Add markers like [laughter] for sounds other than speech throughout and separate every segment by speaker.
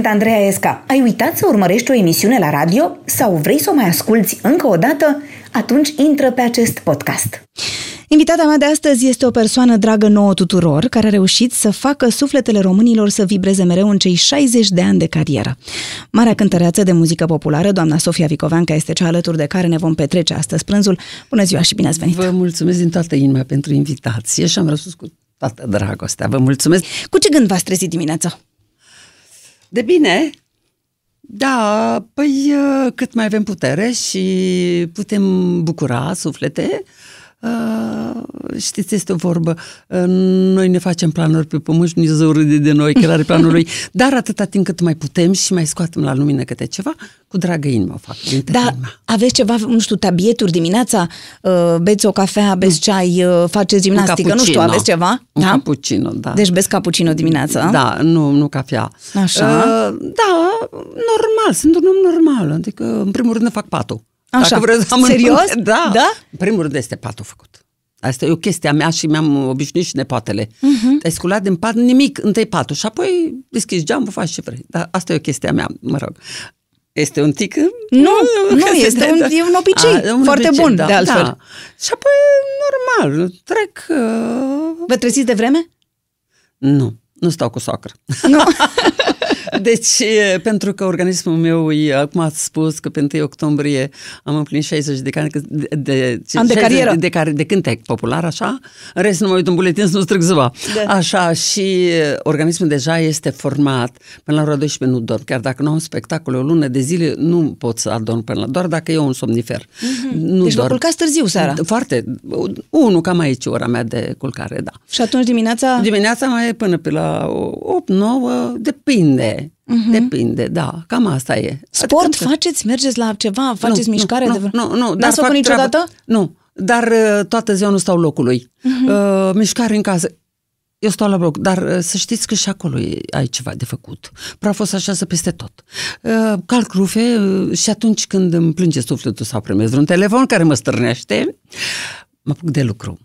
Speaker 1: Sunt Andreea Esca. Ai uitat să urmărești o emisiune la radio sau vrei să o mai asculți încă o dată? Atunci intră pe acest podcast.
Speaker 2: Invitata mea de astăzi este o persoană dragă nouă tuturor, care a reușit să facă sufletele românilor să vibreze mereu în cei 60 de ani de carieră. Marea cântăreață de muzică populară, doamna Sofia Vicoveanca, este cea alături de care ne vom petrece astăzi prânzul. Bună ziua și bine ați venit!
Speaker 3: Vă mulțumesc din toată inima pentru invitație și am răspuns cu toată dragostea. Vă mulțumesc!
Speaker 2: Cu ce gând v-ați trezit dimineața?
Speaker 3: De bine, da, păi cât mai avem putere și putem bucura suflete, Uh, știți, este o vorbă, uh, noi ne facem planuri pe pământ și Dumnezeu râde de noi, că are planul lui, [laughs] dar atâta timp cât mai putem și mai scoatem la lumină câte ceva, cu dragă inimă o fac.
Speaker 2: Da, inima. aveți ceva, nu știu, tabieturi dimineața, uh, beți o cafea, beți nu. ceai, uh, faceți gimnastică, nu știu, aveți ceva?
Speaker 3: Un da? cappuccino, da.
Speaker 2: Deci beți cappuccino dimineața?
Speaker 3: Da, nu, nu cafea.
Speaker 2: Așa? Uh,
Speaker 3: da, normal, sunt un om normal, adică în primul rând ne fac patul.
Speaker 2: Așa. Dacă vreți să Serios?
Speaker 3: Da.
Speaker 2: da.
Speaker 3: În primul rând este patul făcut. Asta e o chestie a mea și mi-am obișnuit și nepoatele. Uh-huh. Te-ai sculat din pat, nimic, întâi patul și apoi deschizi geamul, faci ce vrei. Dar asta e o chestie a mea, mă rog. Este un tic?
Speaker 2: Nu, [laughs] nu, este un, e un obicei a, un foarte obicei, bun, da, de altfel. Da.
Speaker 3: Și apoi, normal, trec... Uh...
Speaker 2: Vă treziți de vreme?
Speaker 3: Nu, nu stau cu soacră. Nu. [laughs] Deci, pentru că organismul meu, acum ați spus că pe 1 octombrie am împlinit 60 de ani de,
Speaker 2: de, An de carieră.
Speaker 3: De, de, de cântec popular, așa. În rest, nu mă uit în buletin să nu strâng ziua. Da. Așa, și organismul deja este format. Până la ora 12 nu dorm. Chiar dacă nu am spectacole o lună de zile, nu pot să adorm până la... Doar dacă eu un somnifer.
Speaker 2: Mm-hmm. Nu deci dorm. vă culcați târziu seara.
Speaker 3: Foarte. Unu, cam aici ora mea de culcare, da.
Speaker 2: Și atunci dimineața?
Speaker 3: Dimineața mai e până pe la 8-9, depinde. Uh-huh. Depinde, da, cam asta e.
Speaker 2: Sport adică, faceți? Mergeți la ceva? Faceți
Speaker 3: nu,
Speaker 2: mișcare?
Speaker 3: Nu, de... nu, nu.
Speaker 2: N-ați făcut niciodată? Treabă,
Speaker 3: nu, dar uh, toată ziua nu stau locului. Uh-huh. Uh, mișcare în casă. Eu stau la bloc, dar uh, să știți că și acolo ai ceva de făcut. Prafos așa să peste tot. Uh, calc rufe uh, și atunci când îmi plânge sufletul sau primesc vreun telefon care mă stârnește, mă apuc de lucru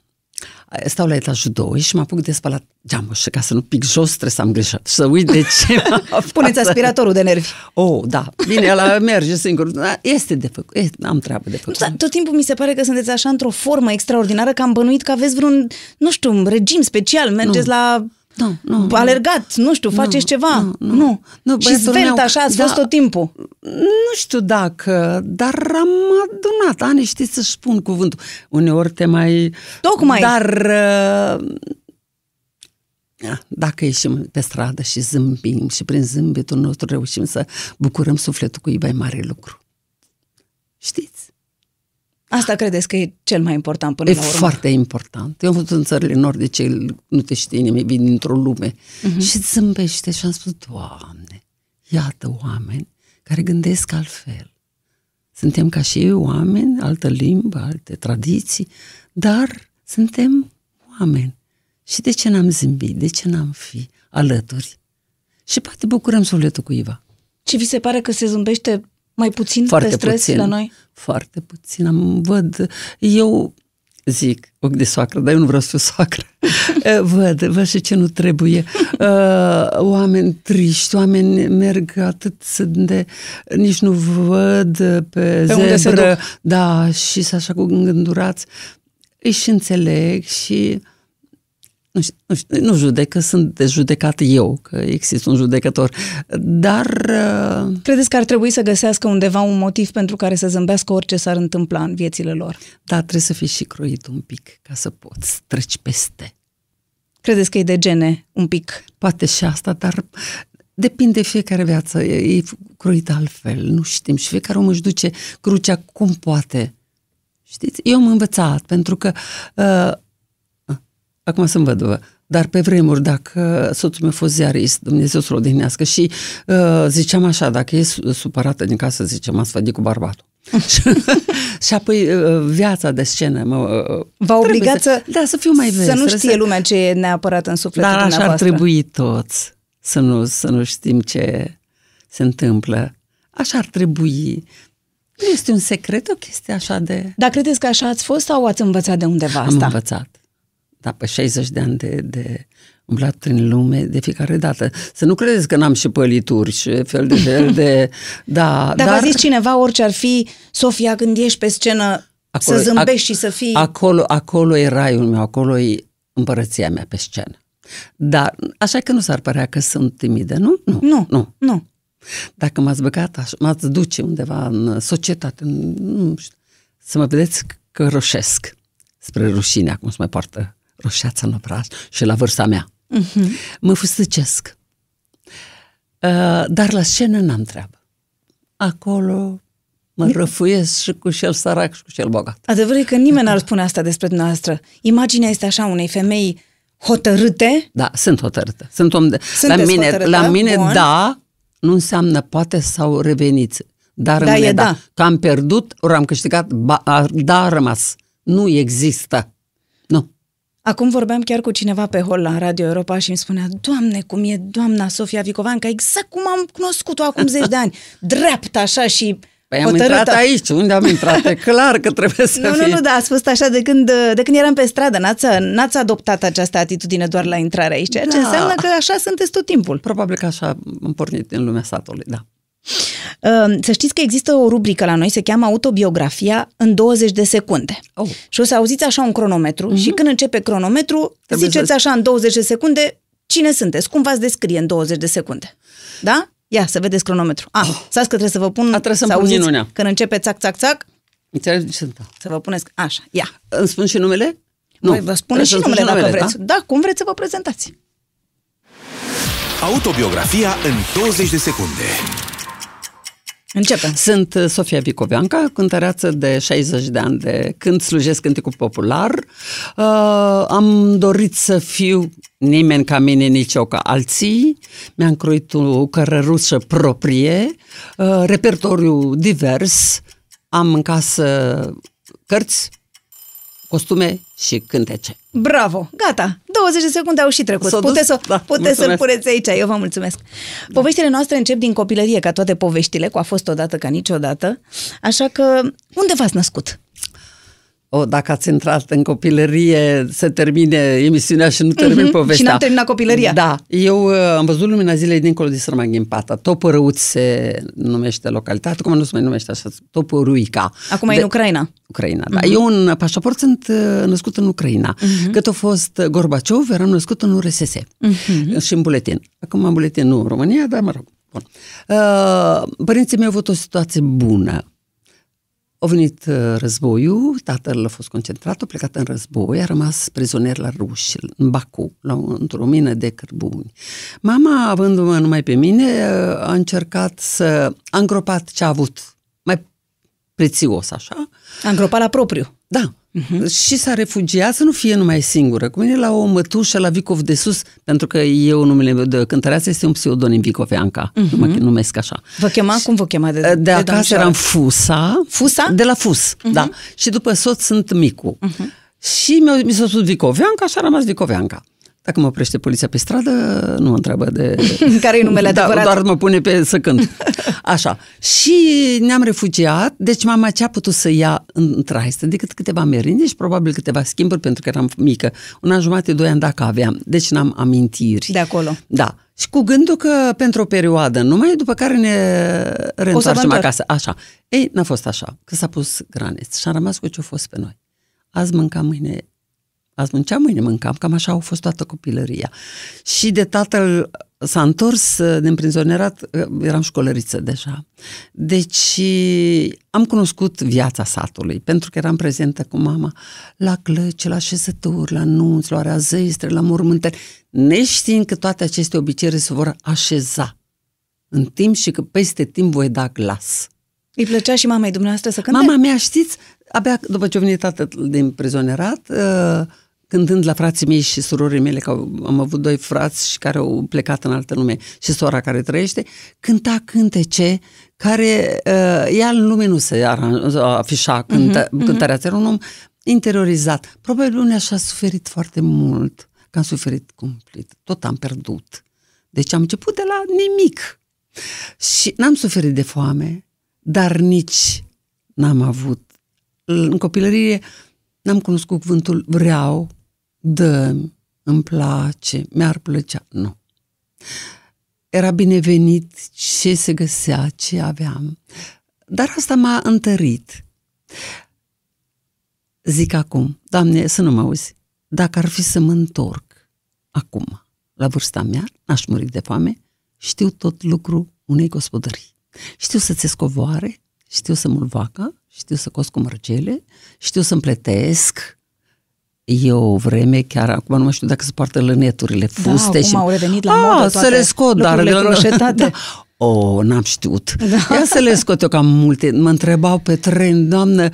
Speaker 3: stau la etajul 2 și mă apuc de spălat geamul și ca să nu pic jos trebuie să am grijă să uit de ce [laughs]
Speaker 2: Puneți aspiratorul de nervi.
Speaker 3: Oh, da. Bine, ăla merge singur. Da, este de făcut. Este, am treabă de făcut.
Speaker 2: Da, tot timpul mi se pare că sunteți așa într-o formă extraordinară că am bănuit că aveți vreun, nu știu, regim special. Mergeți nu. la nu, nu, alergat, nu știu, faceți nu, ceva. Nu. nu. nu. nu și zvelt așa ați da, fost tot timpul.
Speaker 3: Nu știu dacă, dar am adunat ani, știți să spun cuvântul. Uneori te mai...
Speaker 2: Tocmai.
Speaker 3: Dar uh, dacă ieșim pe stradă și zâmbim și prin zâmbetul nostru reușim să bucurăm sufletul cu mai mare lucru. Știți?
Speaker 2: Asta credeți că e cel mai important până
Speaker 3: e
Speaker 2: la urmă?
Speaker 3: E foarte important. Eu am văzut în țările nordice, nu te știe nimeni, vin dintr-o lume uh-huh. și zâmbește și am spus, Doamne, iată oameni care gândesc altfel. Suntem ca și ei oameni, altă limbă, alte tradiții, dar suntem oameni. Și de ce n-am zâmbit? De ce n-am fi alături? Și poate bucurăm sufletul cuiva.
Speaker 2: Și vi se pare că se zâmbește mai puțin Foarte pe stres
Speaker 3: puțin.
Speaker 2: la noi?
Speaker 3: Foarte puțin. Am văd, eu zic, ochi de soacră, dar eu nu vreau să fiu soacră. [laughs] văd, văd și ce nu trebuie. Uh, oameni triști, oameni merg atât de... Nici nu văd pe, pe zebră. Da, și să așa cu îngândurați. Își și înțeleg și nu, știu, nu, știu, nu judecă, sunt de judecat eu, că există un judecător, dar... Uh,
Speaker 2: Credeți că ar trebui să găsească undeva un motiv pentru care să zâmbească orice s-ar întâmpla în viețile lor?
Speaker 3: Da, trebuie să fii și croit un pic ca să poți treci peste.
Speaker 2: Credeți că e de gene un pic?
Speaker 3: Poate și asta, dar depinde fiecare viață, e, e croită altfel, nu știm și fiecare om își duce crucea cum poate. Știți? Eu am învățat, pentru că uh, acum sunt văduvă, dar pe vremuri, dacă soțul meu a fost ziarist, Dumnezeu să-l odihnească, și uh, ziceam așa, dacă e supărată din casă, zicem, ați fădit cu bărbatul. [laughs] și apoi uh, viața de scenă mă,
Speaker 2: uh, V-a obligat să,
Speaker 3: da, să fiu mai
Speaker 2: vesel, Să nu știe să... lumea ce e neapărat în sufletul
Speaker 3: Dar
Speaker 2: așa
Speaker 3: ar trebui toți să nu, să nu știm ce se întâmplă. Așa ar trebui. Nu este un secret, o chestie așa de...
Speaker 2: Dar credeți că așa ați fost sau ați învățat de undeva asta?
Speaker 3: Am învățat da, pe 60 de ani de, de umblat prin lume de fiecare dată. Să nu credeți că n-am și pălituri și fel de fel de... [laughs] Da,
Speaker 2: Dacă dar... a zis cineva orice ar fi, Sofia, când ești pe scenă, acolo, să zâmbești ac- și să fii...
Speaker 3: Acolo, acolo e raiul meu, acolo e împărăția mea pe scenă. Dar așa că nu s-ar părea că sunt timidă, nu?
Speaker 2: Nu. Nu. nu. nu.
Speaker 3: Dacă m-ați băgat, așa, m-ați duce undeva în societate, nu știu, să mă vedeți că roșesc spre rușine, acum se mai poartă roșeața în obraz și la vârsta mea. Uh-huh. Mă fustăcesc. Uh, dar la scenă n-am treabă. Acolo mă răfuiesc și cu cel sărac și cu cel bogat.
Speaker 2: Adevărul e că nimeni n-ar spune asta despre dumneavoastră. Imaginea este așa unei femei hotărâte.
Speaker 3: Da, sunt hotărâtă. Sunt om de... la mine, hotărâtă? la mine Bun. da, nu înseamnă poate sau reveniți. Dar da, e da. da. Că am pierdut, ori am câștigat, ba, da, a rămas. Nu există. Nu.
Speaker 2: Acum vorbeam chiar cu cineva pe hol la Radio Europa și îmi spunea, Doamne, cum e doamna Sofia Vicovanca, exact cum am cunoscut-o acum zeci de ani, dreaptă așa și
Speaker 3: Păi am hotărâtă. intrat aici, unde am intrat? E clar că trebuie să
Speaker 2: Nu,
Speaker 3: fie.
Speaker 2: nu, nu, da, ați fost așa de când, de când eram pe stradă, n-ați, n-ați adoptat această atitudine doar la intrare aici, ceea ce da. înseamnă că așa sunteți tot timpul.
Speaker 3: Probabil că așa am pornit în lumea satului, da.
Speaker 2: Ehm, să știți că există o rubrică la noi, se cheamă Autobiografia în 20 de secunde. Oh. Și o să auziți așa un cronometru uh-huh. și când începe cronometru, Trebuie ziceți să... așa în 20 de secunde cine sunteți, cum v-ați descrie în 20 de secunde. Da? Ia, să vedeți cronometru. Ah, oh. să că trebuie să vă pun, A,
Speaker 3: trebuie să, să auziți minunea.
Speaker 2: când începe țac, țac, țac.
Speaker 3: Înțelegeți?
Speaker 2: Să vă puneți, așa, ia.
Speaker 3: Îmi spun și numele?
Speaker 2: Nu. Voi vă spune și numele dacă numele, vreți. Da? da, cum vreți să vă prezentați.
Speaker 4: Autobiografia în 20 de secunde.
Speaker 2: Începem.
Speaker 3: Sunt uh, Sofia Vicoveanca, cântăreață de 60 de ani de când slujesc cânticul popular. Uh, am dorit să fiu nimeni ca mine, nici eu ca alții. Mi-am croit o cărărușă proprie, uh, repertoriu divers. Am în casă cărți, costume și cântece.
Speaker 2: Bravo! Gata! 20 de secunde au și trecut. S-a puteți, să, da, puteți să puneți aici. Eu vă mulțumesc. Poveștile noastre încep din copilărie, ca toate poveștile, cu a fost odată ca niciodată. Așa că, unde v-ați născut?
Speaker 3: O, dacă ați intrat în copilărie, se termine emisiunea și nu termin mm-hmm. povestea. Și
Speaker 2: n-am terminat copilăria.
Speaker 3: Da. Eu uh, am văzut lumina zilei dincolo de Sărma Ghimpata. Topărăuț se numește localitatea, acum nu se mai numește așa, Topăruica.
Speaker 2: Acum de... e în Ucraina.
Speaker 3: Ucraina, da. Mm-hmm. Eu în pașaport sunt uh, născut în Ucraina. Mm-hmm. Cât a fost Gorbaciov, eram născut în URSS mm-hmm. și în buletin. Acum în buletin nu în România, dar mă rog. Bun. Uh, părinții mei au avut o situație bună a venit uh, războiul, tatăl a fost concentrat, a plecat în război, a rămas prizonier la ruși, în Baku, la, într-o mină de cărbuni. Mama, avându-mă numai pe mine, uh, a încercat să... a îngropat ce a avut mai prețios, așa.
Speaker 2: A îngropat la propriu.
Speaker 3: Da, Uh-huh. Și s-a refugiat să nu fie numai singură. Cu mine la o mătușă la Vicov de Sus, pentru că eu numele meu de cântăreață este un pseudonim Vicoveanca, uh-huh. mă numesc așa.
Speaker 2: Vă chema? Cum vă chema?
Speaker 3: De, de, de acasă eram Fusa.
Speaker 2: Fusa?
Speaker 3: De la Fus, uh-huh. da. Și după soț sunt Micu. Uh-huh. Și mi s-a spus Vicoveanca și a rămas Vicoveanca. Dacă mă oprește poliția pe stradă, nu mă întreabă de... [laughs]
Speaker 2: Care e numele [laughs] da, adevărat?
Speaker 3: Doar mă pune pe să cânt. [laughs] Așa. Și ne-am refugiat, deci mama ce a putut să ia în traistă decât câteva merinde și probabil câteva schimburi, pentru că eram mică. Un an jumate, doi ani dacă aveam. Deci n-am amintiri.
Speaker 2: De acolo.
Speaker 3: Da. Și cu gândul că pentru o perioadă numai, după care ne reîntoarcem acasă. Așa. Ei, n-a fost așa, că s-a pus graniț și a rămas cu ce-a fost pe noi. Azi mâncam, mâine Azi mânceam, mâine mâncam, cam așa au fost toată copilăria. Și de tatăl s-a întors din prinzonerat, eram școlăriță deja. Deci am cunoscut viața satului, pentru că eram prezentă cu mama la clăci, la șezături, la nunți, la oarea zăistre, la mormântări, neștiind că toate aceste obiceiuri se vor așeza în timp și că peste timp voi da glas.
Speaker 2: Îi plăcea și mamei dumneavoastră să cânte?
Speaker 3: Mama mea, știți, abia după ce a venit tatăl din prizonerat, uh, cântând la frații mei și surorii mele, că am avut doi frați și care au plecat în altă lume și sora care trăiește, cânta cântece care uh, ea în lume nu se afișa cântă, uh-huh, cântarea, uh-huh. era un om interiorizat. Probabil unii așa a suferit foarte mult, că am suferit cumplit, tot am pierdut. Deci am început de la nimic. Și n-am suferit de foame, dar nici n-am avut. În copilărie n-am cunoscut cuvântul vreau, dă îmi place, mi-ar plăcea. Nu. Era binevenit ce se găsea, ce aveam. Dar asta m-a întărit. Zic acum, Doamne, să nu mă auzi, dacă ar fi să mă întorc acum, la vârsta mea, n-aș muri de foame, știu tot lucru unei gospodării. Știu să ți covoare, știu să mul vaca, știu să cos cu mărgele, știu să împletesc. E o vreme, chiar acum nu mai știu dacă se poartă lăneturile,
Speaker 2: Da,
Speaker 3: fuste
Speaker 2: acum
Speaker 3: și...
Speaker 2: au revenit la
Speaker 3: A,
Speaker 2: modă
Speaker 3: să
Speaker 2: toate
Speaker 3: le scot, dar...
Speaker 2: lucrurile croșetate. [laughs]
Speaker 3: Da. O, n-am știut. Da. Ia să le scot eu cam multe. Mă întrebau pe tren, doamnă,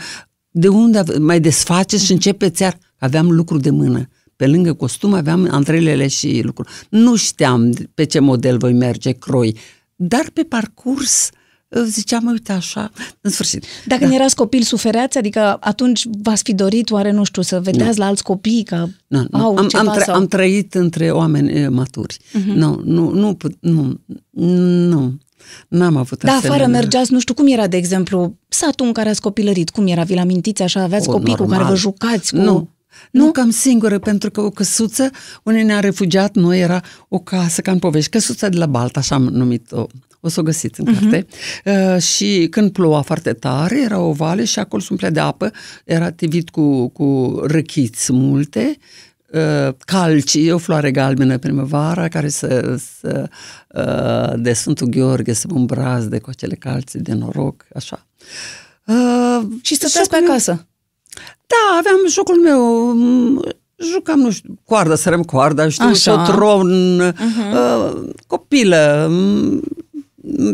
Speaker 3: de unde ave- mai desfaceți și începeți iar? Aveam lucru de mână. Pe lângă costum aveam antrelele și lucruri. Nu știam pe ce model voi merge, croi. Dar pe parcurs uh, ziceam, uite așa, în sfârșit.
Speaker 2: Dar când erați copil, sufereați? Adică atunci v-ați fi dorit, oare, nu știu, să vedeați la alți copii că
Speaker 3: Nu, nu.
Speaker 2: au
Speaker 3: am,
Speaker 2: ceva
Speaker 3: am, tră-
Speaker 2: sau...
Speaker 3: am trăit între oameni e, maturi.
Speaker 2: Mhm.
Speaker 3: Uh-huh. Nu, nu, nu, put- nu, nu, n-am avut
Speaker 2: Da,
Speaker 3: asemenea.
Speaker 2: afară mergeați, nu știu cum era, de exemplu, satul în care ați copilărit, cum era? Vi-l amintiți așa? Aveați
Speaker 3: O,
Speaker 2: copii cu
Speaker 3: normal.
Speaker 2: care vă jucați? Cu...
Speaker 3: Nu. Nu, cam singură, pentru că o căsuță, unde ne-a refugiat noi, era o casă, ca în povești, căsuța de la Balta, așa am numit-o, o să o găsiți în carte. Uh-huh. Uh, și când ploua foarte tare, era o vale și acolo se umplea de apă, era tivit cu, cu răchiți multe, uh, calci, o floare galbenă primăvara, care să, să uh, de Sfântul Gheorghe să mă îmbrazde cu acele calci de noroc, așa. Uh,
Speaker 2: Și stăteați pe
Speaker 3: jocul meu-
Speaker 2: acasă.
Speaker 3: da, aveam jocul meu, m, jucam, nu știu, coardă, sărăm coarda, știu,
Speaker 2: Așa.
Speaker 3: Așa. tron, uh-huh. uh, copilă, m,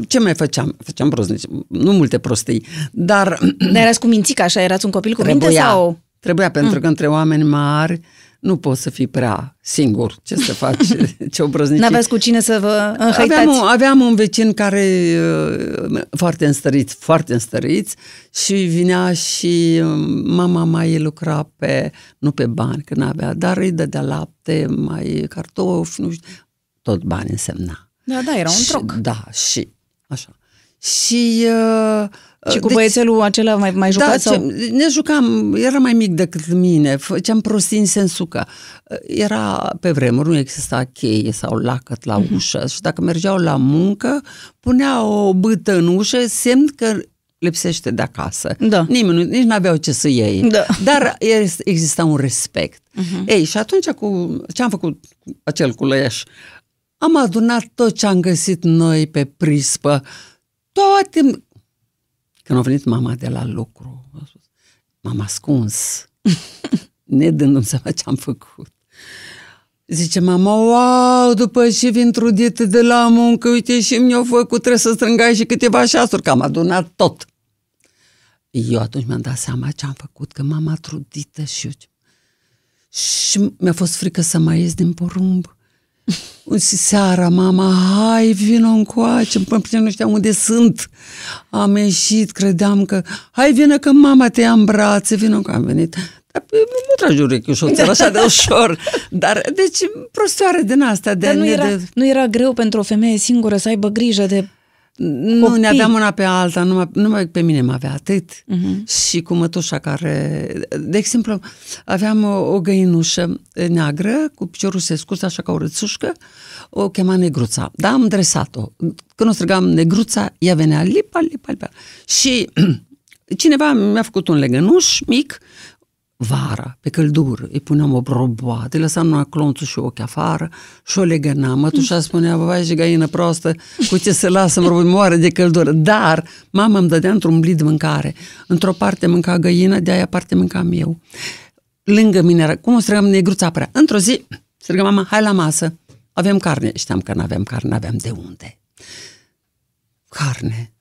Speaker 3: ce mai făceam? Făceam prostnici, nu multe prostii, dar [clears throat]
Speaker 2: Dar erați cu mințica, așa? Erați un copil cu minte
Speaker 3: trebuia,
Speaker 2: sau...
Speaker 3: trebuia pentru că între oameni mari nu poți să fii prea singur. Ce să faci? [laughs] ce obrăznicie.
Speaker 2: N-aveți cu cine să vă înhăitați?
Speaker 3: Aveam, un- aveam un vecin care uh, foarte înstărit, foarte înstăriți și vinea și um, mama mai lucra pe, nu pe bani, că n-avea, dar îi dădea lapte, mai cartofi, nu știu, tot bani însemna.
Speaker 2: Da, da, era un
Speaker 3: Și-
Speaker 2: troc.
Speaker 3: Da, și așa. Și, uh,
Speaker 2: Și cu
Speaker 3: deci-
Speaker 2: băiețelul acela mai, mai jucați?
Speaker 3: da,
Speaker 2: sau...
Speaker 3: ce, ne jucam, era mai mic decât mine, făceam prostii în sensul că uh, era pe vremuri, nu exista cheie sau lacăt la
Speaker 2: Mhm.
Speaker 3: ușă și dacă mergeau la muncă, punea o bâtă în ușă, semn că lipsește de acasă.
Speaker 2: Da.
Speaker 3: Nimeni, nu- nici nu aveau ce să iei.
Speaker 2: Da.
Speaker 3: Dar es- exista un respect. Uh-huh. Ei, și atunci cu ce am făcut cu acel culeiaș? Am adunat tot ce am găsit noi pe prispă, toate... Când a venit mama de la lucru, a spus, m-am ascuns, [laughs] nedându-mi seama ce am făcut. Zice mama, wow, după ce vin trudit de la muncă, uite și mi-au făcut, trebuie să strângai și câteva șasuri, că am adunat tot. Eu atunci mi-am dat seama ce am făcut, că mama trudită și eu... Și mi-a fost frică să mai ies din porumb. Și seara, mama, hai, vină încoace, până până nu știam unde sunt. Am ieșit, credeam că, hai, vină că mama te ia în brațe, vină că am venit. Dar nu tragi urechi ușor, ți așa de [laughs] ușor. Dar, deci, prostioare din asta. De,
Speaker 2: Dar nu
Speaker 3: ne-
Speaker 2: era,
Speaker 3: de,
Speaker 2: nu era greu pentru o femeie singură să aibă grijă de...
Speaker 3: nu,
Speaker 2: copii.
Speaker 3: ne aveam una pe alta, numai, numai pe mine mă avea atât. Uh-huh. Și cu mătușa care... De exemplu, aveam o, o găinușă neagră, cu piciorul se scurs, așa ca o rățușcă, o chema Negruța. Da, am dresat-o. Când o strigam Negruța, ea venea lipa, lipa, lipa. Și [clears throat] cineva mi-a făcut un legănuș mic, vara, pe căldură, îi puneam o broboată, îi lăsam numai clonțul și ochi afară și o legănam. Mătușa spunea, vai și găină prostă, cu ce se lasă, mă moare de căldură. Dar mama îmi dădea într-un blid mâncare. Într-o parte mânca găina, de aia parte mâncam eu. Lângă mine era, cum o strigam negruța apărea. Într-o zi, strigă mama, hai la masă. Avem carne. Știam că nu aveam carne, aveam de unde. Carne.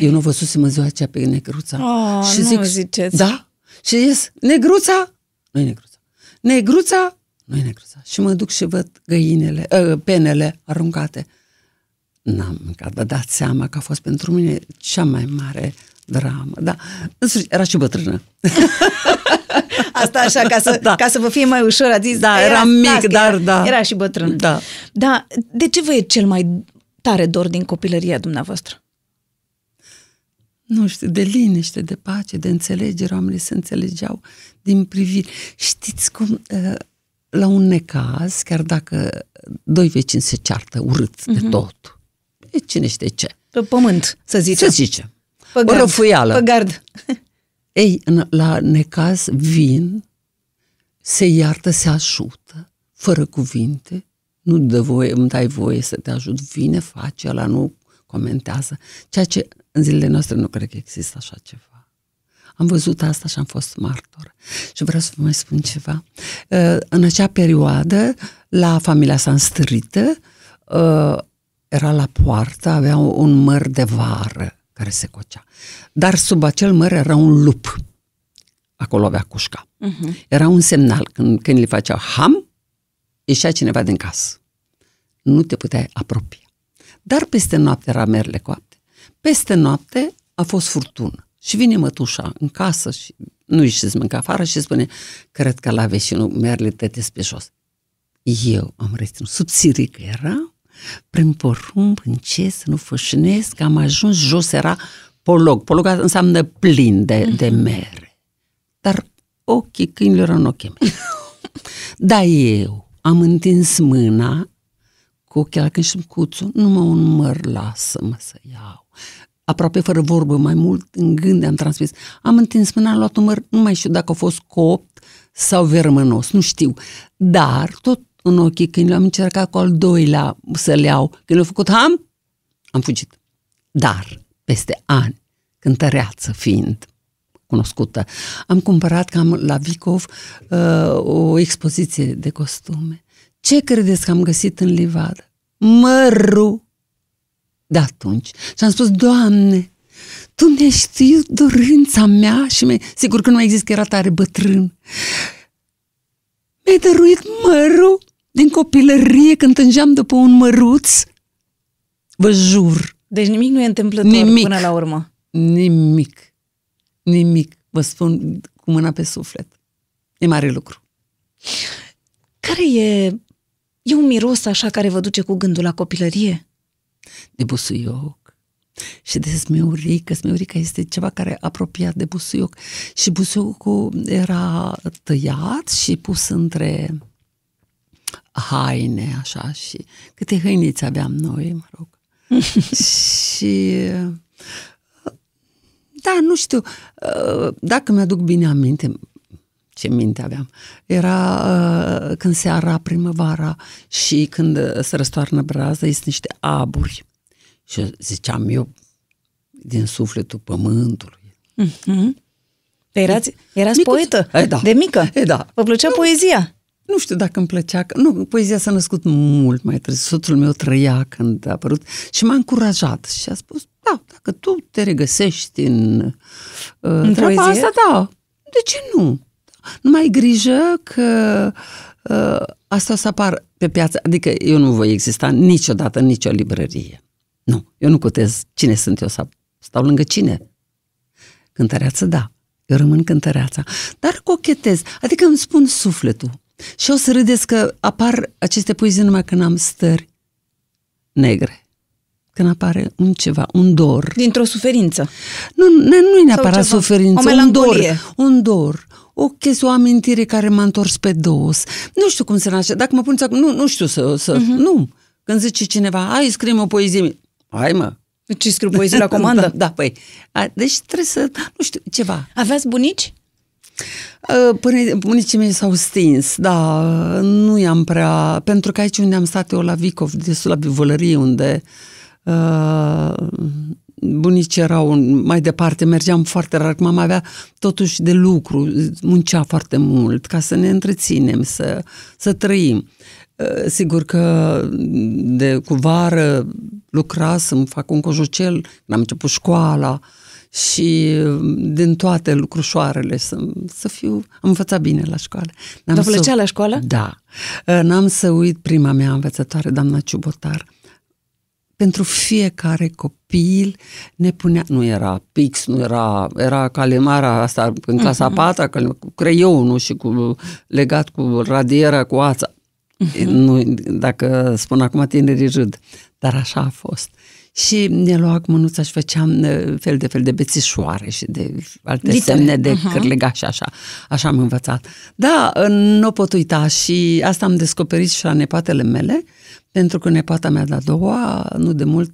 Speaker 3: Eu nu văzusem în ziua aceea pe negruța.
Speaker 2: Oh, nu ziceți.
Speaker 3: Da? Și ies, negruța? Nu-i negruța. Negruța? Nu-i negruța. Și mă duc și văd găinele, uh, penele aruncate. N-am mâncat, vă dați seama că a fost pentru mine cea mai mare dramă. Da, în sfârșit, era și bătrână. [laughs]
Speaker 2: Asta așa, ca să, da.
Speaker 3: Da.
Speaker 2: ca să vă fie mai ușor, a zis...
Speaker 3: Da,
Speaker 2: era
Speaker 3: eram mic,
Speaker 2: stați,
Speaker 3: dar
Speaker 2: era,
Speaker 3: da.
Speaker 2: Era și bătrân.
Speaker 3: Da.
Speaker 2: Da, de ce vă e cel mai tare dor din copilăria dumneavoastră?
Speaker 3: Nu știu, de liniște, de pace, de înțelegere, oamenii se înțelegeau din priviri. Știți cum, uh, la un necaz, chiar dacă doi vecini se ceartă urât uh-huh. de tot, e cine știe ce.
Speaker 2: Pe pământ, să zicem.
Speaker 3: Ce zice?
Speaker 2: Pe
Speaker 3: O
Speaker 2: gard.
Speaker 3: răfuială.
Speaker 2: Pe gard. [laughs]
Speaker 3: Ei, în, la necaz vin, se iartă, se ajută, fără cuvinte, nu dă voie, îmi dai voie să te ajut, vine, face, ăla nu comentează. Ceea ce în zilele noastre nu cred că există așa ceva. Am văzut asta și am fost martor. Și vreau să vă mai spun ceva. Uh, În acea perioadă, la familia Sanstărită, uh, era la poartă, avea un măr de vară care se cocea. Dar sub acel măr era un lup. Acolo avea cușca. Uh-huh. Era un semnal. Când, când le făceau ham, ieșea cineva din casă. Nu te puteai apropia. Dar peste noapte era merle coapte. Peste noapte a fost furtună. Și vine mătușa în casă și nu ieșiți mânca afară și spune, cred că la vecinul merle tătes pe jos. Eu am reținut, subțiri că era, prin porumb, încet, să nu fășinesc, am ajuns jos, era polog. Polog înseamnă plin de,
Speaker 2: Mhm.
Speaker 3: de mere. Dar ochii câinilor în ochii mei. [laughs] Dar eu am întins mâna cu ochii când și cuțul, numai un măr lasă-mă să iau. Aproape fără vorbă, mai mult în gând am transmis. Am întins mâna, am luat un măr, nu mai știu dacă a fost copt sau vermănos, nu știu. Dar tot în ochii când am încercat cu al doilea să-l iau, când l-a făcut ham, am fugit. Dar, peste ani, cântăreață fiind, cunoscută. Am cumpărat cam la Vicov uh, o expoziție de costume. Ce credeți că am găsit în livadă? Mărul! De atunci. Și am spus, Doamne, Tu mi-ai știut dorința mea și mi sigur că nu mai există, că era tare bătrân. Mi-ai dăruit mărul din copilărie când tângeam după un măruț. Vă jur,
Speaker 2: Deci nimic nu e întâmplător
Speaker 3: Nimic.
Speaker 2: până la urmă.
Speaker 3: Nimic. Nimic. Vă spun cu mâna pe suflet. E mare lucru.
Speaker 2: Care e... E un miros așa care vă duce cu gândul la copilărie?
Speaker 3: De busuioc. Și de smeurică. Smeurica este ceva care e apropiat de busuioc. Și busuiocul era tăiat și pus între haine, așa, și câte hăiniți aveam noi, mă rog. [laughs] și da, nu știu, dacă mi-aduc bine aminte, ce minte aveam, era uh, când seara, primăvara și când se răstoarnă braza, este niște aburi. Și ziceam eu, din sufletul pământului.
Speaker 2: Mm-hmm. Erați, erați
Speaker 3: Micuț.
Speaker 2: poetă?
Speaker 3: E, da.
Speaker 2: De mică?
Speaker 3: E, da.
Speaker 2: Vă plăcea poezia?
Speaker 3: Nu știu dacă îmi plăcea, că- nu, poezia s-a născut mult mai târziu, soțul meu trăia când a apărut și m-a încurajat și a spus, da, dacă tu te regăsești în, uh,
Speaker 2: În
Speaker 3: treaba
Speaker 2: poezie?
Speaker 3: asta, da, de ce nu? Nu mai ai grijă că uh, asta o să apară pe piață, adică eu nu voi exista niciodată în nicio librărie. Nu, eu nu cotez cine sunt eu să stau lângă cine. Cântăreață, da, eu rămân cântăreața, dar cochetez, adică îmi spun sufletul. Și o să râdeți că apar aceste poezii numai când am stări negre. Când apare un ceva, un dor.
Speaker 2: Dintr-o suferință.
Speaker 3: Nu, nu, nu e neapărat
Speaker 2: ceva,
Speaker 3: suferință,
Speaker 2: o
Speaker 3: un dor,
Speaker 2: melancolie.
Speaker 3: un dor. O chestie, o amintire care m-a întors pe dos. Nu știu cum se naște. Dacă mă puneți acum, nu, nu știu să... să
Speaker 2: Mhm.
Speaker 3: uh-huh. Nu. Când zice cineva, hai, scrie o poezie. Hai, mă.
Speaker 2: Ce scriu poezii la [laughs] comandă?
Speaker 3: da, da, păi. A, deci trebuie să, nu știu, ceva.
Speaker 2: Aveați bunici?
Speaker 3: Uh, Până bunicii mei s-au stins, da, nu i-am prea... Pentru că aici unde am stat eu la Vicov, destul la bivălărie, unde uh, bunicii erau mai departe, mergeam foarte rar, mama avea totuși de lucru, muncea foarte mult ca să ne întreținem, să, să trăim. Uh, Sigur că de cu vară lucra să-mi fac un cojucel, când am început școala, și din toate lucrușoarele să, să fiu... Am învățat bine la școală. N-am
Speaker 2: Vă
Speaker 3: să-
Speaker 2: plăcea la școală?
Speaker 3: Da. N-am să uit prima mea învățătoare, doamna Ciubotar. Pentru fiecare copil ne punea, nu era pix, nu era, era calimara asta în clasa a patra, calim- cu creionul și cu legat cu radiera, cu ața. Nu, dacă spun acum tinerii râd, dar așa a fost. Și ne lua cu mânuța și făceam uh, fel de fel de bețișoare și de alte
Speaker 2: Litere.
Speaker 3: semne de
Speaker 2: Aha.
Speaker 3: cârlega și așa. Așa am învățat. Da, uh, nu o pot uita și asta am descoperit și la nepoatele mele, pentru că nepoata mea de-a doua, nu de mult,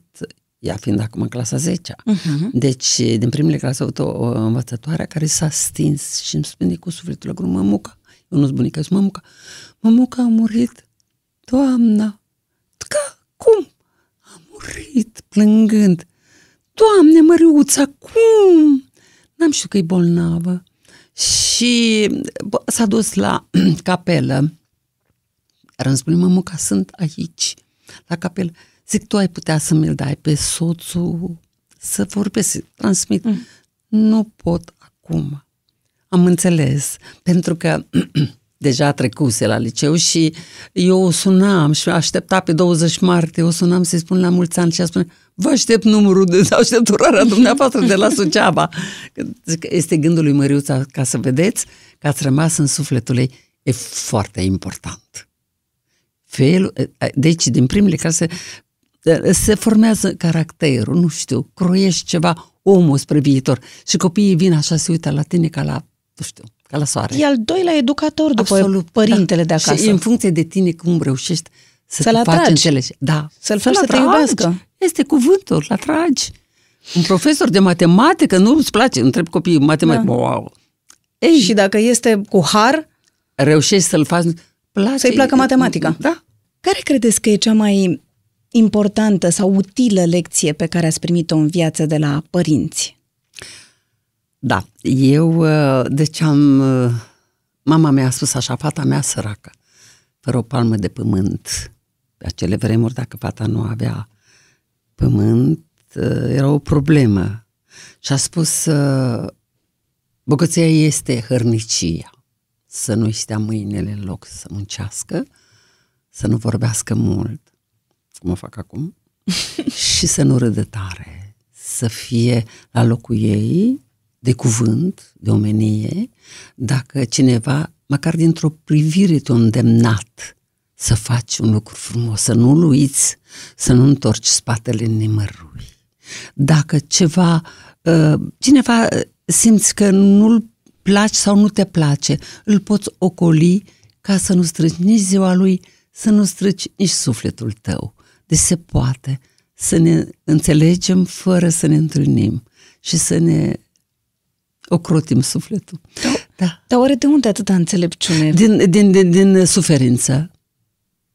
Speaker 3: ea fiind acum în clasa 10
Speaker 2: Mhm.
Speaker 3: Deci, din primele clase a avut o, o învățătoare care s-a stins și îmi spune cu sufletul la gură, mămuca, eu nu-s bunica, zic, mămuca, mămuca a murit, doamna, ca, cum? A murit, plângând. Doamne, Măriuța, cum? N-am știut că e bolnavă. Și bă, s-a dus la [clears throat] capelă. Iar îmi spune, mămuca, sunt aici, la capelă. Zic, tu ai putea să mi-l dai pe soțul să vorbesc, să transmit. Mm. Nu pot acum. Am înțeles, pentru că [clears throat] deja trecuse la liceu și eu o sunam și aștepta pe 20 martie, o sunam să-i spun la mulți ani și ea spune, vă aștept numărul de [laughs] aștept urarea dumneavoastră de la Suceava. Zic, este gândul lui Măriuța, ca să vedeți că ați rămas în sufletul ei, e foarte important. Felul, deci, din primele clase, se formează caracterul, nu știu, croiești ceva, omul spre viitor. Și copiii vin așa, se uită la tine ca la, nu știu, ca la soare.
Speaker 2: E al doilea educator după
Speaker 3: Absolut,
Speaker 2: părintele
Speaker 3: da.
Speaker 2: de acasă.
Speaker 3: Și în funcție de tine cum reușești să
Speaker 2: Să-l
Speaker 3: te faci
Speaker 2: atragi.
Speaker 3: înțelegi. Da.
Speaker 2: Să-l faci să te
Speaker 3: atragi.
Speaker 2: iubească.
Speaker 3: Este cuvântul, îl atragi. Un profesor de matematică nu îți place, întreb copiii matematică. Da. Wow. Ei,
Speaker 2: Și dacă este cu har,
Speaker 3: reușești să-l faci, place.
Speaker 2: Să-i placă matematica.
Speaker 3: Da.
Speaker 2: care credeți că e cea mai importantă sau utilă lecție pe care ați primit-o în viață de la părinți?
Speaker 3: Da, eu, uh, deci am, uh, mama mea a spus așa, fata mea săracă, fără o palmă de pământ. Pe acele vremuri, dacă fata nu avea pământ, uh, era o problemă. Și a spus, uh, bogăția este hărnicia, să nu-i stea mâinile în loc să muncească, să nu vorbească mult, cum o fac acum, [laughs] și să nu râdă tare, să fie la locul ei, de cuvânt, de omenie, dacă cineva, măcar dintr-o privire te-a îndemnat să faci un lucru frumos, să nu-l uiți, să nu întorci spatele nimărui. Dacă ceva, uh, cineva uh, simți că nu-l placi sau nu te place, îl poți ocoli ca să nu strici nici ziua lui, să nu strici nici sufletul tău. Deci se poate să ne înțelegem fără să ne întâlnim și să ne ocrotim sufletul. Da.
Speaker 2: Dar oare de unde atâta înțelepciune?
Speaker 3: Din, din, din, din suferință.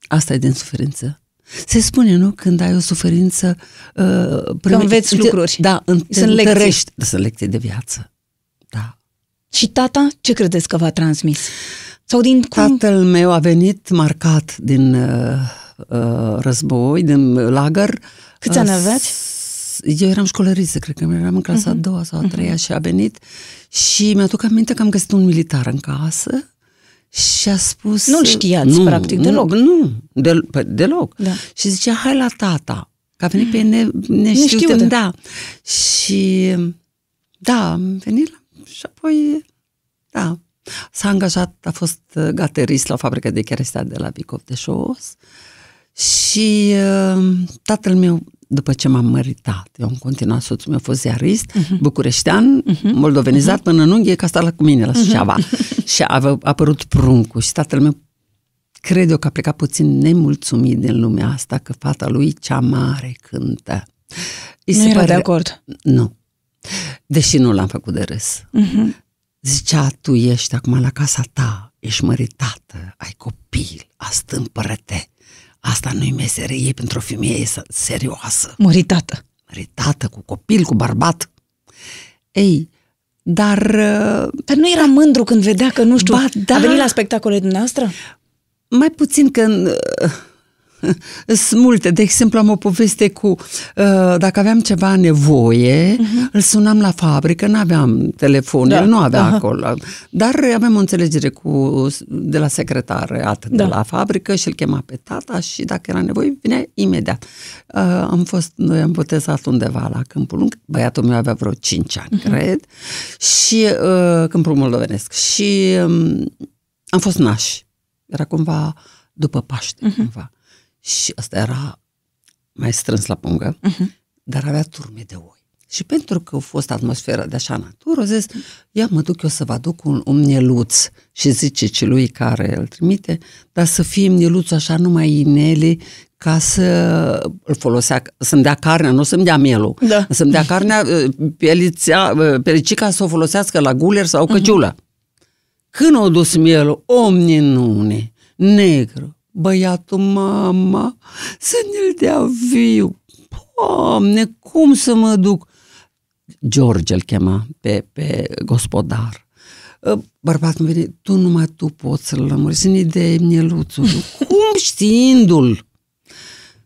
Speaker 3: Asta e din suferință. Se spune, nu? Când ai o suferință... Uh,
Speaker 2: Că înveți lucruri.
Speaker 3: Da, în,
Speaker 2: Sunt lecții.
Speaker 3: întărești. Sunt lecții de viață. Da.
Speaker 2: Și tata, ce credeți că v-a transmis? Sau din cum?
Speaker 3: Tatăl meu a venit marcat din uh, uh, război, din lagăr.
Speaker 2: Câți ani aveați?
Speaker 3: S- Eu eram școlăriță, cred că eram în clasa a doua sau a treia și a venit și mi-aduc aminte că am găsit un militar în casă și a spus...
Speaker 2: Nu-l știați, practic, deloc.
Speaker 3: Nu, nu del, pe, deloc.
Speaker 2: Da.
Speaker 3: Și zicea, hai la tata, că a venit pe ne, neștiute.
Speaker 2: Neștiute.
Speaker 3: Da. Și da, am venit la, și apoi, da, s-a angajat, a fost uh, gaterist la fabrica de cherestea de la Bicov de Jos și uh, tatăl meu, după ce m-am măritat, eu am continuat, soțul meu a fost ziarist, uh-huh. bucureștean, uh-huh. moldovenizat uh-huh. până în unghie, că a stat la cu mine la Suceava. Uh-huh. [laughs] și a, a apărut pruncul și tatăl meu cred eu că a plecat puțin nemulțumit din lumea asta, că fata lui cea mare cântă. Îi
Speaker 2: Nu era de acord.
Speaker 3: Nu. Deși nu l-am făcut de râs.
Speaker 2: Uh-huh.
Speaker 3: Zicea, tu ești acum la casa ta, ești măritată, ai copil, astâmpără-te. Asta nu-i meserie pentru o femeie să- serioasă.
Speaker 2: Măritată.
Speaker 3: Măritată, cu copil, cu bărbat. Ei, dar uh,
Speaker 2: Dar nu era mândru când vedea că, nu știu,
Speaker 3: Ba, da.
Speaker 2: a venit la spectacole dumneavoastră?
Speaker 3: mai puțin că uh, [laughs] sunt multe. De exemplu, am o poveste cu, uh, dacă aveam ceva nevoie, uh-huh. îl sunam la fabrică, nu aveam telefon,
Speaker 2: Da.
Speaker 3: el nu avea
Speaker 2: Aha.
Speaker 3: acolo, dar aveam o înțelegere cu, de la secretariat
Speaker 2: Da.
Speaker 3: de la fabrică și îl chema pe tata și dacă era nevoie, vinea imediat. Uh, am fost, noi am botezat undeva la Câmpul Lung, băiatul meu avea vreo 5 ani, uh-huh. cred, și uh, Câmpul Moldovenesc. Și um, am fost nași. Era cumva după Paște, uh-huh. cumva. Și asta era mai strâns la pungă. Uh-huh. dar avea turme de oi. Și pentru că a fost atmosfera de așa natură, zis, ia mă duc eu să vă aduc un, un mieluț și zice celui care îl trimite, dar să fie mieluț așa numai inele ca să îl folosească, să-mi dea carnea, nu să-mi dea mielul,
Speaker 2: Da.
Speaker 3: să-mi dea carnea, peliția, pelicica să o folosească la guler sau căciulă. Când o dus mielul, o minune, negru, băiatul mama, să ne-l dea viu. Doamne, cum să mă duc? George îl chema pe, pe gospodar. Ă, Bărbatul îmi vine, tu numai tu poți să-l lămuriți în idee mieluțul. [laughs] Cum știindu-l?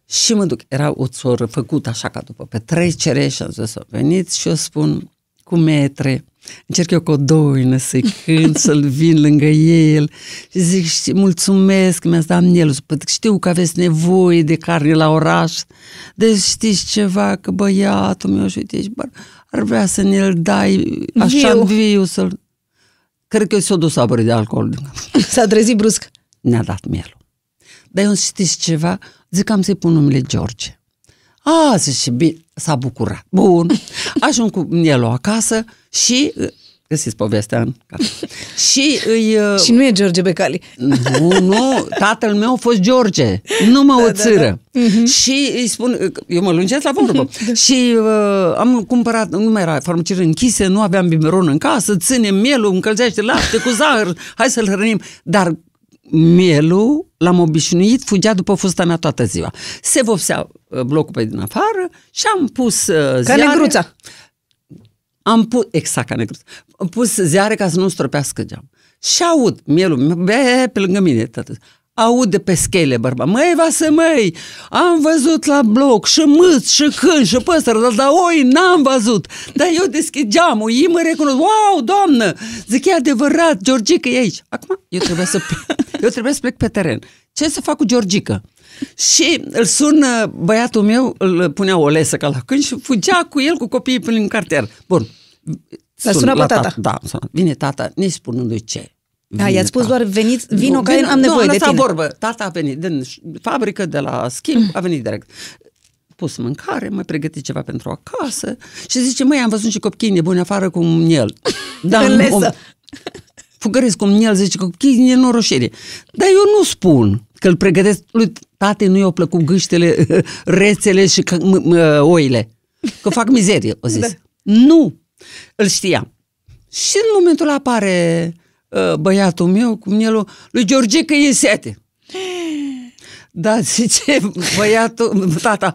Speaker 3: Și mă duc, era o țoră făcută așa ca după petrecere și am zis, veniți și eu spun cu metre, încerc eu cu o doină să-i cânt, să-l vin lângă el și zic, știi, mulțumesc, mi-ați dat mielul, Păi știu că aveți nevoie de carne la oraș, deci știți ceva, că băiatul meu, și uite, bă, ar vrea să ne-l dai așa
Speaker 2: Viu.
Speaker 3: viu, viu să-l... Cred că s-a dus aburi de alcool. [laughs]
Speaker 2: S-a trezit brusc.
Speaker 3: Ne-a dat mielul. Dar eu știți ceva? Zic că am să-i pun numele George. A, zice, bine, s-a bucurat. Bun. [laughs] Ajung cu mielul acasă și uh, găsiți povestea în carte. Și îi... [laughs] uh,
Speaker 2: Și nu e George Becali.
Speaker 3: nu, nu, [laughs] tatăl meu a fost George, nu mă
Speaker 2: Da,
Speaker 3: o
Speaker 2: da,
Speaker 3: țără. Și îi spun, eu mă lungesc la vorbă. și uh, am cumpărat, nu mai era farmacie închise, nu aveam biberon în casă, ținem mielul, încălzește lapte cu zahăr, hai să-l hrănim. Dar mielul, l-am obișnuit, fugea după fusta mea toată ziua. Se vopsea uh, blocul pe din afară și am pus uh,
Speaker 2: Ca
Speaker 3: ziare.
Speaker 2: negruța.
Speaker 3: Am pus, exact ca negruț, am pus ziare ca să nu stropească geam. Și aud mielul, be, pe lângă mine, tată. Aud de pe schele, bărba. Măi, vasă, măi, am văzut la bloc și mâț, și câini, și păsări, dar, dar oi, n-am văzut. Dar eu deschid geamul, ei mă recunosc. Wow, doamnă, zic, e adevărat, Georgica e aici. Acum, eu trebuie să, [laughs] eu trebuie să plec pe teren. Ce să fac cu Georgica? Și îl sun uh, băiatul meu, îl punea o lesă ca la câini și fugea cu el cu copiii până în cartier. Bun.
Speaker 2: L-a
Speaker 3: Sun
Speaker 2: sunat pe
Speaker 3: la
Speaker 2: tata.
Speaker 3: Da, sunat. vine tata, nici spunându-i ce.
Speaker 2: Da,
Speaker 3: Vine
Speaker 2: i-ați spus
Speaker 3: tata.
Speaker 2: doar, veniți, vino,
Speaker 3: Nu,
Speaker 2: că am nevoie
Speaker 3: nu,
Speaker 2: de
Speaker 3: lăsat
Speaker 2: tine.
Speaker 3: vorbă. Tata a venit din fabrică, de la schimb, a venit direct. Pus mâncare, mai pregătit ceva pentru acasă și zice, măi, am văzut și copiii nebuni afară cu un miel. [laughs] Da,
Speaker 2: În lesă.
Speaker 3: Fugăresc cu un miel, zice, copiii nenoroșire. Dar eu nu spun că îl pregătesc, lui tate nu i-au plăcut gâștele, [laughs] rețele și că, m- m- oile. Că fac mizerie, o zis. Da. Nu, îl știam. Și în momentul ăla apare uh, băiatul meu cu mielul lui George că e sete. Da, zice [laughs] băiatul, tata,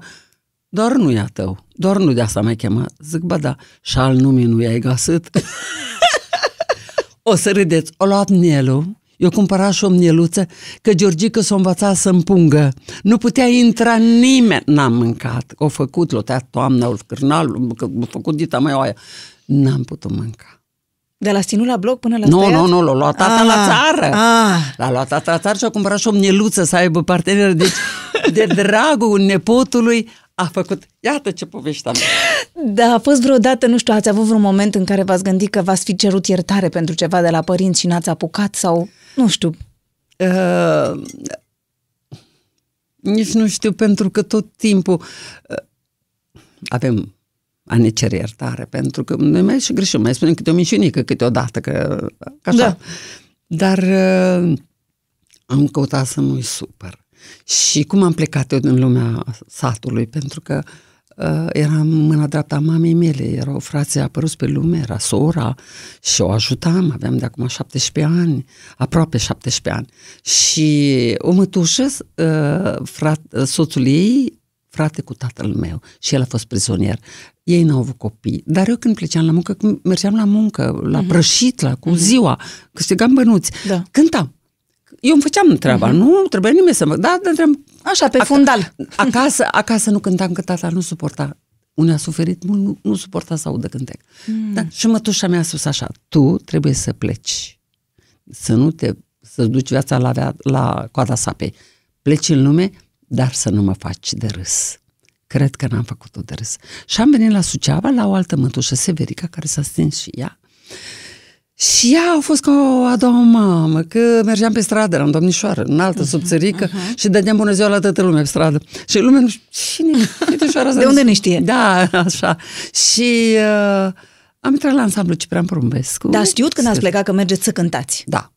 Speaker 3: doar nu e a tău, doar nu de asta mai chemat. Zic, bă, da, și al nume nu i-ai găsit. [laughs] o să râdeți, o luat mielul, eu cumpărat și o mieluță, că Georgica s-a învățat să împungă. Nu putea intra nimeni. N-am mâncat. O făcut, l-o tăiat toamna, o cârnal, că a făcut dita mai oaia. N-am putut mânca.
Speaker 2: De la ținut la bloc până la
Speaker 3: Nu,
Speaker 2: tăiat?
Speaker 3: nu, nu, l-a luat tata
Speaker 2: Ah,
Speaker 3: la țară.
Speaker 2: ah.
Speaker 3: L-a luat tata la țară și a cumpărat și o mieluță să aibă partener. Deci, de dragul nepotului, a făcut... Iată ce povești am.
Speaker 2: Da, a fost vreodată, nu știu, ați avut vreun moment în care v-ați gândit că v-ați fi cerut iertare pentru ceva de la părinți și n-ați apucat sau, nu știu,
Speaker 3: Uh, nici nu știu, pentru că tot timpul uh, avem a ne cere iertare, pentru că noi mai și greșim, mai spunem câte o minciunică câteodată, că, că așa.
Speaker 2: Da.
Speaker 3: Dar uh, am căutat să nu-i supăr. Și cum am plecat eu din lumea satului, pentru că uh, eram mâna dreaptă a mamei mele, erau frații apăruți pe lume, era sora și o ajutam, aveam de acum 17 ani, aproape 17 ani. Și o mătușă, uh, frat, soțul ei, frate cu tatăl meu și el a fost prizonier. Ei n-au avut copii, dar eu când pleceam la muncă, când mergeam la muncă, la uh-huh. prășit, la cu ziua, câștigam bănuți,
Speaker 2: Da.
Speaker 3: cântam. Eu îmi făceam treaba, uh-huh. nu trebuia nimeni să mă... Da, dar întream,
Speaker 2: așa, pe fundal.
Speaker 3: Acasă, acasă nu cântam că tata nu suporta. Unde a suferit mult, nu, nu suporta să audă cântec. Mm. Da, și mătușa mea a spus așa, tu trebuie să pleci, să nu te, să duci viața la, via- la coada sapei. Pleci în lume, dar să nu mă faci de râs. Cred că n-am făcut-o de râs. Și am venit la Suceava, la o altă mătușă, Severica, care s-a stins și ea. Și ea a fost ca o a doua mamă, că mergeam pe stradă, eram domnișoară, în altă subțărică și dădeam bună ziua la toată lumea pe stradă. Și lumea [laughs] nu știu, cine? Uite și Timișoara.
Speaker 2: De unde ne știe?
Speaker 3: Da, așa. Și uh, am intrat la ansamblu Ciprian Porumbescu.
Speaker 2: Dar știut când ați plecat că mergeți să cântați.
Speaker 3: Da.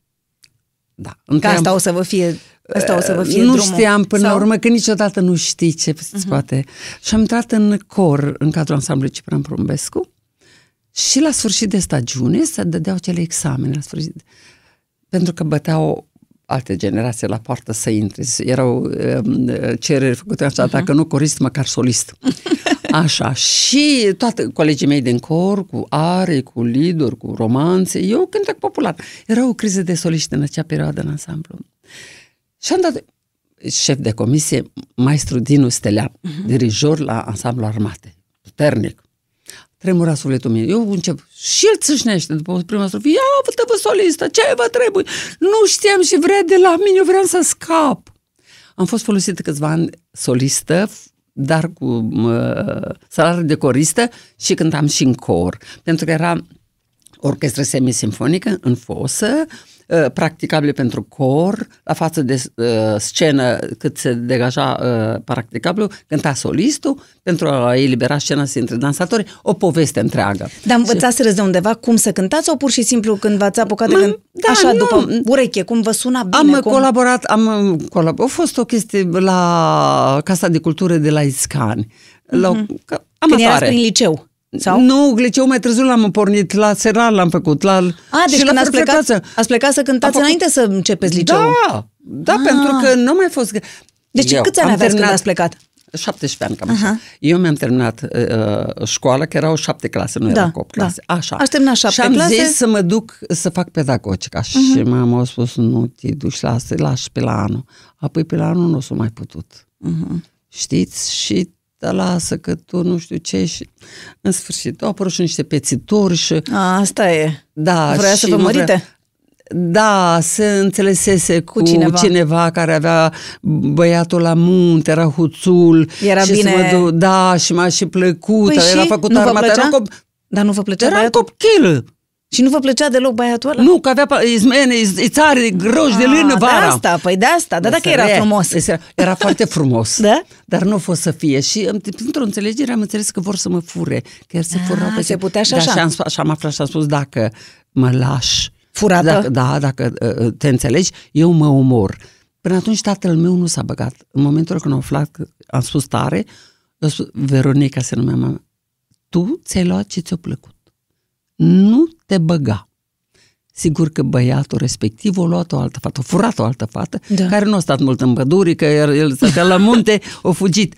Speaker 3: Da.
Speaker 2: Că
Speaker 3: Întâi am-
Speaker 2: asta o să vă fie, asta o să vă fie
Speaker 3: nu
Speaker 2: drumul.
Speaker 3: știam până
Speaker 2: Sau?
Speaker 3: la urmă că niciodată nu știi ce
Speaker 2: Mhm.
Speaker 3: se poate. Și am intrat în cor în cadrul ansamblului Ciprian Porumbescu și la sfârșit de stagiune se dădeau cele examene la sfârșit. Pentru că băteau alte generații la poartă să intre. Erau um, cereri făcute așa,
Speaker 2: Mhm.
Speaker 3: dacă nu corist, măcar solist. [laughs] Așa. Și toate colegii mei din cor, cu are, cu liduri, cu romanțe, eu cântec popular. Era o criză de soliști în acea perioadă în ansamblu. Și am dat șef de comisie, maestru Dinu Stelean, uh-huh. dirijor la ansamblu armate, puternic. Tremura sufletul meu. Eu încep și el țâșnește după prima strofă. Ia, vă solistă, ce vă trebuie? Nu știam și vrea de la mine, eu vreau să scap. Am fost folosită câțiva ani solistă, dar cu uh, salariu de coristă și cântam și în cor. Pentru că era orchestră semisimfonică în fosă, uh, practicabile pentru cor, la față de uh, scenă cât se degaja uh, practicabil, cânta solistul pentru a elibera scena între dansatori, o poveste întreagă.
Speaker 2: Dar învățați de undeva cum să cântați sau pur și simplu când v-ați apucat de
Speaker 3: Mă,
Speaker 2: gând,
Speaker 3: da,
Speaker 2: așa
Speaker 3: nu.
Speaker 2: după ureche, cum vă suna bine?
Speaker 3: Am
Speaker 2: cum...
Speaker 3: colaborat, am colaborat, a fost o chestie la Casa de Cultură de la Iscani, la, o- ca,
Speaker 2: Când erați
Speaker 3: amatoare.
Speaker 2: prin liceu? Sau?
Speaker 3: Nu, liceu mai târziu l-am pornit, la Seral l-am făcut, la
Speaker 2: A, deci
Speaker 3: și
Speaker 2: când
Speaker 3: la
Speaker 2: ați plecat,
Speaker 3: frecvență.
Speaker 2: ați plecat să cântați
Speaker 3: Am făcut-
Speaker 2: înainte să începeți liceul?
Speaker 3: Da, da,
Speaker 2: Ah.
Speaker 3: pentru că nu mai fost...
Speaker 2: Deci
Speaker 3: Eu
Speaker 2: câți ani
Speaker 3: am
Speaker 2: aveați când
Speaker 3: terminat-
Speaker 2: ați plecat?
Speaker 3: 17 ani, cam așa. Eu mi-am terminat uh, școala, că erau șapte clase, nu
Speaker 2: Da,
Speaker 3: erau opt
Speaker 2: da.
Speaker 3: clase. Așa.
Speaker 2: Aș termina șapte
Speaker 3: și am
Speaker 2: clase.
Speaker 3: zis să mă duc să fac pedagogica. Uh-huh. Și mama a spus, nu te duci la asta, lași pe la anul. Apoi pe la anul nu s-a mai putut. Uh-huh. Știți? Și te lasă că tu nu știu ce și în sfârșit au apărut și niște pețitori și
Speaker 2: A, asta e.
Speaker 3: da,
Speaker 2: Vrea
Speaker 3: și
Speaker 2: să vă
Speaker 3: nu
Speaker 2: mărite?
Speaker 3: Da, se înțelesese cu,
Speaker 2: Cu cineva.
Speaker 3: cineva care avea băiatul la munte, era huțul.
Speaker 2: Era
Speaker 3: și
Speaker 2: bine-
Speaker 3: Să mă duc, da, și m-a și plăcut,
Speaker 2: Păi
Speaker 3: era
Speaker 2: și?
Speaker 3: făcut
Speaker 2: Nu vă
Speaker 3: armată.
Speaker 2: plăcea?
Speaker 3: Era, cop,
Speaker 2: Dar nu vă plăcea
Speaker 3: era
Speaker 2: băiatul?
Speaker 3: copil.
Speaker 2: Și nu vă plăcea deloc băiatul ăla?
Speaker 3: Nu, că avea pa- izmene, iz- ițare, groși de lână
Speaker 2: Ah,
Speaker 3: vara.
Speaker 2: De asta, păi de asta. Dar dacă era
Speaker 3: Era-
Speaker 2: frumos.
Speaker 3: Era, era foarte frumos. [laughs]
Speaker 2: Da?
Speaker 3: Dar nu a fost să fie. Și am- printr-o înțelegere am înțeles că vor să mă fure. Că el se
Speaker 2: Ah,
Speaker 3: furau pe
Speaker 2: se putea și
Speaker 3: da,
Speaker 2: așa.
Speaker 3: Și am, sp- și am aflat și am spus, dacă mă lași,
Speaker 2: Furată?
Speaker 3: Dacă, da, dacă uh, te înțelegi, eu mă omor. Până atunci tatăl meu nu s-a băgat. În momentul când am aflat că am spus tare, a spus, Veronica se numea mama, tu ți-ai luat ce ți-a plăcut. Nu te băga. Sigur că băiatul respectiv a luat o altă fată, a furat o altă fată,
Speaker 2: Da.
Speaker 3: care nu a stat mult în păduri, că el, el stătea la munte, [laughs] a fugit.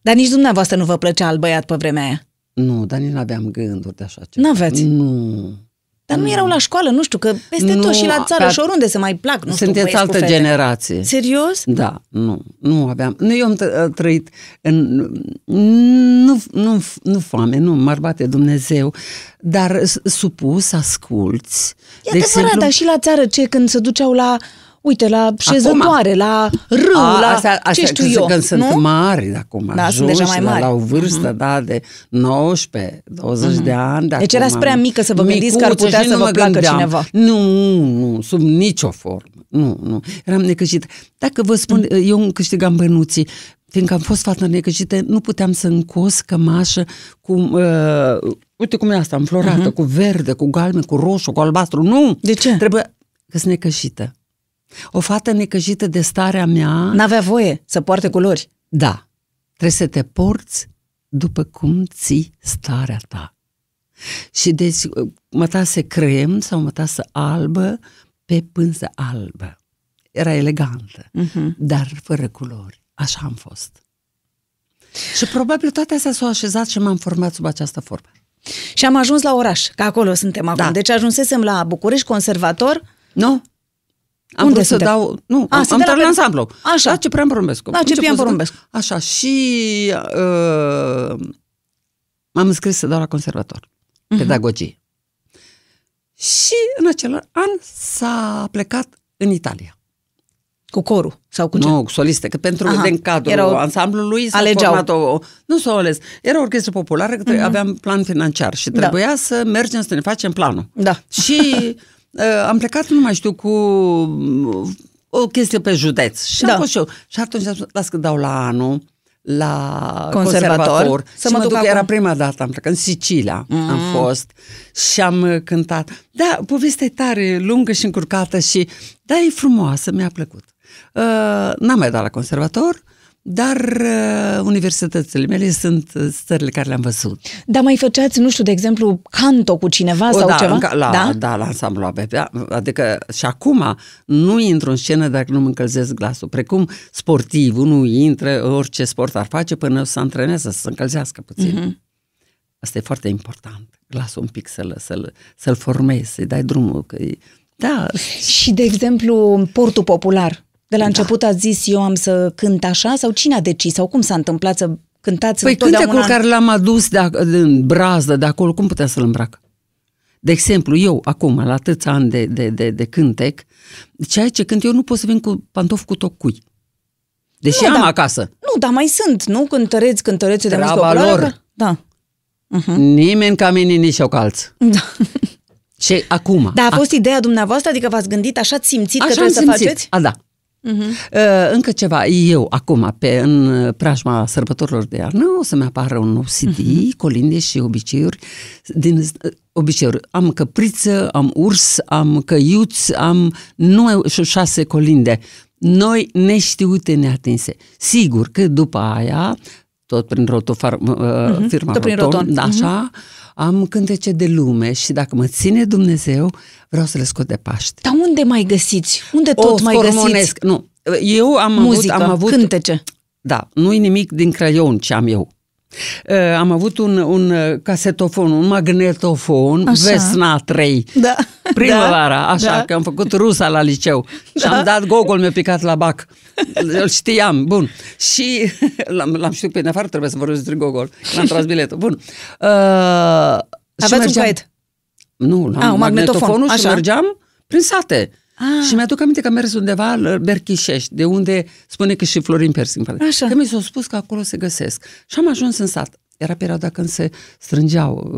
Speaker 2: Dar nici dumneavoastră nu vă plăcea alt băiat pe vremea aia.
Speaker 3: Nu, dar nici nu aveam gânduri de așa ceva.
Speaker 2: N-aveați?
Speaker 3: Nu.
Speaker 2: Dar nu erau la școală, nu știu, că peste
Speaker 3: Nu,
Speaker 2: tot și la țară
Speaker 3: pe-
Speaker 2: și oriunde se mai plac, nu știu,
Speaker 3: Sunteți
Speaker 2: băieți cu
Speaker 3: altă
Speaker 2: fete.
Speaker 3: generație.
Speaker 2: Serios?
Speaker 3: Da, nu, nu aveam. Nu, eu am t- trăit în. Nu, nu, nu foame, nu, m-ar bate Dumnezeu, dar s- supus, asculți.
Speaker 2: E adevărat, dar și la țară ce când se duceau la, uite, la șezătoare, la râu,
Speaker 3: A,
Speaker 2: la
Speaker 3: astea, astea,
Speaker 2: ce știu
Speaker 3: când,
Speaker 2: eu,
Speaker 3: când sunt
Speaker 2: nu?
Speaker 3: mari, de acum
Speaker 2: Da, sunt
Speaker 3: ajungi
Speaker 2: deja mai
Speaker 3: la-
Speaker 2: mari.
Speaker 3: La o vârstă, da, de 19, 20 de ani. De
Speaker 2: Deci
Speaker 3: acum,
Speaker 2: erați prea mică să vă gândiți că ar
Speaker 3: micuță
Speaker 2: putea
Speaker 3: și
Speaker 2: să
Speaker 3: nu
Speaker 2: vă
Speaker 3: mă
Speaker 2: placă
Speaker 3: gândeam.
Speaker 2: cineva.
Speaker 3: Nu, nu, sub nicio formă. Nu, nu. Eram necăjită. Dacă vă spun,
Speaker 2: Mm.
Speaker 3: eu îmi câștigam bănuții, fiindcă am fost fată necăjită, nu puteam să încos cămașă cu, uh, uite cum e asta, înflorată, cu verde, cu galben, cu roșu, cu albastru. Nu!
Speaker 2: Mhm. De ce?
Speaker 3: Trebuie că sunt necăjită. O fată necăjită de starea mea,
Speaker 2: N-avea voie să poarte culori.
Speaker 3: da, trebuie să te porți după cum ții starea ta. Și deci mă tase crem sau mă tase albă pe pânză albă. Era elegantă,
Speaker 2: Mhm.
Speaker 3: dar fără culori. Așa am fost. Și probabil toate astea s-au așezat și m-am format sub această formă.
Speaker 2: Și am ajuns la oraș, că acolo suntem acum.
Speaker 3: Da.
Speaker 2: Deci ajunsesem la București, conservator.
Speaker 3: Nu? Am
Speaker 2: Unde
Speaker 3: vrut să
Speaker 2: suntem?
Speaker 3: dau... Nu,
Speaker 2: A,
Speaker 3: am,
Speaker 2: sunteți
Speaker 3: am
Speaker 2: la-
Speaker 3: la ansamblu.
Speaker 2: Așa.
Speaker 3: Da, Ciprian Porumbescu.
Speaker 2: Da,
Speaker 3: Am
Speaker 2: Ciprian
Speaker 3: început să-
Speaker 2: Porumbescu.
Speaker 3: Așa, și uh, m-am înscris să dau la conservator.
Speaker 2: Mhm.
Speaker 3: Pedagogie. Și în acel an s-a plecat în Italia.
Speaker 2: Cu corul sau cu ce?
Speaker 3: Nu, cu soliste, că pentru
Speaker 2: Aha,
Speaker 3: că din cadrul
Speaker 2: erau-
Speaker 3: ansamblului s-a
Speaker 2: alegeau.
Speaker 3: format o... Nu s-o ales. Era o orchestră populară, că mm aveam plan financiar și
Speaker 2: Da.
Speaker 3: trebuia să mergem să ne facem planul.
Speaker 2: Da.
Speaker 3: Și uh, [laughs] am plecat, nu mai știu, cu uh, o chestie pe județ. Și
Speaker 2: Da.
Speaker 3: am fost și eu. Și atunci am spus, las că dau la anul, la
Speaker 2: Conservator.
Speaker 3: conservator,
Speaker 2: Să
Speaker 3: și
Speaker 2: mă
Speaker 3: mă
Speaker 2: duc
Speaker 3: duc,
Speaker 2: acum.
Speaker 3: era prima dată, am plecat în Sicilia, mm. am fost și am uh, cântat. Da, povestea e tare, lungă și încurcată și, da, e frumoasă, mi-a plăcut. Uh, n-am mai dat la conservator, dar uh, universitățile mele sunt uh, stările care le-am văzut.
Speaker 2: Dar mai făceați, nu știu, de exemplu, canto cu cineva
Speaker 3: O,
Speaker 2: sau
Speaker 3: da,
Speaker 2: ceva?
Speaker 3: încă- la,
Speaker 2: da?
Speaker 3: da, la ansamblu ABB. Da, adică și acum nu intru în scenă dacă nu îmi încălzesc glasul. Precum sportivul nu intră, orice sport ar face, până să antrenează, să se încălzească puțin.
Speaker 2: Mhm.
Speaker 3: Asta e foarte important. Glasul un pic să-l, să-l, să-l formezi, să-i dai drumul. Că e, da,
Speaker 2: Și, de exemplu, în portul popular. De la început ați zis eu am să cânt așa sau cine a decis sau cum s-a întâmplat să cântați
Speaker 3: Păi
Speaker 2: întotdeauna?
Speaker 3: cântecul care l-am adus de, ac- din brazdă de acolo, cum putea să-l îmbrac? De exemplu, eu acum, la atâția ani de, de, de, de cântec, ceea ce cânt eu nu pot să vin cu pantofi cu tocui. Deși
Speaker 2: Nu,
Speaker 3: am
Speaker 2: da.
Speaker 3: acasă.
Speaker 2: Nu, dar mai sunt, nu? Cântăreți, cântărețe de muzică
Speaker 3: Treaba
Speaker 2: populară?
Speaker 3: lor.
Speaker 2: că- Da.
Speaker 3: Nimeni ca mine nici eu calț. [laughs]
Speaker 2: da.
Speaker 3: Ce acum?
Speaker 2: Dar a fost ideea dumneavoastră? Adică v-ați gândit, așa ați simțit că
Speaker 3: Așa
Speaker 2: trebuie
Speaker 3: am
Speaker 2: să
Speaker 3: simțit.
Speaker 2: faceți?
Speaker 3: A, da. Uh, încă ceva, eu acum, pe, în preajma sărbătorilor de iarnă, o să-mi apară un nou CD, colinde și obiceiuri. Din uh, obiceiuri, am căpriță, am urs, am căiuți, am numai și șase colinde. Noi neștiute neatinse. Sigur că după aia, tot prin Rotofar, uh, firma
Speaker 2: tot prin
Speaker 3: Roton,
Speaker 2: Roton.
Speaker 3: da, așa, am cântece de lume și dacă mă ține Dumnezeu, vreau să le scot de Paște.
Speaker 2: Dar unde mai găsiți? Unde tot
Speaker 3: o
Speaker 2: mai găsiți
Speaker 3: scormonesc. Nu, eu am
Speaker 2: muzică,
Speaker 3: avut, am avut
Speaker 2: cântece?
Speaker 3: Da, nu-i nimic din creion ce am eu. Uh, am avut un, un uh, casetofon, un magnetofon,
Speaker 2: Așa.
Speaker 3: Vesna 3.
Speaker 2: Da.
Speaker 3: Primăvara,
Speaker 2: Da,
Speaker 3: așa,
Speaker 2: da.
Speaker 3: că am făcut rusa la liceu și am dat gogol, mi-a picat la bac. Îl știam, bun. Și [laughs] l-am, l-am știut pe din afară, trebuie să vorbesc despre gogol. L-am tras biletul, bun. Uh, și
Speaker 2: Aveți un
Speaker 3: mergeam-
Speaker 2: caiet?
Speaker 3: Nu, la
Speaker 2: Ah, un magnetofon,
Speaker 3: magnetofonul și
Speaker 2: așa.
Speaker 3: mergeam prin sate.
Speaker 2: Ah.
Speaker 3: Și mi-aduc aminte că am mers undeva la Berchișești, de unde spune că și Florin Persing.
Speaker 2: Așa.
Speaker 3: Că mi s-a spus că acolo se găsesc. Și am ajuns în sat. Era perioada când se strângeau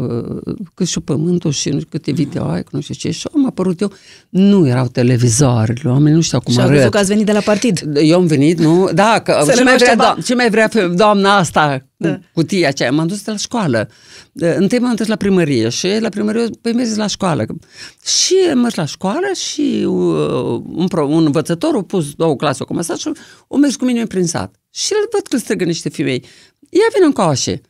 Speaker 3: uh, cât și pământul și nu știu câte videoaie, nu știu ce. Și am apărut eu. Nu erau televizoarele, oamenii nu știau cum
Speaker 2: Și a
Speaker 3: arăt.
Speaker 2: văzut că ați venit de la partid.
Speaker 3: Eu am venit, nu? Da, că
Speaker 2: Să
Speaker 3: ce
Speaker 2: le
Speaker 3: mai,
Speaker 2: luați
Speaker 3: vrea,
Speaker 2: ceva.
Speaker 3: do- ce mai vrea fe- doamna asta
Speaker 2: Da.
Speaker 3: cu cutia aceea? M-am dus de la școală. De- Întâi m-am dus la primărie și la primărie păi mergeți la școală. Și am mers la școală și uh, un, pro, un învățător a pus două clase cu masaj și o mers cu mine prin sat. Și îl văd că strigă niște femei. Ia vină în coașe.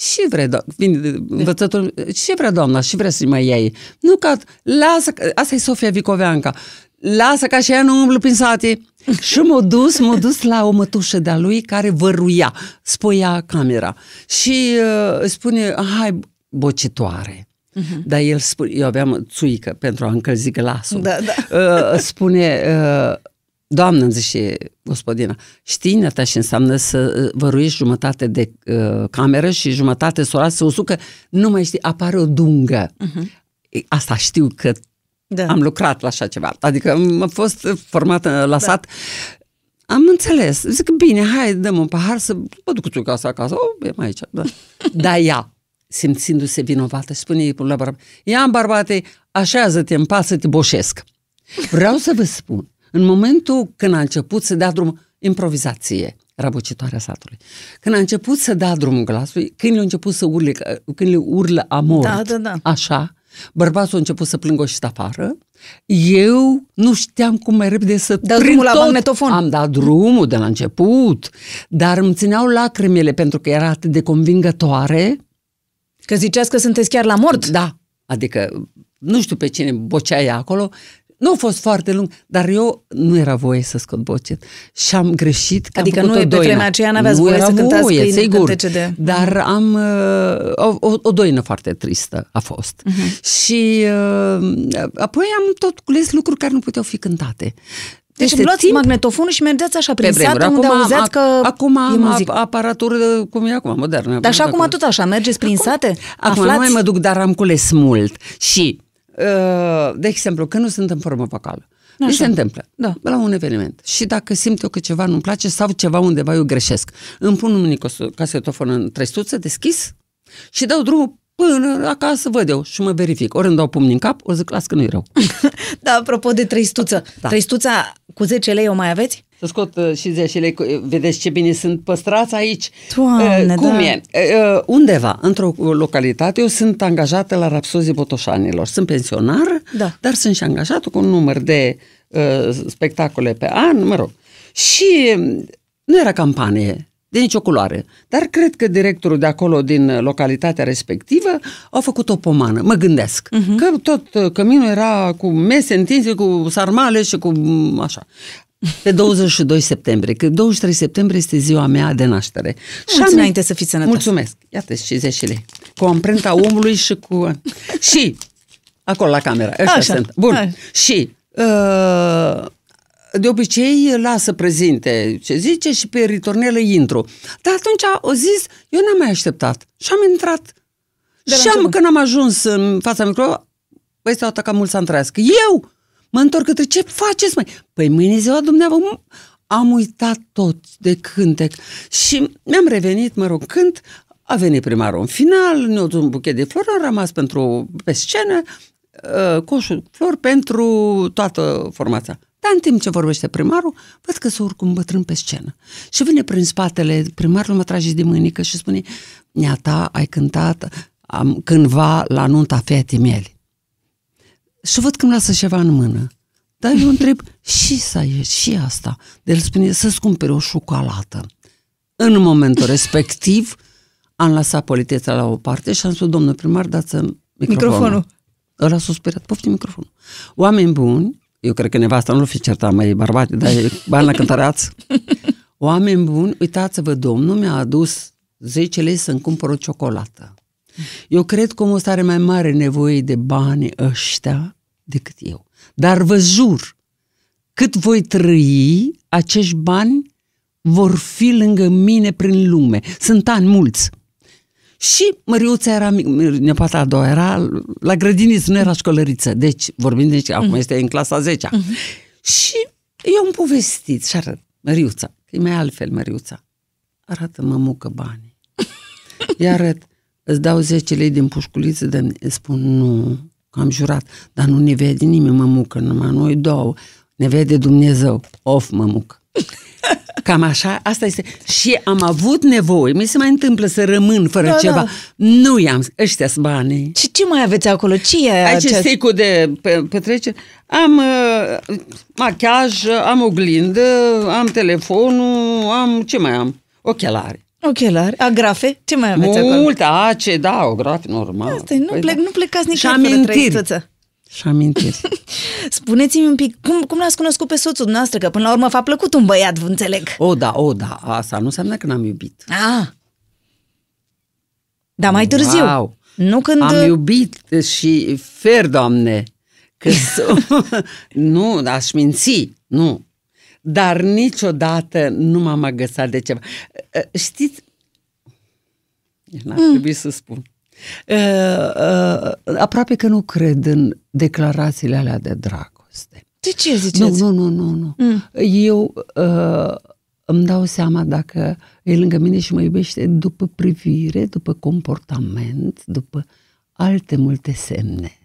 Speaker 3: Și vrea, do- vine de- învățătorul, și vrea doamna, și vrea să mai ia ei. Nu că, lasă, că- asta e Sofia Vicoveanca, lasă ca și ea nu umblă prin sate. [laughs] și m-a dus, m-a dus la o mătușă de-a lui care văruia, spoia camera. Și uh, spune, hai, bocitoare. Uh-huh. Dar el spune, eu aveam țuică pentru a încălzi glasul.
Speaker 2: Da, da.
Speaker 3: Uh, spune, uh, doamnă, îmi zice gospodina, știi, neta, și înseamnă să uh, văruiești jumătate de uh, cameră și jumătate să o lasă să usucă, nu mai știi, apare o dungă. Uh-huh. Asta știu că
Speaker 2: Da.
Speaker 3: am lucrat la așa ceva. Adică am fost formată la sat. Am înțeles. Zic, bine, hai, dăm un pahar să mă duc cu casa acasă. Oh, e mai aici. Da. [laughs] Dar ea, simțindu-se vinovată, spune ei la bărbat, ia bărbate, așează-te în pat să te boșesc. Vreau să vă spun, în momentul când a început să dea drum improvizație, răbucitoarea satului, când a început să dea drumul glasului, când le-a început să urle, când le urlă amor,
Speaker 2: Da, da, da.
Speaker 3: așa, bărbatul a început să plângă și afară, eu nu știam cum mai repede să
Speaker 2: Dați
Speaker 3: prind
Speaker 2: drumul la magnetofon.
Speaker 3: Am dat drumul de la început, dar îmi țineau lacrimile pentru că era atât de convingătoare.
Speaker 2: Că ziceați că sunteți chiar la mort.
Speaker 3: Da, adică nu știu pe cine bocea ea acolo, nu a fost foarte lung, dar eu nu era voie să scot bocet și am greșit că
Speaker 2: Adică
Speaker 3: am
Speaker 2: nu,
Speaker 3: făcut
Speaker 2: pe
Speaker 3: o doină.
Speaker 2: vremea aceea n-aveați
Speaker 3: nu
Speaker 2: voie
Speaker 3: era
Speaker 2: să cântați
Speaker 3: voie,
Speaker 2: câini,
Speaker 3: sigur,
Speaker 2: cântece de-
Speaker 3: Dar am uh, o, o, o doină foarte tristă a fost.
Speaker 2: Mhm.
Speaker 3: Și uh, apoi am tot cules lucruri care nu puteau fi cântate.
Speaker 2: Deci
Speaker 3: Peste
Speaker 2: luați
Speaker 3: timp,
Speaker 2: magnetofonul și mergeați așa prin
Speaker 3: pe vremuri.
Speaker 2: sat unde
Speaker 3: Acum am-
Speaker 2: auzeați că
Speaker 3: acum
Speaker 2: e
Speaker 3: am
Speaker 2: muzică.
Speaker 3: aparatură cum e acum, modernă.
Speaker 2: Dar și acum
Speaker 3: Acum-
Speaker 2: tot așa, mergeți prin sate?
Speaker 3: Acum
Speaker 2: Aflați?
Speaker 3: nu mai mă duc, dar am cules mult. Și, uh, de exemplu, când nu sunt în formă vocală, mi
Speaker 2: Așa.
Speaker 3: se întâmplă
Speaker 2: Da.
Speaker 3: la un eveniment. Și dacă simt eu că ceva nu-mi place sau ceva undeva eu greșesc, îmi pun un mini cos- casetofon în trestuță deschis și dau drumul până acasă văd eu și mă verific. Ori îmi dau pumni în cap, ori zic, las că nu-i rău. [laughs]
Speaker 2: Da, apropo de trăistuță. Da.
Speaker 3: Da.
Speaker 2: Trăistuța cu 10 lei o mai aveți?
Speaker 3: Să scot uh, și zeșile, cu- vedeți ce bine sunt păstrați aici.
Speaker 2: Doamne,
Speaker 3: Uh, Cum
Speaker 2: da.
Speaker 3: e? Uh, Undeva, într-o localitate, eu sunt angajată la Rapsozii Botoșanilor. Sunt pensionară,
Speaker 2: Da.
Speaker 3: dar sunt și angajată cu un număr de uh, spectacole pe an, mă rog. Și um, nu era campanie de nicio culoare, dar cred că directorul de acolo din localitatea respectivă a făcut o pomană, mă gândesc, uh-huh. că tot uh, căminul era cu mese întinse, cu sarmale și cu m, așa. Pe 22 septembrie, că 23 septembrie este ziua mea de naștere.
Speaker 2: Mulți
Speaker 3: am-
Speaker 2: înainte să fiți sănătos.
Speaker 3: Mulțumesc. Iată și zeșile. Cu amprenta omului și cu... și, acolo la camera, ăștia
Speaker 2: Așa,
Speaker 3: sunt. Bun.
Speaker 2: hai.
Speaker 3: Și, uh, de obicei lasă prezinte ce zice și pe ritornelă intru. Dar atunci o zis, eu n-am mai așteptat. Și am intrat.
Speaker 2: De la
Speaker 3: și am,
Speaker 2: început.
Speaker 3: când am ajuns în fața micro, băi, s-au atacat mult să trăiască. Eu mă întorc către ce faceți, mai? Păi mâine e ziua dumneavoastră. Am uitat tot de cântec și mi-am revenit, mă rog, cânt, a venit primarul în final, ne-a dus un buchet de flori, am rămas pentru, pe scenă, uh, coșul flori pentru toată formația. Dar în timp ce vorbește primarul, văd că se urcă un bătrân pe scenă. Și vine prin spatele primarul, mă trage de mâinică și spune, Neata, ai cântat am, cândva la nunta fetei mele. Și văd că îmi lasă ceva în mână. Dar eu întreb, și să ieși, și asta. De el spune să-ți cumpere o șocolată. În momentul respectiv, am lăsat politeța la o parte și am spus, domnul primar, dați-mi microfonul.
Speaker 2: Microfonul.
Speaker 3: Ăla s-a speriat, poftim microfonul. Oameni buni, eu cred că nevasta nu fi certat, mai bărbate, dar e bani la cântăreați. Oameni buni, uitați-vă, domnul mi-a adus 10 lei să-mi cumpăr o ciocolată. Eu cred că omul ăsta are mai mare nevoie de bani ăștia decât eu. Dar vă jur, cât voi trăi, acești bani vor fi lângă mine prin lume. Sunt ani mulți. Și Măriuța era, mic- nepoata a doua, era la grădiniță, nu era școlăriță. Deci, vorbim de ce, acum este în clasa 10 Și eu am povestit și arăt, Măriuța, că e mai altfel Măriuța. Arată mămucă banii. Îi arăt, îți dau 10 lei din pușculiță, de îți spun nu, că am jurat, dar nu ne vede nimeni mămucă, numai noi două, ne vede Dumnezeu, of mămucă. [laughs] Cam așa, asta este. Și am avut nevoie, mi se mai întâmplă să rămân fără
Speaker 2: Da,
Speaker 3: ceva.
Speaker 2: da.
Speaker 3: Nu i-am, ăștia sunt banii.
Speaker 2: Și ce mai aveți acolo? Ce e
Speaker 3: Aici
Speaker 2: acest-
Speaker 3: este sticul de pe, petrecere. Am uh, machiaj, am oglindă, am telefonul, am, ce mai am? Ochelari.
Speaker 2: Ochelari, agrafe? Ce mai aveți acolo?
Speaker 3: Multe, ace, da, o graf normal.
Speaker 2: Asta e, nu,
Speaker 3: Păi
Speaker 2: plec,
Speaker 3: da.
Speaker 2: nu plecați
Speaker 3: Și
Speaker 2: nicăieri fără
Speaker 3: amintiri.
Speaker 2: trăistuță.
Speaker 3: Și amintiri. [laughs]
Speaker 2: Spuneți-mi un pic, cum, cum l-ați cunoscut pe soțul dumneavoastră? Că până la urmă v-a plăcut un băiat, vă înțeleg.
Speaker 3: O, da, o, da, asta nu înseamnă că n-am iubit.
Speaker 2: Ah. Dar mai târziu.
Speaker 3: Wow.
Speaker 2: Nu când...
Speaker 3: Am iubit și fer, doamne, că s- [laughs] nu, aș minți, nu. Dar niciodată nu m-am agățat de ceva. Uh, Știți, n-ar
Speaker 2: Mm.
Speaker 3: trebui să spun. Uh, uh, aproape că nu cred în declarațiile alea de dragoste.
Speaker 2: De ce
Speaker 3: Nu,
Speaker 2: ziceți?
Speaker 3: nu, nu, nu, nu.
Speaker 2: Mm.
Speaker 3: Eu uh, îmi dau seama dacă e lângă mine și mă iubește după privire, după comportament, după alte multe semne.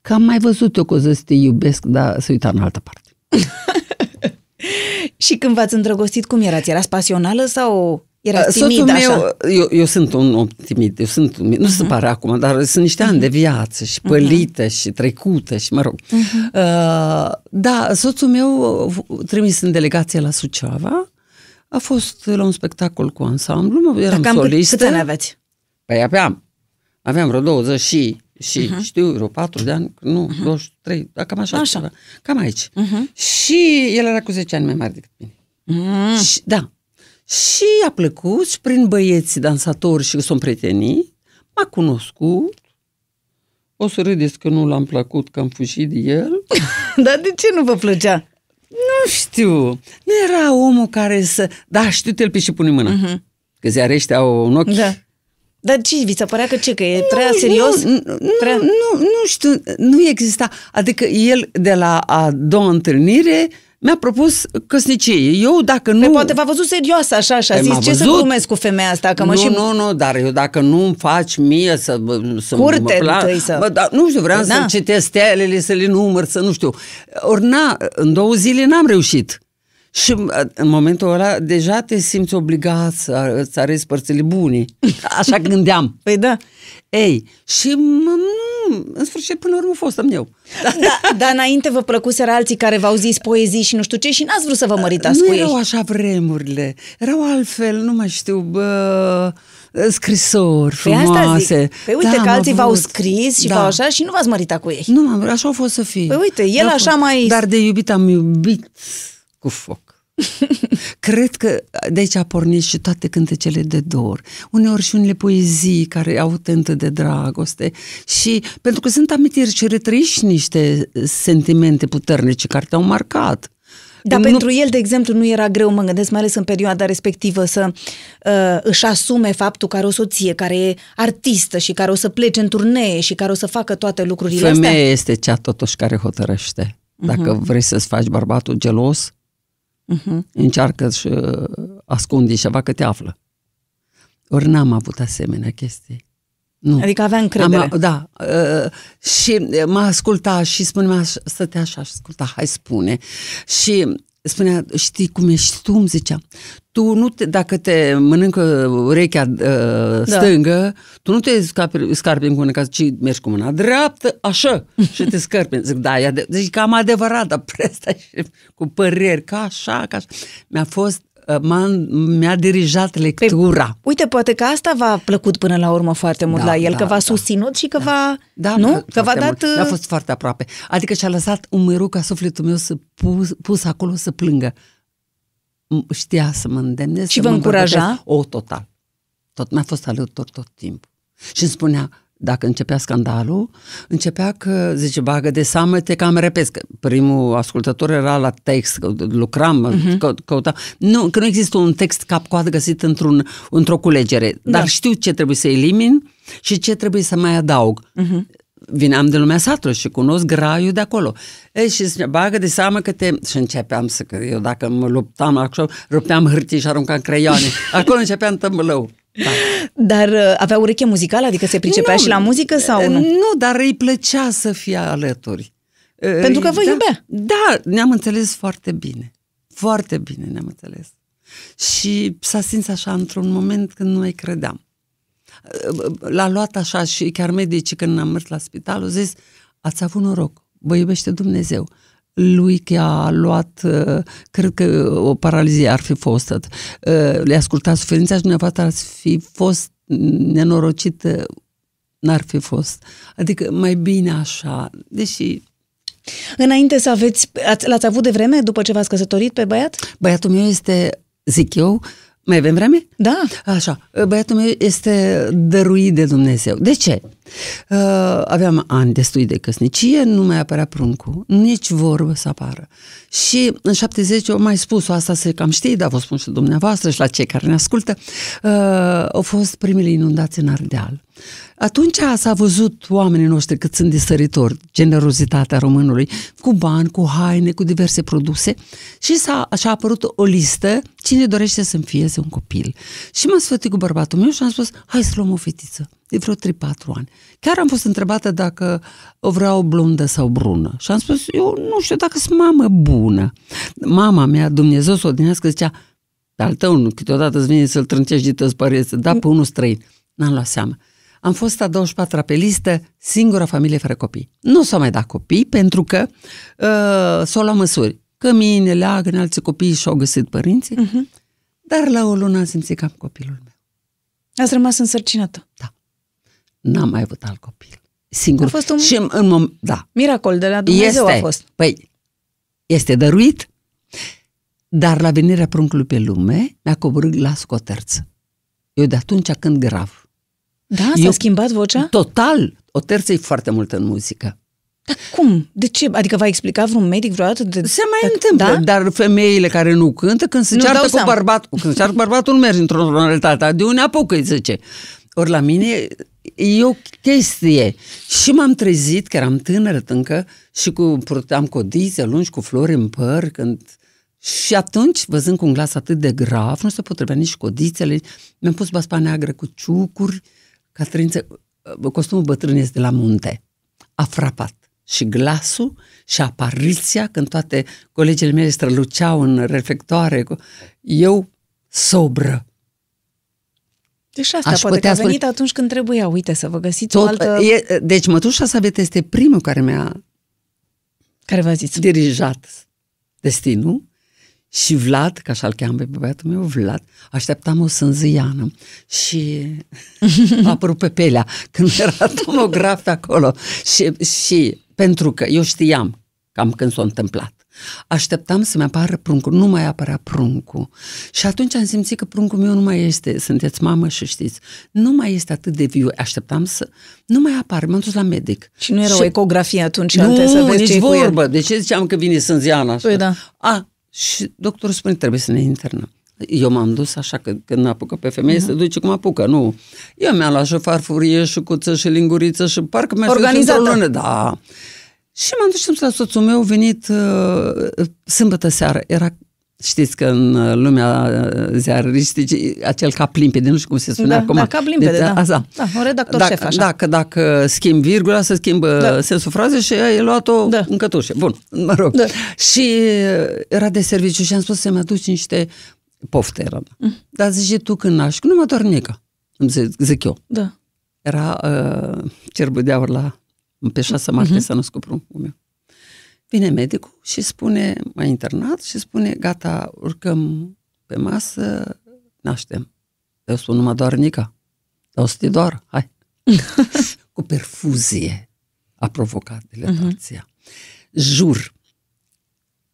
Speaker 3: Că am mai văzut eu că o să te iubesc, dar să uita în altă parte. [laughs]
Speaker 2: Și când v-ați îndrăgostit, cum erați? Erați pasională sau erați
Speaker 3: Soțul
Speaker 2: timid așa?
Speaker 3: meu, eu, eu sunt un om timid, eu sunt, un- nu se pare acum, dar sunt niște ani de viață și pălită și trecută și mă rog. Uh, da, soțul meu uh, trimis în delegație la Suceava, a fost la un spectacol cu ansamblu, mă, eram
Speaker 2: Dar cam cât-
Speaker 3: solistă.
Speaker 2: câți ani aveți?
Speaker 3: Păi aveam, aveam vreo 20 și, și uh-huh. știu, vreo 4 de ani, nu, uh-huh. 23, dar cam așa,
Speaker 2: Așa.
Speaker 3: Ceva, cam aici.
Speaker 2: Uh-huh.
Speaker 3: Și el era cu 10 ani mai mare decât mine.
Speaker 2: Mm.
Speaker 3: Și, da. Și a plăcut și prin băieți dansatori și sunt prietenii, m-a cunoscut. O să râdeți că nu l-am plăcut, că am fugit de el. [laughs]
Speaker 2: Dar de ce nu vă plăcea?
Speaker 3: Nu știu. Nu era omul care să... Da, știu, te-l pe și pune mâna. Uh-huh. Că ziarești au un ochi.
Speaker 2: Da. Dar ce, vi se părea că ce, că e prea serios?
Speaker 3: Nu, nu,
Speaker 2: Prea-
Speaker 3: nu, nu știu, nu exista. Adică el de la a doua întâlnire mi-a propus căsnicie. Eu dacă nu...
Speaker 2: Păi poate v-a văzut serioasă așa și a
Speaker 3: Păi
Speaker 2: zis
Speaker 3: m-a
Speaker 2: ce să
Speaker 3: văzut.
Speaker 2: glumesc cu femeia asta, că mă
Speaker 3: nu,
Speaker 2: și...
Speaker 3: nu, nu, dar eu dacă nu îmi faci mie să, să
Speaker 2: Curte
Speaker 3: mă
Speaker 2: întâi să-
Speaker 3: Bă, da, nu știu, vreau
Speaker 2: Da.
Speaker 3: să citesc stelele, să le număr, să nu știu. Ori na, în două zile n-am reușit. Și uh, în momentul ăla deja te simți obligat să îți arăți părțile bune. [laughs] Așa gândeam.
Speaker 2: Păi da.
Speaker 3: Ei, și mă, nu, în sfârșit până la urmă a fost am eu. [laughs]
Speaker 2: Da, dar înainte vă plăcuseră alții care v-au zis poezii și nu știu ce și n-ați vrut să vă măritați
Speaker 3: nu
Speaker 2: cu ei.
Speaker 3: erau așa vremurile, erau altfel, nu mai știu, bă, scrisori
Speaker 2: Păi asta
Speaker 3: frumoase.
Speaker 2: zic. Păi uite
Speaker 3: Da,
Speaker 2: că
Speaker 3: am
Speaker 2: alții v-au
Speaker 3: avut.
Speaker 2: scris și
Speaker 3: Da.
Speaker 2: v-au așa și nu v-ați măritat cu ei.
Speaker 3: Nu, m-am, așa a fost să fie.
Speaker 2: Păi uite, el
Speaker 3: A
Speaker 2: așa
Speaker 3: fost.
Speaker 2: mai-
Speaker 3: Dar de iubit am iubit cu foc. [laughs] Cred că de aici a pornit și toate cântecele de dor. Uneori și unele poezii care au tentă de dragoste. Și pentru că sunt amintiri și retrăiești niște sentimente puternice care te-au marcat.
Speaker 2: Dar
Speaker 3: Nu-
Speaker 2: pentru el, de exemplu, nu era greu, mă gândesc, mai ales în perioada respectivă, să uh, își asume faptul că are o soție, care e artistă și care o să plece în turnee și care o să facă toate lucrurile astea?
Speaker 3: Femeia este cea totuși care hotărăște. Dacă vrei să-ți faci bărbatul gelos,
Speaker 2: Uh-huh.
Speaker 3: încearcă și uh, ascunde ceva că te află. Ori n-am avut asemenea chestii. Nu.
Speaker 2: Adică avea încredere.
Speaker 3: Am, da. Uh, și mă asculta și spunea, așa- stătea așa și asculta, hai spune. Și spunea, știi cum ești tu, îmi zicea, tu nu te, dacă te mănâncă urechea uh, stângă, tu nu te scarpi, scarpi în mână, ci mergi cu mâna dreaptă, așa, [laughs] și te scarpi. Zic, da, e ade- zic, cam adevărat, dar [laughs] presta și cu păreri, ca așa, ca așa. Mi-a fost, uh, m-a, mi-a dirijat lectura.
Speaker 2: Uite, poate că asta v-a plăcut până la urmă foarte mult
Speaker 3: Da,
Speaker 2: la el,
Speaker 3: da,
Speaker 2: că v-a
Speaker 3: da.
Speaker 2: susținut și că v-a...
Speaker 3: Da,
Speaker 2: nu?
Speaker 3: foarte
Speaker 2: Că v-a dat...
Speaker 3: mult. A
Speaker 2: uh,
Speaker 3: fost foarte aproape. Adică și-a lăsat un mărul ca sufletul meu să pus, pus acolo să plângă. M- Știa să mă îndemne.
Speaker 2: Și
Speaker 3: să
Speaker 2: vă
Speaker 3: mă
Speaker 2: încuraja?
Speaker 3: îmbărbătesc. O, total. Tot mi-a fost alături tot timpul. Și îmi spunea, dacă începea scandalul, începea că, zice, bagă de seamă, te cam repezi. Că primul ascultător era la text, că lucram,
Speaker 2: Mhm.
Speaker 3: uh-huh. că, căuta. Nu, că nu există un text cap-coadă găsit într-un, într-o culegere,
Speaker 2: Da.
Speaker 3: dar știu ce trebuie să elimin și ce trebuie să mai adaug.
Speaker 2: Mhm.
Speaker 3: Vineam de lumea satului și cunosc graiul de acolo. Ei, și zicea, bagă de seamă că te... Și începeam să... Că eu dacă mă luptam așa, rupeam hârtii și aruncam creioane. [laughs] Acolo începeam tămălău. Da.
Speaker 2: Dar uh, avea ureche muzicală? Adică se pricepea
Speaker 3: Nu,
Speaker 2: și la muzică sau nu?
Speaker 3: Nu, dar îi plăcea să fie alături.
Speaker 2: Pentru că vă
Speaker 3: da,
Speaker 2: iubea.
Speaker 3: Da, ne-am înțeles foarte bine. Foarte bine ne-am înțeles. Și s-a simțit așa într-un moment când nu mai credeam. L-a luat așa și chiar medicii când am mers la spital au zis, ați avut noroc, vă iubește Dumnezeu. Lui că a luat, uh, cred că o paralizie ar fi fost, uh, le-a ascultat suferința și dumneavoastră ați fi fost nenorocit, uh, n-ar fi fost. Adică mai bine așa, deși
Speaker 2: Înainte să aveți... Ați, l-ați avut de vreme după ce v-ați căsătorit pe băiat?
Speaker 3: băiatul meu este, zic eu, mai avem vreme?
Speaker 2: Da.
Speaker 3: Așa, băiatul meu este dăruit de Dumnezeu. De ce? Uh, aveam ani destui de căsnicie, nu mai apărea pruncul, nici vorbă să apară. Și în 70 au mai spus-o asta, să cam știi, dar vă spun și dumneavoastră și la cei care ne ascultă, uh, au fost primele inundații în Ardeal. Atunci s-a văzut oamenii noștri cât sunt disăritori, generozitatea românului, cu bani, cu haine, cu diverse produse și s-a, așa a apărut o listă cine dorește să-mi fieze un copil. Și m-am sfătuit cu bărbatul meu și am spus, hai să luăm o fetiță de vreo 3-4 ani. Chiar am fost întrebată dacă o vreau blondă sau brună. Și am spus, eu nu știu dacă sunt mamă bună. Mama mea, Dumnezeu să o odinească, zicea, pe al tău, nu, câteodată îți vine să-l trâncești de tăți părinți, da pe unul străin. N-am luat seama. Am fost a 24-a pe listă, singura familie fără copii. Nu s-au mai dat copii pentru că uh, s-au luat măsuri. Cămine, leagăne, alții copii și-au găsit părinții. Uh-huh. Dar la o lună am simțit că am copilul meu.
Speaker 2: Ați rămas însărcinată.
Speaker 3: N-am mai avut alt copil. Singur.
Speaker 2: A fost un-
Speaker 3: Și în, în mom- da.
Speaker 2: Miracol de la Dumnezeu
Speaker 3: este.
Speaker 2: a fost.
Speaker 3: Păi, este dăruit, dar la venirea pruncului pe lume mi-a coborât glasul cu o terță. Eu de atunci când grav.
Speaker 2: Da? S-a
Speaker 3: Eu-
Speaker 2: schimbat vocea?
Speaker 3: Total, o terță e foarte mult în muzică.
Speaker 2: Dar cum? De ce? Adică v-a explicat vreun medic vreodată? De...
Speaker 3: Se mai întâmplă,
Speaker 2: Da?
Speaker 3: dar femeile care nu cântă, când se
Speaker 2: Nu-și
Speaker 3: ceartă
Speaker 2: dau
Speaker 3: cu
Speaker 2: seama.
Speaker 3: bărbatul, când se ceartă cu bărbatul, nu merge într-o tonalitate, de unde apucă, îi zice. Ori la mine e o chestie. Și m-am trezit, că eram tânără încă, și cu, purtam codițe lungi cu flori în păr, când... Și atunci, văzând cu un glas atât de grav, nu se potrivea nici codițele, mi-am pus baspa neagră cu ciucuri, Catrință, costumul bătrân este de la munte. A frapat. și glasul și apariția când toate colegele mele străluceau în reflectoare. cu- Eu sobră.
Speaker 2: Deci asta
Speaker 3: Aș
Speaker 2: poate că
Speaker 3: putea
Speaker 2: a
Speaker 3: spune-
Speaker 2: venit atunci când trebuia, uite, să vă găsiți o
Speaker 3: Tot,
Speaker 2: altă...
Speaker 3: e, deci mătușa Saveta este primul care mi-a
Speaker 2: Care v-a zis?
Speaker 3: dirijat destinul și Vlad, ca așa-l cheamă pe băiatul meu, Vlad, așteptam o sânzăiană și [laughs] a apărut pe pelea când era tomograf pe acolo și, și pentru că eu știam cam când s-a întâmplat. Așteptam să-mi apară pruncul, nu mai apărea pruncul. Și atunci am simțit că pruncul meu nu mai este, sunteți mamă și știți, nu mai este atât de viu. Așteptam să, nu mai apare, m-am dus la medic.
Speaker 2: Și nu era
Speaker 3: Și-
Speaker 2: o ecografie atunci,
Speaker 3: nu,
Speaker 2: alte, să vezi
Speaker 3: nici
Speaker 2: ce e cu el.
Speaker 3: vorbă. De ce ziceam că vine sânziana așa?
Speaker 2: Păi da.
Speaker 3: A, și doctorul spune, trebuie să ne internăm. Eu m-am dus așa că când apucă pe femeie
Speaker 2: Mhm.
Speaker 3: uh-huh. se duce cum apucă, nu. Eu mi-am luat și farfurie, și cuță, și linguriță și parcă mi-a
Speaker 2: Organizată.
Speaker 3: într-o lună. Da. Și m-am dus și am spus la soțul meu, venit uh, sâmbătă seară. Era Știți că în uh, lumea uh, ziaristicii, acel cap limpede, nu știu cum se spune
Speaker 2: Da,
Speaker 3: acum.
Speaker 2: da, cap limpede, da.
Speaker 3: Asta.
Speaker 2: Da, un redactor
Speaker 3: dacă,
Speaker 2: șef, așa.
Speaker 3: Dacă, dacă schimb virgula, să schimbă
Speaker 2: Da.
Speaker 3: da. sensul frazei și ai luat-o
Speaker 2: Da.
Speaker 3: da. în cătușe. Bun, [laughs] mă rog.
Speaker 2: Da.
Speaker 3: Da. Și uh, era de serviciu și am spus să-mi aduci niște pofte. Era. Mm. Dar zice, tu când naști, că nu mă dornica, îmi zic, zic eu.
Speaker 2: Da.
Speaker 3: Era uh, cerbul de aur la, pe 6 martie uh-huh. s-a născut pruncul meu. Vine medicul și spune, m-a internat și spune, gata, urcăm pe masă, naștem. Eu spun, nu mă doar Nica, dar o să te doar, hai. [laughs] Cu perfuzie a provocat dilatația. Uh-huh. Jur,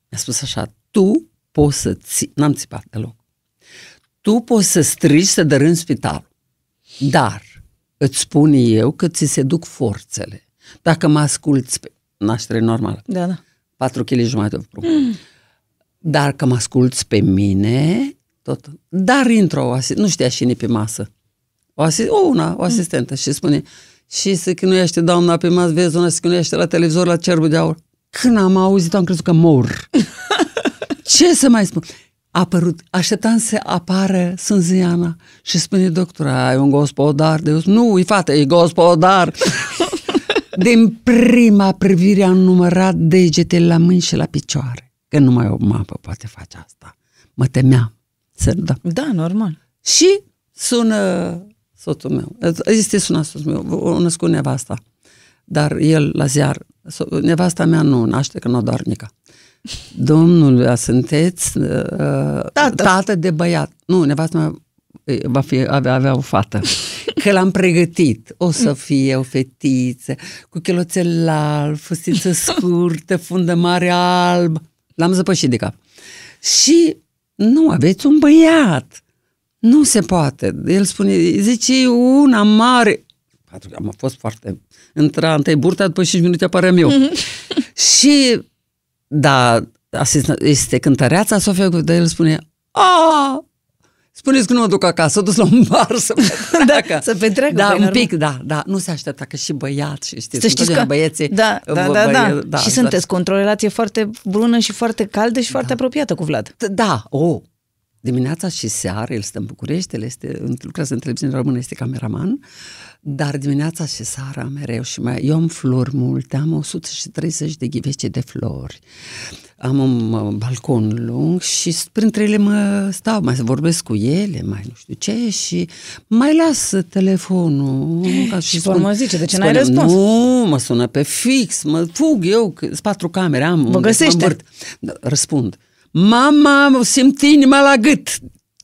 Speaker 3: mi-a spus așa, tu poți să ți... N-am țipat deloc. Tu poți să strigi să dărâmi spital, dar îți spun eu că ți se duc forțele. Dacă mă asculți pe naștere normală,
Speaker 2: Da, da.
Speaker 3: 4 kg jumătate de prunc. Dar că mă asculți pe mine, tot. Dar intră o asist- nu știa cine pe masă. O, asist- o una, o asistentă și spune și se chinuiește doamna pe masă, vezi, una se chinuiește la televizor la cerbul de aur. Când am auzit, am crezut că mor. [laughs] Ce să mai spun? A apărut, așteptam să apară Sânziana și spune doctora, ai un gospodar de Nu, e fată, e gospodar. [laughs] Din prima privire am numărat degetele la mâini și la picioare. Că numai o mapă poate face asta. Mă temeam să da.
Speaker 2: Da, normal.
Speaker 3: Și sună soțul meu. Este sunat soțul meu, o născut nevasta. Dar el la ziar, so- nevasta mea nu naște, că nu o dornica. Domnul, sunteți uh,
Speaker 2: Tată.
Speaker 3: tată de băiat. Nu, nevasta mea e, va fi, avea, avea o fată. Că l-am pregătit. O să fie o fetiță cu chiloțel alb, fustiță [laughs] scurtă, fundă mare alb. L-am zăpășit de cap. Și nu, aveți un băiat. Nu se poate. El spune, zice, una mare. Pentru că am fost foarte... Intra întâi burta, după 5 minute apare meu. [laughs] și, da, asist- este cântăreața Sofia, dar el spune, a Spuneți că nu mă duc acasă, s-a dus la un bar să petreacă. [laughs]
Speaker 2: să petreacă,
Speaker 3: Da,
Speaker 2: păi,
Speaker 3: un
Speaker 2: normal.
Speaker 3: pic, da, da. Nu se aștepta că și băiat, și știți,
Speaker 2: Să știți că...
Speaker 3: întotdeauna băieții...
Speaker 2: da, da,
Speaker 3: bă-
Speaker 2: da, da,
Speaker 3: băie-
Speaker 2: Și sunteți cu o relație foarte bună și foarte caldă și
Speaker 3: Da.
Speaker 2: foarte apropiată cu Vlad.
Speaker 3: T- Da, o, dimineața și seara, el stă în București, el este, lucrează în televiziune română, este cameraman, dar dimineața și seara mereu și mai, eu am flori multe, am 130 de ghivece de flori, am un uh, balcon lung și s- printre ele mă stau, mai vorbesc cu ele, mai nu știu ce și mai las telefonul. Ca [laughs]
Speaker 2: Și pe urmă zice, de ce n-ai
Speaker 3: spune,
Speaker 2: răspuns?
Speaker 3: Nu, mă sună pe fix, mă fug eu, că sunt patru camere, am unde să mă
Speaker 2: găsește.
Speaker 3: învârt. Da, Răspund. Mama, simt inima la gât.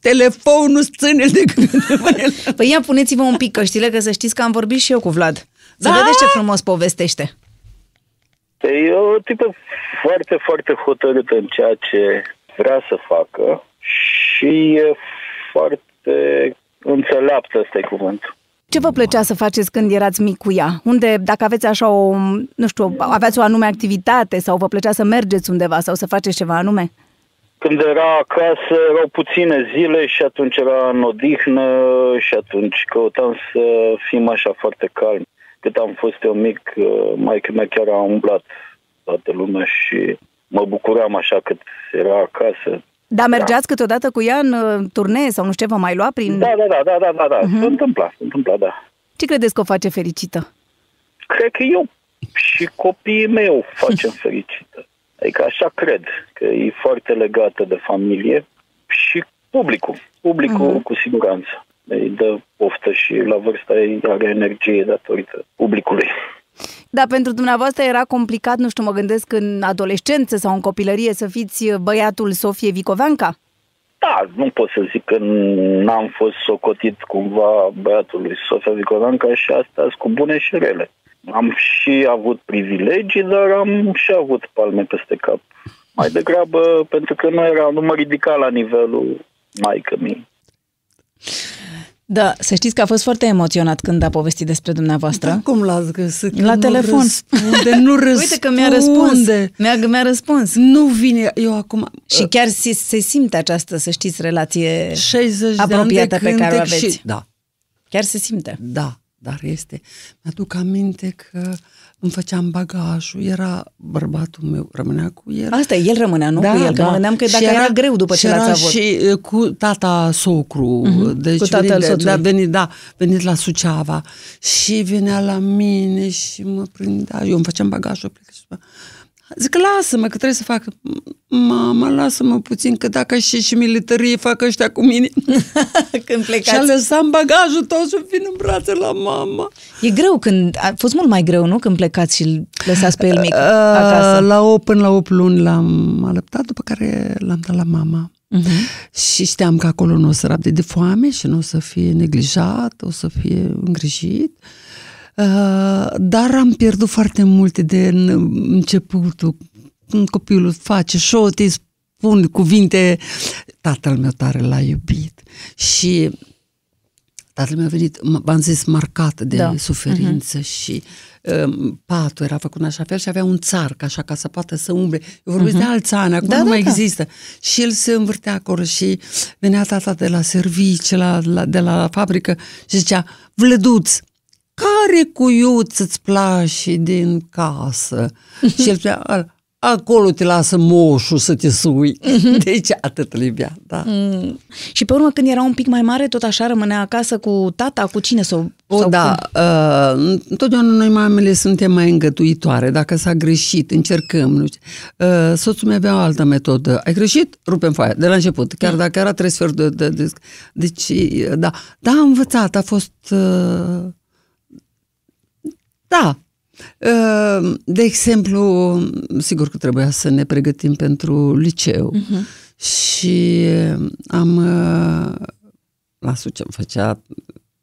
Speaker 3: Telefonul ține de gât. [laughs]
Speaker 2: Păi ia puneți-vă un pic căștile, că să știți că am vorbit și eu cu Vlad. Să
Speaker 3: Da?
Speaker 2: vedeți ce frumos povestește.
Speaker 5: E o tipă foarte, foarte hotărâtă în ceea ce vrea să facă și e foarte înțeleaptă, ăsta e cuvântul.
Speaker 1: Ce vă plăcea să faceți când erați mic cu ea? Unde, dacă aveți așa o, nu știu, aveați o anume activitate sau vă plăcea să mergeți undeva sau să faceți ceva anume?
Speaker 5: Când era acasă, erau puține zile și atunci era în odihnă și atunci căutam să fim așa foarte calmi. Cât am fost eu mic, maică mea chiar a umblat toată lumea și mă bucuram așa cât era acasă.
Speaker 1: Dar mergeați câteodată cu ea în uh, turnee sau nu știu ce, vă mai lua prin...
Speaker 5: Da, da, da, da, da, da, da. Uh-huh. Se întâmpla, se întâmpla, da.
Speaker 1: Ce credeți că o face fericită?
Speaker 5: Cred că eu și copiii mei o facem [laughs] fericită. Adică așa cred, că e foarte legată de familie și publicul. Publicul uh-huh. cu siguranță. Îi dă poftă și la vârsta ei are energie datorită publicului.
Speaker 1: Dar pentru dumneavoastră era complicat, nu știu, mă gândesc în adolescență sau în copilărie să fiți băiatul Sofie Vicoveanca?
Speaker 5: Da, nu pot să zic că n-am fost socotit cumva băiatul lui Sofia Vicoveanca și asta cu bune și rele. Am și avut privilegii, dar am și avut palme peste cap. Mai degrabă pentru că nu era, nu mă ridica la nivelul maică mie.
Speaker 2: Da, să știți că a fost foarte emoționat când a povestit despre dumneavoastră.
Speaker 3: Da, cum l-ați găsit?
Speaker 2: La
Speaker 3: nu
Speaker 2: telefon.
Speaker 3: Răspunde, nu răspunde. [laughs]
Speaker 2: Uite că mi-a răspuns. Mi-a, mi-a răspuns.
Speaker 3: Nu vine, eu acum...
Speaker 2: Și chiar se, se simte această, să știți, relație
Speaker 3: 60
Speaker 2: apropiată
Speaker 3: de
Speaker 2: pe care o aveți.
Speaker 3: Și, da.
Speaker 2: Chiar se simte.
Speaker 3: Da, dar este. Mi-aduc aminte că îmi făceam bagajul, era bărbatul meu, rămânea cu el.
Speaker 2: Asta el rămânea, nu
Speaker 3: da,
Speaker 2: cu el, că
Speaker 3: da.
Speaker 2: mă gândeam că dacă
Speaker 3: și
Speaker 2: era, era greu după ce l-ați avut.
Speaker 3: și uh, cu tata socru,
Speaker 2: Mhm,
Speaker 3: deci
Speaker 2: cu tatăl
Speaker 3: venit,
Speaker 2: soțului.
Speaker 3: da, venit, da, venit la Suceava și venea la mine și mă prindea, eu îmi făceam bagajul, plec și spunea, Zic, lasă-mă, că trebuie să fac. Mama, lasă-mă puțin, că dacă și și militarie fac ăștia cu mine. [laughs]
Speaker 2: când
Speaker 3: și a
Speaker 2: plecați.
Speaker 3: lăsat bagajul tot și vin în brațe la mama.
Speaker 2: E greu când, a fost mult mai greu, nu? Când plecați și îl lăsați pe el mic acasă.
Speaker 3: Uh, La 8 până la 8 luni l-am alăptat, după care l-am dat la mama.
Speaker 2: Uh-huh.
Speaker 3: Și știam că acolo nu o să rabde de foame și nu o să fie neglijat, o să fie îngrijit. Uh, dar am pierdut foarte multe de în începutul, când copilul face șote, spun cuvinte. Tatăl meu tare l-a iubit și tatăl meu a venit, m- v-am zis, marcat de
Speaker 2: Da.
Speaker 3: da. suferință uh-huh. și um, patul era făcut în așa fel și avea un țar, ca așa, ca să poată să umble. Eu vorbesc uh-huh. de alți ani, acum
Speaker 2: Da,
Speaker 3: da, nu
Speaker 2: da,
Speaker 3: mai
Speaker 2: da.
Speaker 3: există. Și el se învârtea acolo și venea tata de la servicii, la, la, de la fabrică și zicea, Vlăduț, care cuiuț îți place din casă? și el spunea, "Al- acolo te lasă moșul să te sui. Deci atât îl iubea, da.
Speaker 2: Mm. Și pe urmă, când era un pic mai mare, tot așa rămânea acasă cu tata, cu cine? Sau,
Speaker 3: O,
Speaker 2: sau
Speaker 3: da, uh, întotdeauna noi mamele suntem mai îngătuitoare. Dacă s-a greșit, încercăm. Nu știu. Uh, soțul meu avea o altă metodă. Ai greșit? Rupem foaia, de la început. Chiar dacă era trei sferturi de, de, de... Deci, uh, da. Da, am învățat. A fost... Uh, da. Uh, De exemplu, sigur că trebuia să ne pregătim pentru liceu. Uh-huh. Și am... uh, La Sucea făcea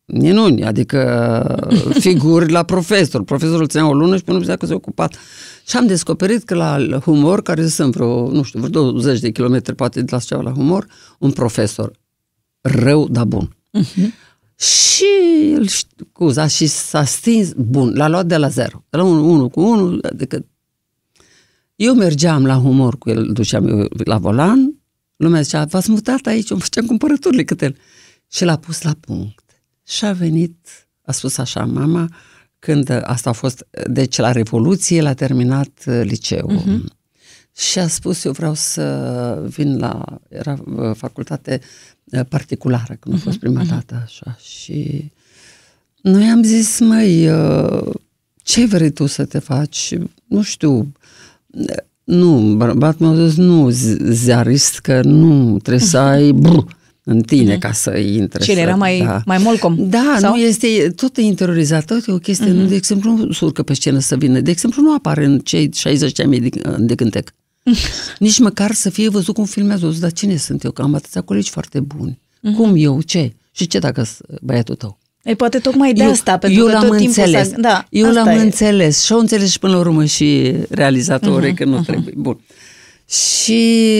Speaker 3: minuni, adică [laughs] figuri la profesor. Profesorul ținea o lună și până nu că s-a ocupat. Și am descoperit că la humor, care sunt vreo, nu știu, vreo 20 de kilometri poate de la Suceava la humor, un profesor rău, dar bun. Uh-huh. Și îl scuza și s-a stins, bun, l-a luat de la zero, de la 1 cu 1, adică eu mergeam la humor cu el, îl duceam eu la volan, lumea zicea, v-ați mutat aici, îmi făceam cumpărăturile cât el. Și l-a pus la punct. Și a venit, a spus așa, mama, când asta a fost, deci la Revoluție l-a terminat uh, liceul. Uh-huh. Și a spus, eu vreau să vin la, era uh, facultate uh, particulară, când a fost prima dată așa. Și noi am zis, măi, uh, ce vrei tu să te faci? Nu știu, nu, bărbatul meu a zis, nu, zi- ziarist, că nu, trebuie să ai bru în tine ca să intre.
Speaker 2: Și el
Speaker 3: să-
Speaker 2: era mai, mai molcom?
Speaker 3: da,
Speaker 2: sau?
Speaker 3: nu este tot e interiorizat, tot e o chestie, uh-huh. nu, de exemplu, nu se urcă pe scenă să vină, de exemplu, nu apare în cei 60 de mii de, de cântec. [laughs] Nici măcar să fie văzut cum filmează, văzut, dar cine sunt eu, că am atâția colegi foarte buni. Uh-huh. Cum eu, ce? Și ce dacă băiatul tău?
Speaker 2: Ei, poate tocmai de asta, pentru
Speaker 3: eu
Speaker 2: că
Speaker 3: l-am
Speaker 2: tot timpul
Speaker 3: înțeles.
Speaker 2: s-a... Da,
Speaker 3: eu
Speaker 2: asta
Speaker 3: l-am
Speaker 2: e.
Speaker 3: înțeles și au înțeles și până la urmă și realizatorii uh-huh, că nu uh-huh. trebuie. Bun. Și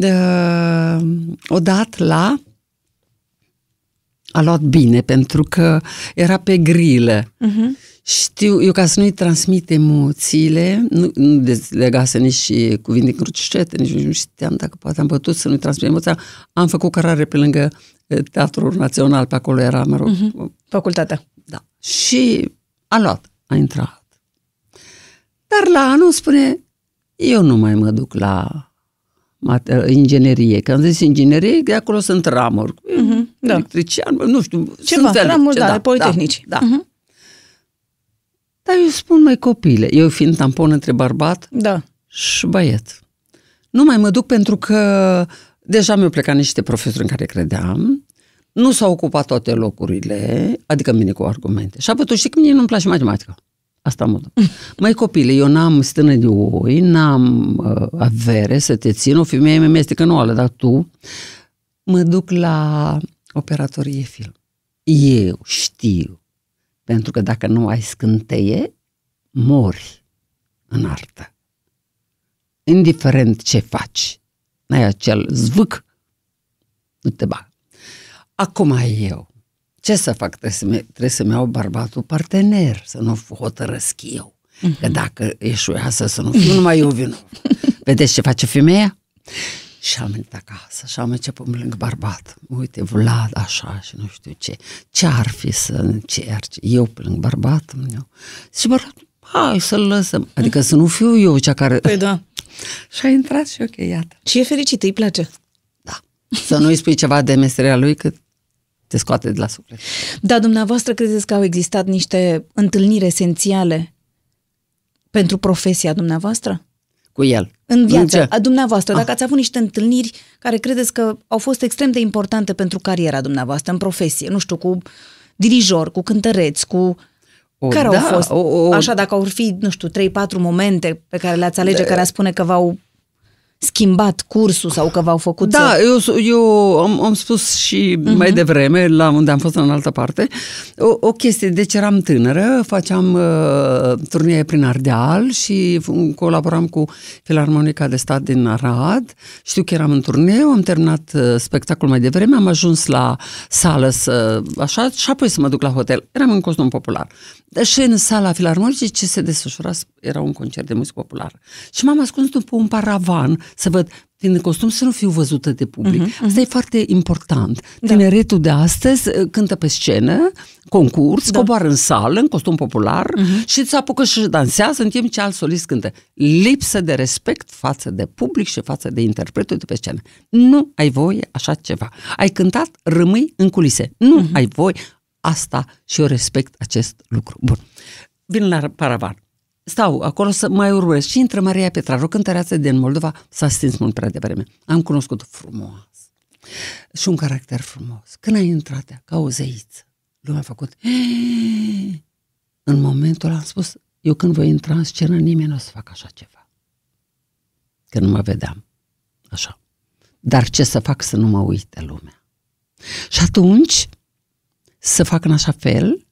Speaker 3: uh, odată la a luat bine pentru că era pe grilă. Uh-huh. Știu, eu ca să nu-i transmit emoțiile, nu, nu dezlegase nici și cuvinte crucișete, nici nu știam dacă poate am putut să nu-i transmit emoția. Am făcut cărare pe lângă eh, Teatrul Național, pe acolo era, mă rog, uh-huh.
Speaker 2: Facultatea.
Speaker 3: da. Și a luat, a intrat. Dar la anul spune, eu nu mai mă duc la mate- inginerie. Că am zis inginerie, de acolo sunt ramuri.
Speaker 2: Mhm, da.
Speaker 3: Electrician, nu știu.
Speaker 2: Ceva,
Speaker 3: sunt fel-
Speaker 2: ramuri,
Speaker 3: ce-
Speaker 2: da, politehnici.
Speaker 3: Da.
Speaker 2: Mhm.
Speaker 3: Dar eu spun, mai copile, eu fiind tampon între bărbat
Speaker 2: Da.
Speaker 3: și băiet. Nu mai mă duc pentru că deja mi-au plecat niște profesori în care credeam, nu s-au ocupat toate locurile, adică mine cu argumente. Și apoi tu știi că mie nu-mi place matematica. Asta mă duc. [laughs] Mai copile, eu n-am stână de oi, n-am uh, avere să te țin, o femeie mi mestecă nouă, dar tu mă duc la operatorie film. Eu știu, pentru că dacă nu ai scânteie, mori în artă. Indiferent ce faci, n-ai acel zvâc, nu te bag. Acum eu, ce să fac? Trebuie, să trebuie să-mi iau bărbatul partener, să nu hotărăsc eu. Uh-huh. Că dacă eșuează să nu fiu numai eu vină. [laughs] Vedeți ce face femeia? Și am venit acasă și am început lângă bărbat. Uite, Vlad, așa și nu știu ce. Ce ar fi să încerci? Eu plâng bărbatul meu. Și bărbatul, hai să-l lăsăm. Adică să nu fiu eu cea care...
Speaker 2: Păi da. [laughs]
Speaker 3: Și a intrat și ok, iată.
Speaker 2: Și e fericit, îi place.
Speaker 3: Da. Să nu-i spui ceva de meseria lui, că te scoate de la suflet.
Speaker 2: Da, dumneavoastră credeți că au existat niște întâlniri esențiale pentru profesia dumneavoastră?
Speaker 3: Cu el.
Speaker 2: În viața
Speaker 3: ce?
Speaker 2: a dumneavoastră, dacă ați avut niște întâlniri care credeți că au fost extrem de importante pentru cariera dumneavoastră, în profesie, nu știu, cu dirijor, cu cântăreți, cu...
Speaker 3: O,
Speaker 2: care
Speaker 3: da,
Speaker 2: au fost?
Speaker 3: o- o-
Speaker 2: Așa, dacă au fi, nu știu, 3-4 momente pe care le-ați alege, care a spune că v-au schimbat cursul sau că v-au făcut
Speaker 3: Da,
Speaker 2: să...
Speaker 3: eu, eu am, am spus și uh-huh. mai devreme, la unde am fost în altă parte, o, o chestie, deci eram tânără, făceam uh, turnee prin Ardeal și f- colaboram cu Filarmonica de Stat din Arad. Știu că eram în turneu, am terminat uh, spectacolul mai devreme, am ajuns la sală să, așa, și apoi să mă duc la hotel. Eram în costum popular. Și în sala Filarmonicii ce se desfășura era un concert de muzică populară. Și m-am ascuns după un paravan să văd din costum să nu fiu văzută de public. Uh-huh, uh-huh. Asta e foarte important. Da. Tineretul de astăzi uh, cântă pe scenă, concurs, da. coboară în sală, în costum popular uh-huh. și se apucă și dansează în timp ce alt solist cântă. Lipsă de respect față de public și față de interpretul de pe scenă. Nu ai voie așa ceva. Ai cântat, rămâi în culise. Nu uh-huh. ai voie asta și eu respect acest lucru. Bun. Vin la paravan. Stau acolo să mai urmăresc și intră Maria Petra, o cântăreață din Moldova, s-a stins mult prea devreme. Am cunoscut-o frumos și un caracter frumos. Când a intrat ea, ca o zeiță, lumea a făcut... În momentul ăla am spus, eu când voi intra în scenă, nimeni nu o să facă așa ceva. Că nu mă vedeam. Așa. Dar ce să fac să nu mă uite lumea? Și atunci, să fac în așa fel,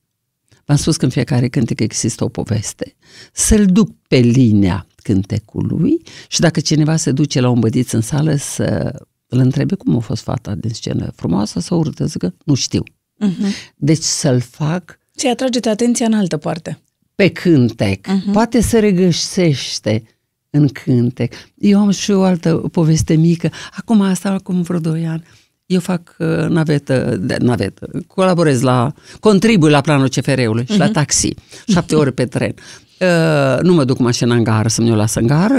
Speaker 3: v-am spus că în fiecare cântec există o poveste, să-l duc pe linia cântecului și dacă cineva se duce la un bădiț în sală să îl întrebe cum a fost fata din scenă, frumoasă sau urâtă, zică, nu știu. Uh-huh. Deci să-l fac
Speaker 2: Ți atrageți atenția în altă parte.
Speaker 3: pe cântec. Uh-huh. Poate se regăsește în cântec. Eu am și o altă poveste mică. Acum asta, acum vreo doi ani, eu fac uh, navetă, de, navetă, colaborez la, contribui la planul CFR-ului uh-huh. și la taxi, șapte ore pe tren. Uh, nu mă duc cu mașina în gară să-mi o las în gară,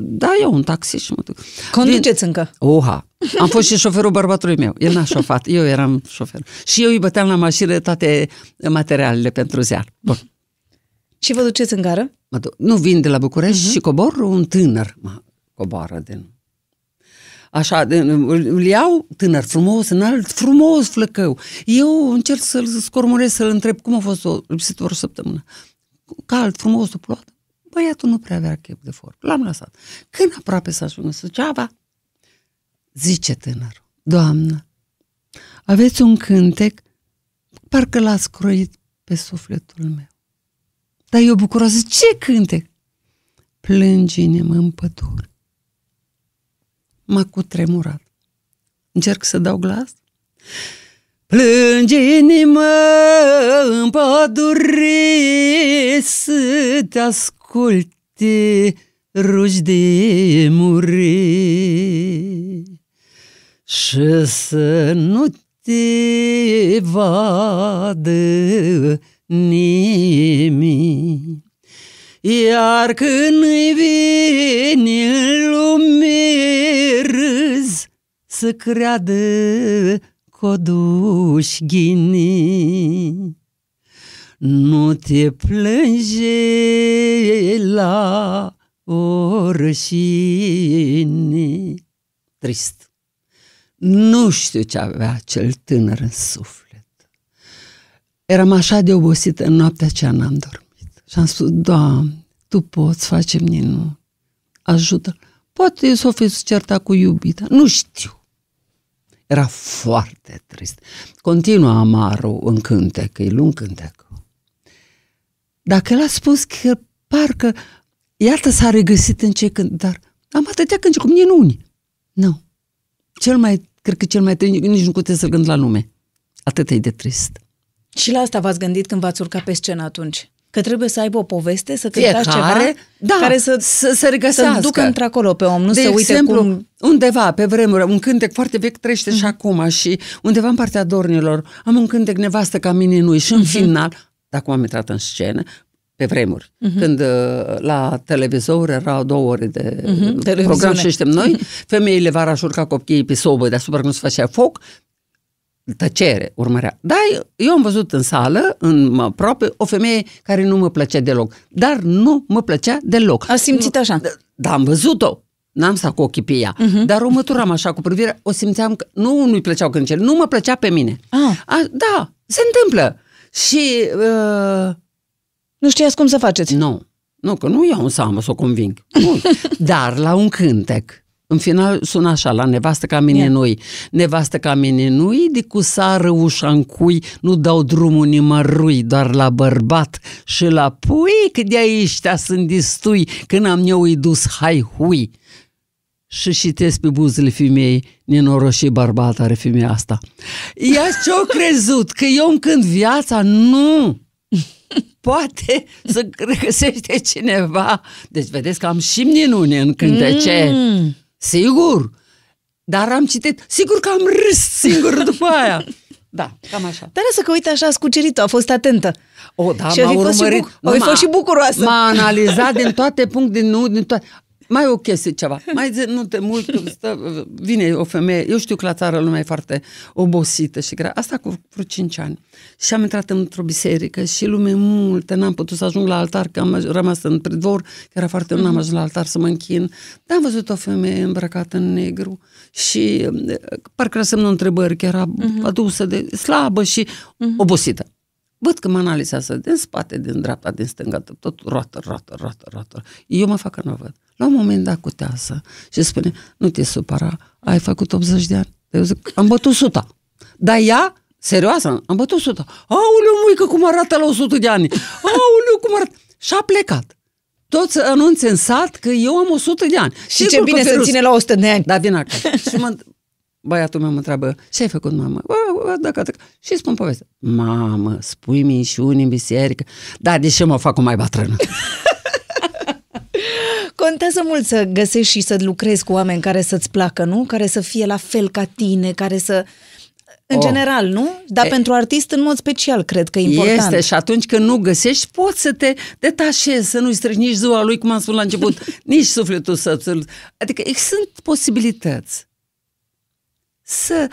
Speaker 3: da, eu un taxi și mă duc.
Speaker 2: Conduceți încă.
Speaker 3: Oha! Am fost și șoferul bărbatului meu. El n-a șofat, eu eram șofer. Și eu îi băteam la mașină toate materialele pentru ziar. Bun.
Speaker 2: Și vă duceți în gară?
Speaker 3: Mă duc. Nu vin de la București uh-huh. și cobor un tânăr. Mă coboară din... Așa, de, îl iau tânăr, frumos, înalt, frumos flăcău. Eu încerc să-l scormoresc, să-l întreb cum a fost o lipsit o săptămână. Cald, frumos, o ploată. Băiatul nu prea avea chef de forc. L-am lăsat. Când aproape să ajungă Suceava, zice tânărul, Doamnă, aveți un cântec, parcă l-ați croit pe sufletul meu. Dar eu bucuroasă, ce cântec? Plângi inimă în pădure. M-a cutremurat. Încerc să dau glas. Plângi inimă în pădure să te asculte rugi de muri și să nu te vadă nimic. Iar când îi vine în lume râs, să creadă coduși ghini. Nu te plânge la orășine. Trist. Nu știu ce avea cel tânăr în suflet. Eram așa de obosită în noaptea aceea n-am dormit. Și am spus, Doamne, Tu poți face minuni. Ajută. Poate s-o fi certat cu iubita. Nu știu. Era foarte trist. Continuă amarul în cântec, e lung cântec. Dacă l-a spus că parcă, iată s-a regăsit în ce cânt, dar am atâtea cânce cu minuni. Nu. Cel mai, cred că cel mai trist, nici nu puteți să-l gând la lume. Atât e de trist.
Speaker 2: Și la asta v-ați gândit când v-ați urcat pe scenă atunci? Că trebuie să aibă o poveste, să cântați ceva
Speaker 3: da,
Speaker 2: care să,
Speaker 3: să se regăsească.
Speaker 2: Să ducă într-acolo pe om, nu
Speaker 3: de
Speaker 2: să uite
Speaker 3: exemplu,
Speaker 2: cum...
Speaker 3: undeva pe vremuri, un cântec foarte vechi trăiește mm-hmm. și mhm. acum și undeva în partea dornilor am un cântec nevastă ca mine nu și în mm-hmm. final, dacă am intrat în scenă, pe vremuri, uh-huh. când uh, la televizor erau două ore de uh-huh. program și știm noi, femeile vara și urca copiii pe sobă deasupra când se făcea foc, tăcere urmărea. Dar eu am văzut în sală, în aproape, o femeie care nu mă plăcea deloc. Dar nu mă plăcea deloc.
Speaker 2: A simțit așa?
Speaker 3: Da, da am văzut-o. N-am stat cu ochii pe ea. Uh-huh. Dar o măturam așa cu privirea, o simțeam că nu nu-i plăceau cântele, nu mă plăcea pe mine.
Speaker 2: Ah.
Speaker 3: A, da, se întâmplă. Și... Uh,
Speaker 2: nu știați cum să faceți?
Speaker 3: Nu. Nu, că nu iau în seamă să o conving. Nu. [laughs] Dar la un cântec, în final sună așa, la nevastă ca mine yeah. noi. Nevastă ca mine nu de cu sară ușa în cui, nu dau drumul nimărui, doar la bărbat și la pui, că de aici sunt distui, când am eu îi dus hai hui. Și citesc pe buzele femei, nenoroșii bărbat are femeia asta. Ea ce-o crezut? Că eu îmi cânt viața? Nu! Poate să regăsește cineva. Deci vedeți că am și minune în cântece. Mm. Sigur! Dar am citit, sigur că am râs singur după aia. [laughs] Da, cam așa.
Speaker 2: Dar să că uite așa a cucerit a fost atentă.
Speaker 3: O, da, și m-a urmărit.
Speaker 2: Și bu- fost și bucuroasă.
Speaker 3: M-a analizat din toate punctele, nu, din toate mai o chestie ceva, mai zi, nu te mult, stă, vine o femeie, eu știu că la țară lumea e foarte obosită și grea, asta cu vreo 5 ani. Și am intrat într-o biserică și lume multă, n-am putut să ajung la altar, că am rămas în pridvor, că era foarte mm-hmm. n-am ajuns la altar să mă închin, dar am văzut o femeie îmbrăcată în negru și parcă semnul întrebări, că era mm-hmm. adusă de slabă și mm-hmm. obosită. Văd că mă analizează din spate, din dreapta, din stânga, tot roată, roată, roată, roată. Eu mă fac că nu văd. La un moment dat cutează și spune, nu te supăra, ai făcut 80 de ani. Eu zic, am bătut 100. Dar ea, serioasă, am bătut 100. Aoleu, muică, cum arată la 100 de ani. Aoleu, cum arată. Și a plecat. Toți anunțe în sat că eu am 100 de ani.
Speaker 2: Și ce bine să ține la 100 de ani.
Speaker 3: Da, vin acasă. și mă, băiatul meu mă întreabă, ce ai făcut, mamă? Dacă, dacă. Și spun povestea. Mamă, spui mi și unii în biserică. Da, de ce mă fac o mai bătrână? [laughs]
Speaker 2: Contează mult să găsești și să lucrezi cu oameni care să-ți placă, nu? Care să fie la fel ca tine, care să... În oh. general, nu? Dar e, pentru artist, în mod special, cred că e important.
Speaker 3: Este și atunci când nu găsești, poți să te detașezi, să nu-i strigi nici ziua lui, cum am spus la început, [laughs] nici sufletul să-ți... Adică sunt posibilități să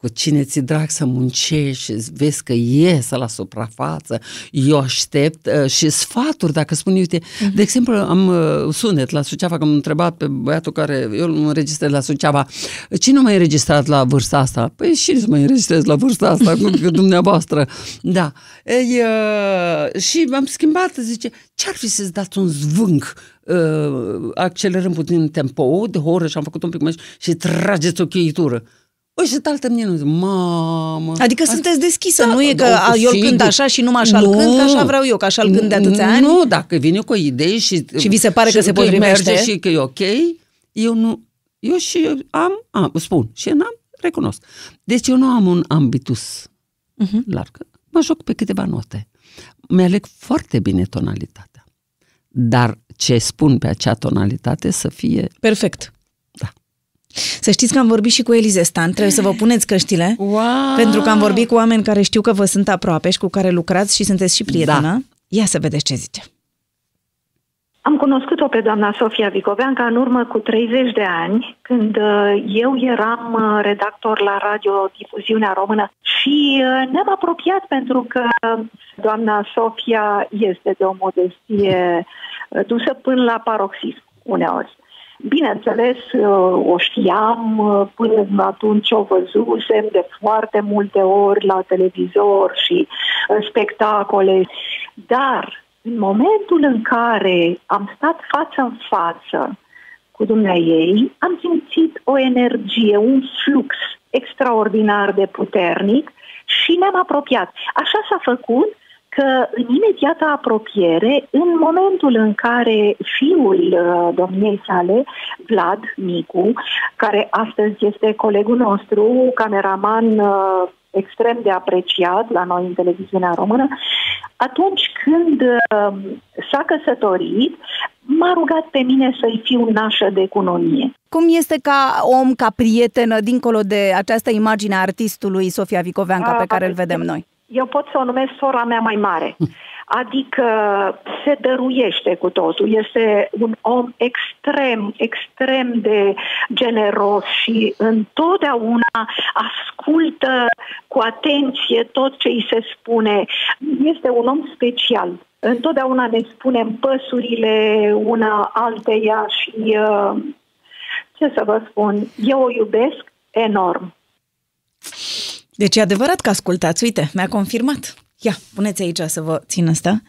Speaker 3: cu cine ți drag să muncești și vezi că iese la suprafață, eu aștept uh, și sfaturi, dacă spun, uite, uh-huh. de exemplu, am uh, sunet la Suceava, că am întrebat pe băiatul care, eu îl înregistrez la Suceava, cine m-a înregistrat la vârsta asta? Păi și să mă înregistrez la vârsta asta, cu [laughs] dumneavoastră. Da. Ei, uh, și am schimbat, zice, ce-ar fi să-ți dați un zvânc uh, accelerăm puțin tempo de horă și am făcut un pic mai și trageți o cheitură. Păi și altă mine nu zic, mamă...
Speaker 2: Adică asta... sunteți deschisă, da, nu e că da, eu îl cânt așa și numai așa nu, cânt, că așa vreau eu, că așa îl cânt de atâția ani?
Speaker 3: Nu, dacă vine cu o idee și...
Speaker 2: Și vi se pare și că se potrivește?
Speaker 3: merge și că e ok, eu nu... Eu și am, am spun, și n-am, recunosc. Deci eu nu am un ambitus uh-huh. larg. Mă joc pe câteva note. Mi-aleg foarte bine tonalitatea. Dar ce spun pe acea tonalitate să fie...
Speaker 2: Perfect. Să știți că am vorbit și cu Elize Stan, trebuie să vă puneți căștile,
Speaker 3: wow!
Speaker 2: pentru că am vorbit cu oameni care știu că vă sunt aproape și cu care lucrați și sunteți și prietenă. Da. Ia să vedeți ce zice.
Speaker 6: Am cunoscut-o pe doamna Sofia Vicoveanca în urmă cu 30 de ani, când uh, eu eram uh, redactor la Radio Difuziunea Română și uh, ne-am apropiat pentru că doamna Sofia este de o modestie dusă până la paroxism uneori. Bineînțeles, o știam, până atunci o văzusem de foarte multe ori la televizor și în spectacole, dar în momentul în care am stat față în față cu dumnea ei, am simțit o energie, un flux extraordinar de puternic și ne-am apropiat. Așa s-a făcut că în imediată apropiere, în momentul în care fiul uh, domniei sale, Vlad Micu, care astăzi este colegul nostru, cameraman uh, extrem de apreciat la noi în televiziunea română, atunci când uh, s-a căsătorit, m-a rugat pe mine să-i fiu nașă de economie.
Speaker 1: Cum este ca om, ca prietenă, dincolo de această imagine a artistului Sofia Vicoveanca pe care îl vedem noi?
Speaker 6: Eu pot să o numesc sora mea mai mare. Adică se dăruiește cu totul. Este un om extrem, extrem de generos și întotdeauna ascultă cu atenție tot ce îi se spune. Este un om special. Întotdeauna ne spunem păsurile una alteia și uh, ce să vă spun, eu o iubesc enorm.
Speaker 2: Deci e adevărat că ascultați, uite, mi-a confirmat. Ia, puneți aici să vă țin asta.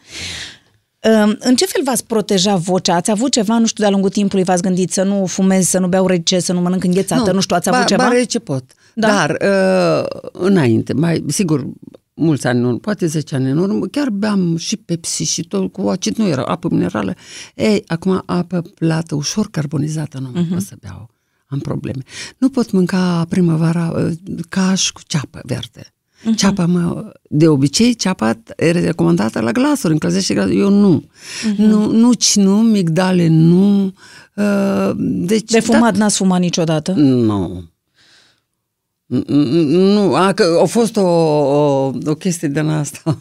Speaker 2: În ce fel v-ați proteja vocea? Ați avut ceva, nu știu, de-a lungul timpului v-ați gândit să nu fumez, să nu beau rece, să nu mănânc înghețată, nu, nu știu, ați avut
Speaker 3: ba,
Speaker 2: ceva?
Speaker 3: Ba rece pot, da. dar uh, înainte, mai sigur, mulți ani în urmă, poate 10 ani în urmă, chiar beam și Pepsi și tot cu acid, nu era apă minerală. Ei, acum apă plată, ușor carbonizată, nu uh-huh. pot să beau. Am probleme. Nu pot mânca primăvara uh, caș cu ceapă verde. Uh-huh. Ceapa, mă, de obicei, ceapa e recomandată la glasuri, încălzește glasul. Eu nu. Uh-huh. Nu, nuci nu, migdale nu. Uh, deci,
Speaker 2: de fumat da, n-ați fumat niciodată?
Speaker 3: Nu. Nu, a, că a fost o, o, o chestie din asta,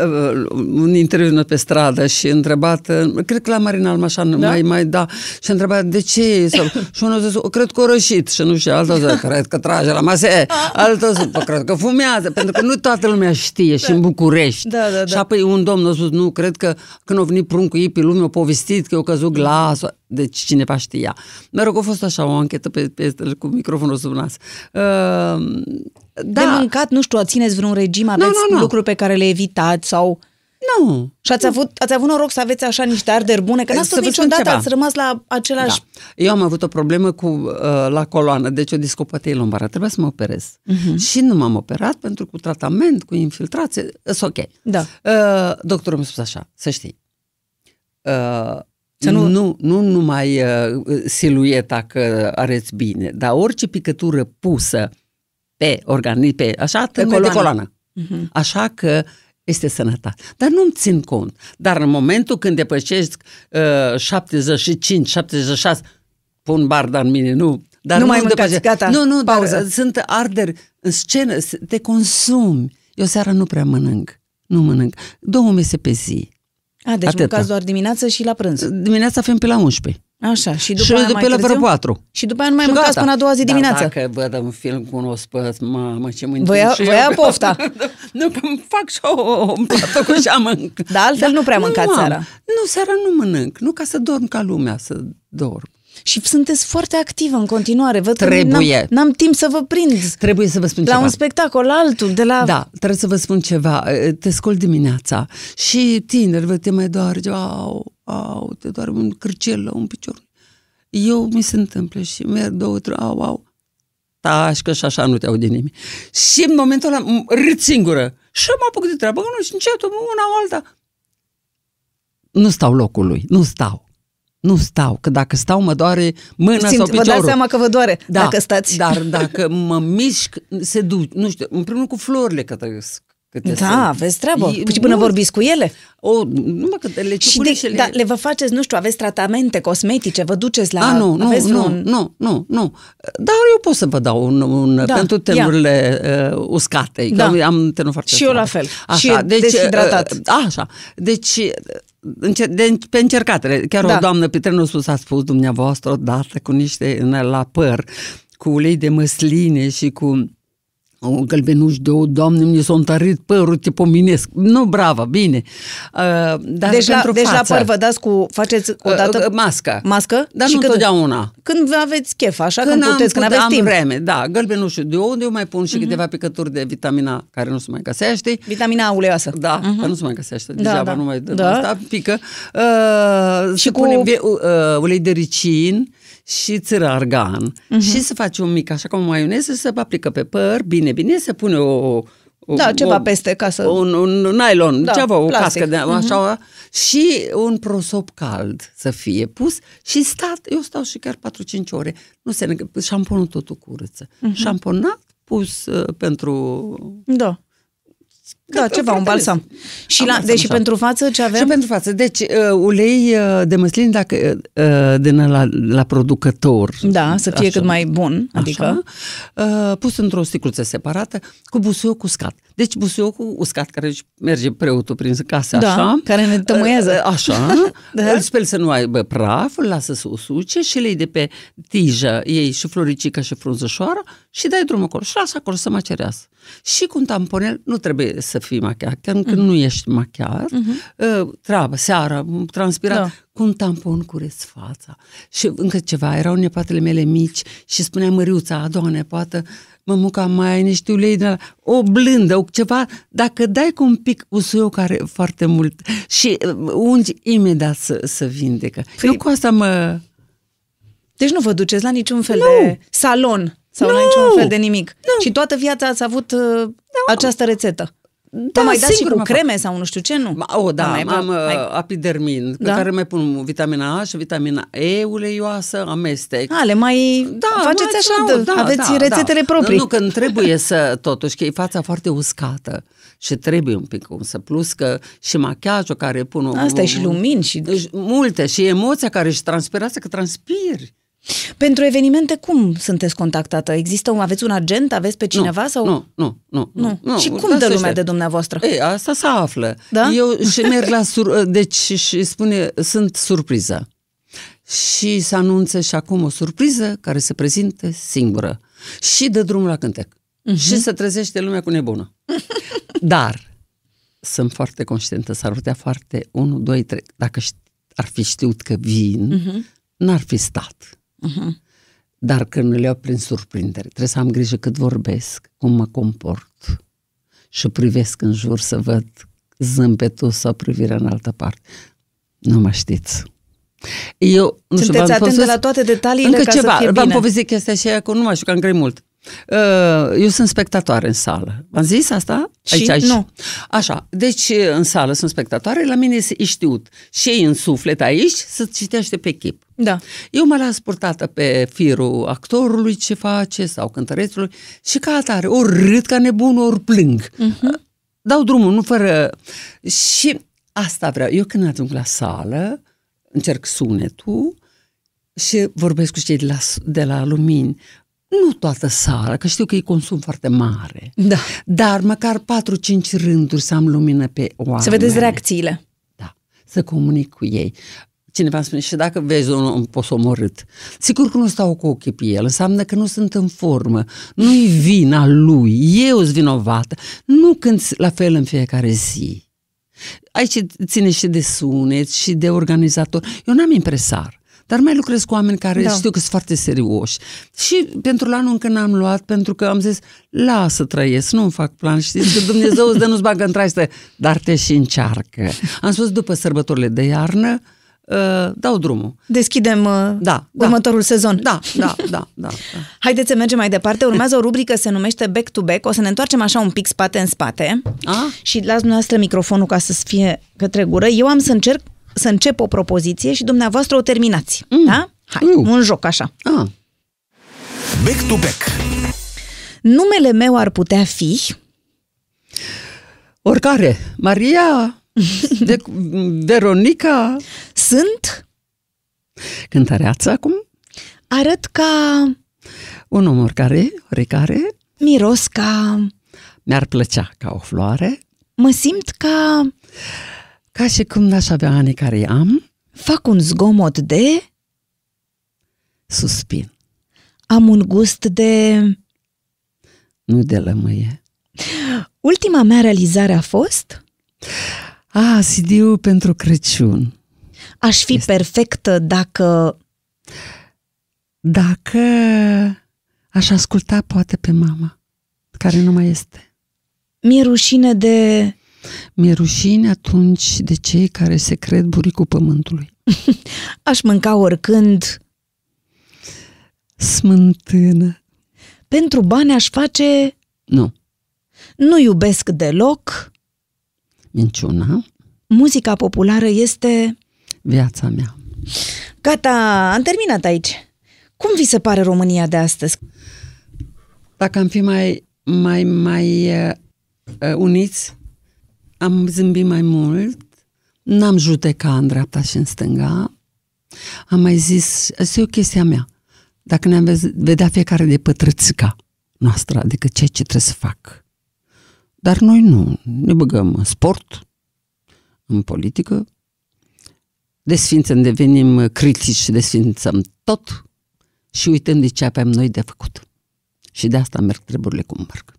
Speaker 3: [laughs] un interviu pe stradă și întrebat, cred că la Marina Almașan, da? mai, mai, da, și a întrebat de ce, sau, [laughs] și unul a zis, cred că o rășit, și nu știu, altul a zis, cred că trage la mase, [laughs] altul a zis, cred că fumează, pentru că nu toată lumea știe și în București.
Speaker 2: Da, da, da.
Speaker 3: Și apoi un domn a spus, nu, cred că când a venit pruncul ei pe lume, a povestit că eu căzut glasul, deci cineva știa. Mă rog, a fost așa o anchetă pe, pe, cu microfonul sub nas. Uh,
Speaker 2: da. De mâncat, nu știu, țineți vreun regim, aveți nu, nu, nu. lucruri pe care le evitați sau...
Speaker 3: Nu.
Speaker 2: Și ați avut, ați avut noroc să aveți așa niște arderi bune, că n-ați fost niciodată, ceva. ați rămas la același... Da.
Speaker 3: Eu am avut o problemă cu uh, la coloană, deci o discopătie lombară. Trebuia să mă operez. Uh-huh. Și nu m-am operat pentru cu tratament, cu infiltrație, e ok.
Speaker 2: Da.
Speaker 3: Uh, doctorul mi-a spus așa, să știi, uh, să nu... Nu, nu numai uh, silueta că areți bine, dar orice picătură pusă pe organism, pe așa, pe coloană. de coloană. Uh-huh. Așa că este sănătate. Dar nu-mi țin cont. Dar în momentul când depășești uh, 75, 76, pun barda în mine, nu. Dar
Speaker 2: nu, nu mai mâncați, gata,
Speaker 3: Nu, nu,
Speaker 2: pauză.
Speaker 3: dar sunt arderi în scenă, te consumi. Eu seara nu prea mănânc. Nu mănânc. Două mese pe zi.
Speaker 2: A, deci Atâta. mâncați doar dimineața și la prânz.
Speaker 3: Dimineața fim pe la 11.
Speaker 2: Așa, și după
Speaker 3: și
Speaker 2: aia
Speaker 3: după
Speaker 2: mai
Speaker 3: la 4.
Speaker 2: Și după aia nu mai și mâncați gata. până a doua zi dimineața.
Speaker 3: Dar dacă văd un film cu un ospăț, mamă, ce mâncim
Speaker 2: Vă
Speaker 3: și
Speaker 2: ia pofta. [laughs]
Speaker 3: nu, că îmi fac și o, o plată cu și mânc. [laughs]
Speaker 2: Dar altfel da, nu prea mâncați
Speaker 3: nu
Speaker 2: seara.
Speaker 3: Nu, seara nu mănânc. Nu ca să dorm ca lumea, să dorm.
Speaker 2: Și sunteți foarte activă în continuare. Văd
Speaker 3: Trebuie.
Speaker 2: Că n-am, n-am timp să vă prind.
Speaker 3: Trebuie să vă spun
Speaker 2: la
Speaker 3: ceva.
Speaker 2: un spectacol, altul, de la...
Speaker 3: Da, trebuie să vă spun ceva. Te scol dimineața și tineri, vă te mai doare, au, au, te doare un cârcel la un picior. Eu mi se întâmplă și merg două, trei, au, au. Tași că și așa nu te aude nimeni. Și în momentul ăla râd singură. Și mă apuc de treabă, nu știu, încetul, una alta. Nu stau locului, nu stau. Nu stau, că dacă stau mă doare mâna Simt, sau piciorul.
Speaker 2: Vă dați seama că vă doare da, dacă stați.
Speaker 3: Dar dacă mă mișc, se duc, nu știu, în primul cu florile că trăiesc.
Speaker 2: Câte da, sunt. aveți treabă. E, până mult. vorbiți cu ele?
Speaker 3: O, numai că le
Speaker 2: și de, da, le vă faceți, nu știu, aveți tratamente cosmetice, vă duceți la...
Speaker 3: A, nu, nu, aveți nu, un... nu, nu, nu. Dar eu pot să vă dau un, un da, pentru tenurile uh, uscate. Da. Că am tenul foarte
Speaker 2: Și eu la fel.
Speaker 3: Așa,
Speaker 2: și
Speaker 3: deci,
Speaker 2: deshidratat. Uh,
Speaker 3: așa. Deci înce- de, pe încercatele. Chiar
Speaker 2: Da.
Speaker 3: o doamnă pe trenul sus a spus dumneavoastră odată cu niște în- la păr, cu ulei de măsline și cu o gălbenuș de o doamne, mi s-a întărit părul, te pominesc. Nu, bravo, bine. Uh, dar
Speaker 2: Deci, la,
Speaker 3: pentru
Speaker 2: deci la
Speaker 3: față,
Speaker 2: păr vă dați cu, faceți o dată
Speaker 3: uh, uh, mască.
Speaker 2: mască?
Speaker 3: Dar
Speaker 2: și
Speaker 3: nu
Speaker 2: când,
Speaker 3: întotdeauna.
Speaker 2: Când aveți chef, așa, când,
Speaker 3: Când am,
Speaker 2: puteți, când
Speaker 3: pute-
Speaker 2: aveți
Speaker 3: am
Speaker 2: timp.
Speaker 3: vreme, da, gălbenușul de ou, eu mai pun și câteva picături de vitamina care nu se mai găsește.
Speaker 2: Vitamina A uleoasă.
Speaker 3: Da, uh-huh. că nu se mai găsește,
Speaker 2: Da,
Speaker 3: degeaba
Speaker 2: da.
Speaker 3: nu mai dăm
Speaker 2: Da.
Speaker 3: asta, pică. Uh,
Speaker 2: Și
Speaker 3: și
Speaker 2: cu-
Speaker 3: punem vie- uh, ulei de ricin și țără argan
Speaker 2: Mhm.
Speaker 3: și să faci un mic, așa cum o maioneză, să aplică pe păr, bine, bine, să pune o... o
Speaker 2: Da, ceva
Speaker 3: o,
Speaker 2: peste ca să...
Speaker 3: Un, un nylon,
Speaker 2: Da,
Speaker 3: da, ceva, o
Speaker 2: plastic. Mhm.
Speaker 3: cască de așa, și un prosop cald să fie pus și stat, eu stau și chiar 4-5 ore, nu se negă, șamponul totul curăță.
Speaker 2: Mhm.
Speaker 3: Șamponat, pus uh, pentru
Speaker 2: Da. Da,
Speaker 3: Cred că
Speaker 2: ceva, un
Speaker 3: fratele
Speaker 2: balsam. Și,
Speaker 3: Am
Speaker 2: la,
Speaker 3: balsam
Speaker 2: deci
Speaker 3: așa.
Speaker 2: pentru față ce avem?
Speaker 3: Și pentru față. Deci, uh, ulei uh, de măslin, dacă uh, din la, la producător.
Speaker 2: Da, să fie cât mai bun, adică-
Speaker 3: Așa, uh, pus într-o sticluță separată, cu busuioc uscat. Deci busuiocul uscat, care își merge preotul prin casă,
Speaker 2: Da,
Speaker 3: așa.
Speaker 2: care ne tămâiează.
Speaker 3: uh, Așa,
Speaker 2: Da. [laughs]
Speaker 3: da. îl speli să nu aibă praf, îl lasă să usuce și lei de pe tijă, ei și floricică și frunzășoară și dai drumul acolo și lasă acolo să macerească. Și cu un tamponel nu trebuie să fii machiat, chiar
Speaker 2: Mhm.
Speaker 3: când nu ești machiat, uh, treabă, seara, transpirat,
Speaker 2: Da.
Speaker 3: da. cu un tampon cureți fața. Și încă ceva, erau nepatele mele mici și spunea măriuța, a doua nepoată, mămuca mai ai niște ulei de la... o blândă, o ceva, dacă dai cu un pic usuioc care foarte mult și uh, ungi imediat să, să vindecă.
Speaker 2: Păi-
Speaker 3: Eu cu asta mă...
Speaker 2: Deci nu vă duceți la niciun fel
Speaker 3: Nu.
Speaker 2: de salon sau la
Speaker 3: Nu.
Speaker 2: niciun fel de nimic. Și toată viața ați avut uh, această rețetă. Da, mai dați și
Speaker 3: singur
Speaker 2: cu
Speaker 3: mă fac.
Speaker 2: creme sau nu știu ce, nu?
Speaker 3: Ma- O, da,
Speaker 2: mai,
Speaker 3: mai, am
Speaker 2: mai,
Speaker 3: mai... apidermin, pe
Speaker 2: Da?
Speaker 3: care mai pun vitamina A și vitamina E uleioasă, amestec.
Speaker 2: A, le mai
Speaker 3: Da,
Speaker 2: faceți
Speaker 3: mai
Speaker 2: așa,
Speaker 3: da,
Speaker 2: de, aveți
Speaker 3: da,
Speaker 2: rețetele
Speaker 3: da.
Speaker 2: proprii.
Speaker 3: Nu, nu, când trebuie să, totuși, că e fața foarte uscată și trebuie un pic să plus că și machiajul care pun... o-
Speaker 2: Asta e și lumini și...
Speaker 3: și Multe și emoția care își transpirează, că transpiri.
Speaker 2: Pentru evenimente, cum sunteți contactată? Există un, aveți un agent, aveți pe cineva?
Speaker 3: nu,
Speaker 2: sau...
Speaker 3: Nu, nu, nu.
Speaker 2: Nu.
Speaker 3: nu
Speaker 2: și
Speaker 3: nu,
Speaker 2: cum dă
Speaker 3: asta
Speaker 2: lumea
Speaker 3: este.
Speaker 2: de dumneavoastră?
Speaker 3: Ei, asta se află.
Speaker 2: Da?
Speaker 3: Eu și merg la sur... [laughs] Deci și spune, sunt surpriză. Și se anunță și acum o surpriză care se prezintă singură. Și dă drumul la cântec.
Speaker 2: Mhm.
Speaker 3: Uh-huh. Și se trezește lumea cu nebună. [laughs] Dar sunt foarte conștientă, s-ar putea foarte 1, 2, 3. Dacă ști- ar fi știut că vin, uh-huh. n-ar fi stat.
Speaker 2: Mhm.
Speaker 3: Dar când le iau prin surprindere, trebuie să am grijă cât vorbesc, cum mă comport și privesc în jur să văd zâmbetul sau privirea în altă parte. Nu mă știți. Eu, nu știu,
Speaker 2: Sunteți
Speaker 3: v-am
Speaker 2: atentă
Speaker 3: povestit-
Speaker 2: la toate detaliile
Speaker 3: Încă
Speaker 2: ca să
Speaker 3: ceva,
Speaker 2: fie
Speaker 3: v-am
Speaker 2: bine.
Speaker 3: povestit chestia și aia, că nu mai știu, că am grei mult. Uh, Eu sunt spectatoare în sală. V-am zis asta?
Speaker 2: Și? Nu.
Speaker 3: Așa, deci în sală sunt spectatoare, la mine e știut. Și ei în suflet aici se citește pe chip.
Speaker 2: Da.
Speaker 3: Eu mă las purtată pe firul actorului ce face sau cântărețului și ca atare, ori râd ca nebun, ori plâng. Uh-huh. Dau drumul, nu fără... Și asta vreau. Eu când ajung la sală, încerc sunetul și vorbesc cu cei de la, de la lumini. Nu toată sala, că știu că e consum foarte mare.
Speaker 2: Da.
Speaker 3: Dar măcar 4-5 rânduri să am lumină pe oameni.
Speaker 2: Să vedeți reacțiile.
Speaker 3: Da, să comunic cu ei. Cineva spune, și dacă vezi un om posomorât, sigur că nu stau cu ochii pe el, înseamnă că nu sunt în formă, nu-i vina lui, eu sunt vinovată, nu când la fel în fiecare zi. Aici ține și de sunet și de organizator. Eu n-am impresar, dar mai lucrez cu oameni care
Speaker 2: Da.
Speaker 3: da. știu că sunt foarte serioși. Și pentru anul încă n-am luat, pentru că am zis, lasă trăiesc, nu-mi fac plan, știți că Dumnezeu îți dă nu-ți bagă în traistă, dar te și încearcă. Am spus, după sărbătorile de iarnă, uh, dau drumul.
Speaker 2: Deschidem uh,
Speaker 3: Da,
Speaker 2: următorul sezon.
Speaker 3: Da, da, da, da. da.
Speaker 2: Haideți să mergem mai departe. Urmează o rubrică, se numește Back to Back. O să ne întoarcem așa un pic spate în spate.
Speaker 3: A?
Speaker 2: Și las dumneavoastră microfonul ca să fie către gură. Eu am să încerc să încep o propoziție și dumneavoastră o terminați. Mm. Da? Hai,
Speaker 3: Mm.
Speaker 2: un joc așa.
Speaker 3: A.
Speaker 4: Back to back.
Speaker 2: Numele meu ar putea fi...
Speaker 3: Oricare. Maria, de, Veronica,
Speaker 2: Sunt,
Speaker 3: cântăreață acum,
Speaker 2: arăt ca,
Speaker 3: un om oricare, oricare,
Speaker 2: miros ca,
Speaker 3: mi-ar plăcea ca o floare,
Speaker 2: mă simt ca,
Speaker 3: Ca și cum n-aș avea ani care am,
Speaker 2: Fac un zgomot de...
Speaker 3: suspin.
Speaker 2: Am un gust de...
Speaker 3: Nu de lămâie.
Speaker 2: Ultima mea realizare a fost...
Speaker 3: A, cd pentru Crăciun.
Speaker 2: Aș fi
Speaker 3: Este.
Speaker 2: perfectă dacă...
Speaker 3: Dacă aș asculta poate pe mama, care nu mai este.
Speaker 2: Mi-e rușine de...
Speaker 3: Mi-e rușine atunci de cei care se cred buricul pământului. [laughs]
Speaker 2: Aș mânca oricând...
Speaker 3: Smântână.
Speaker 2: Pentru bani aș face...
Speaker 3: Nu,
Speaker 2: Nu iubesc deloc.
Speaker 3: minciuna,
Speaker 2: Muzica populară este...
Speaker 3: viața mea.
Speaker 2: Gata, am terminat aici. Cum vi se pare România de astăzi?
Speaker 3: Dacă am fi mai, mai, mai uh, uh, uniți, am zâmbit mai mult, n-am judecat în dreapta și în stânga, am mai zis, asta e o chestie a mea, dacă ne-am vez- vedea fiecare de pătrățica noastră, adică ceea ce trebuie să fac. Dar noi nu, ne băgăm în sport, în politică, desfințăm, devenim critici și desfințăm tot și uităm de ce avem noi de făcut. Și de asta merg treburile cum merg.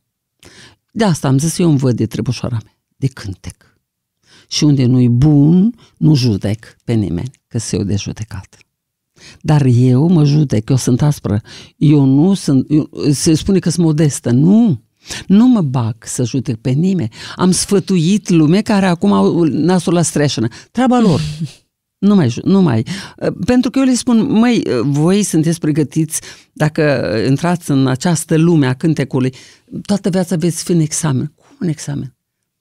Speaker 3: De asta am zis eu îmi văd de trebușoara mea, de cântec. Și unde nu-i bun, nu judec pe nimeni, că se eu de judecat. Dar eu mă judec, eu sunt aspră. Eu nu sunt, eu, se spune că sunt modestă. Nu, nu mă bag să judec pe nimeni. Am sfătuit lume care acum au nasul la streșână. Treaba lor. [laughs] Nu mai, ju- nu mai. Uh, Pentru că eu le spun, măi, uh, voi sunteți pregătiți dacă intrați în această lume a cântecului, toată viața veți fi în examen. Cum în examen?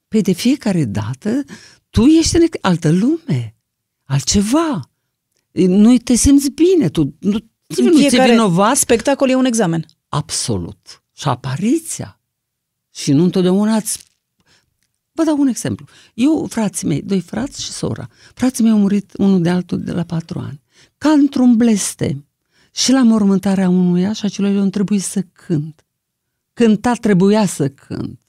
Speaker 3: Păi de fiecare dată tu ești în altă lume, altceva. Nu te simți bine, tu nu, nu ți vinovat
Speaker 2: spectacol e un examen.
Speaker 3: Absolut. Și apariția. Și nu întotdeauna îți... Vă dau un exemplu. Eu, frații mei, doi frați și sora, frații mei au murit unul de altul de la patru ani. Ca într-un blestem. Și la mormântarea unuia și a celuilalt îmi trebuie să cânt. Cânta trebuia să cânt.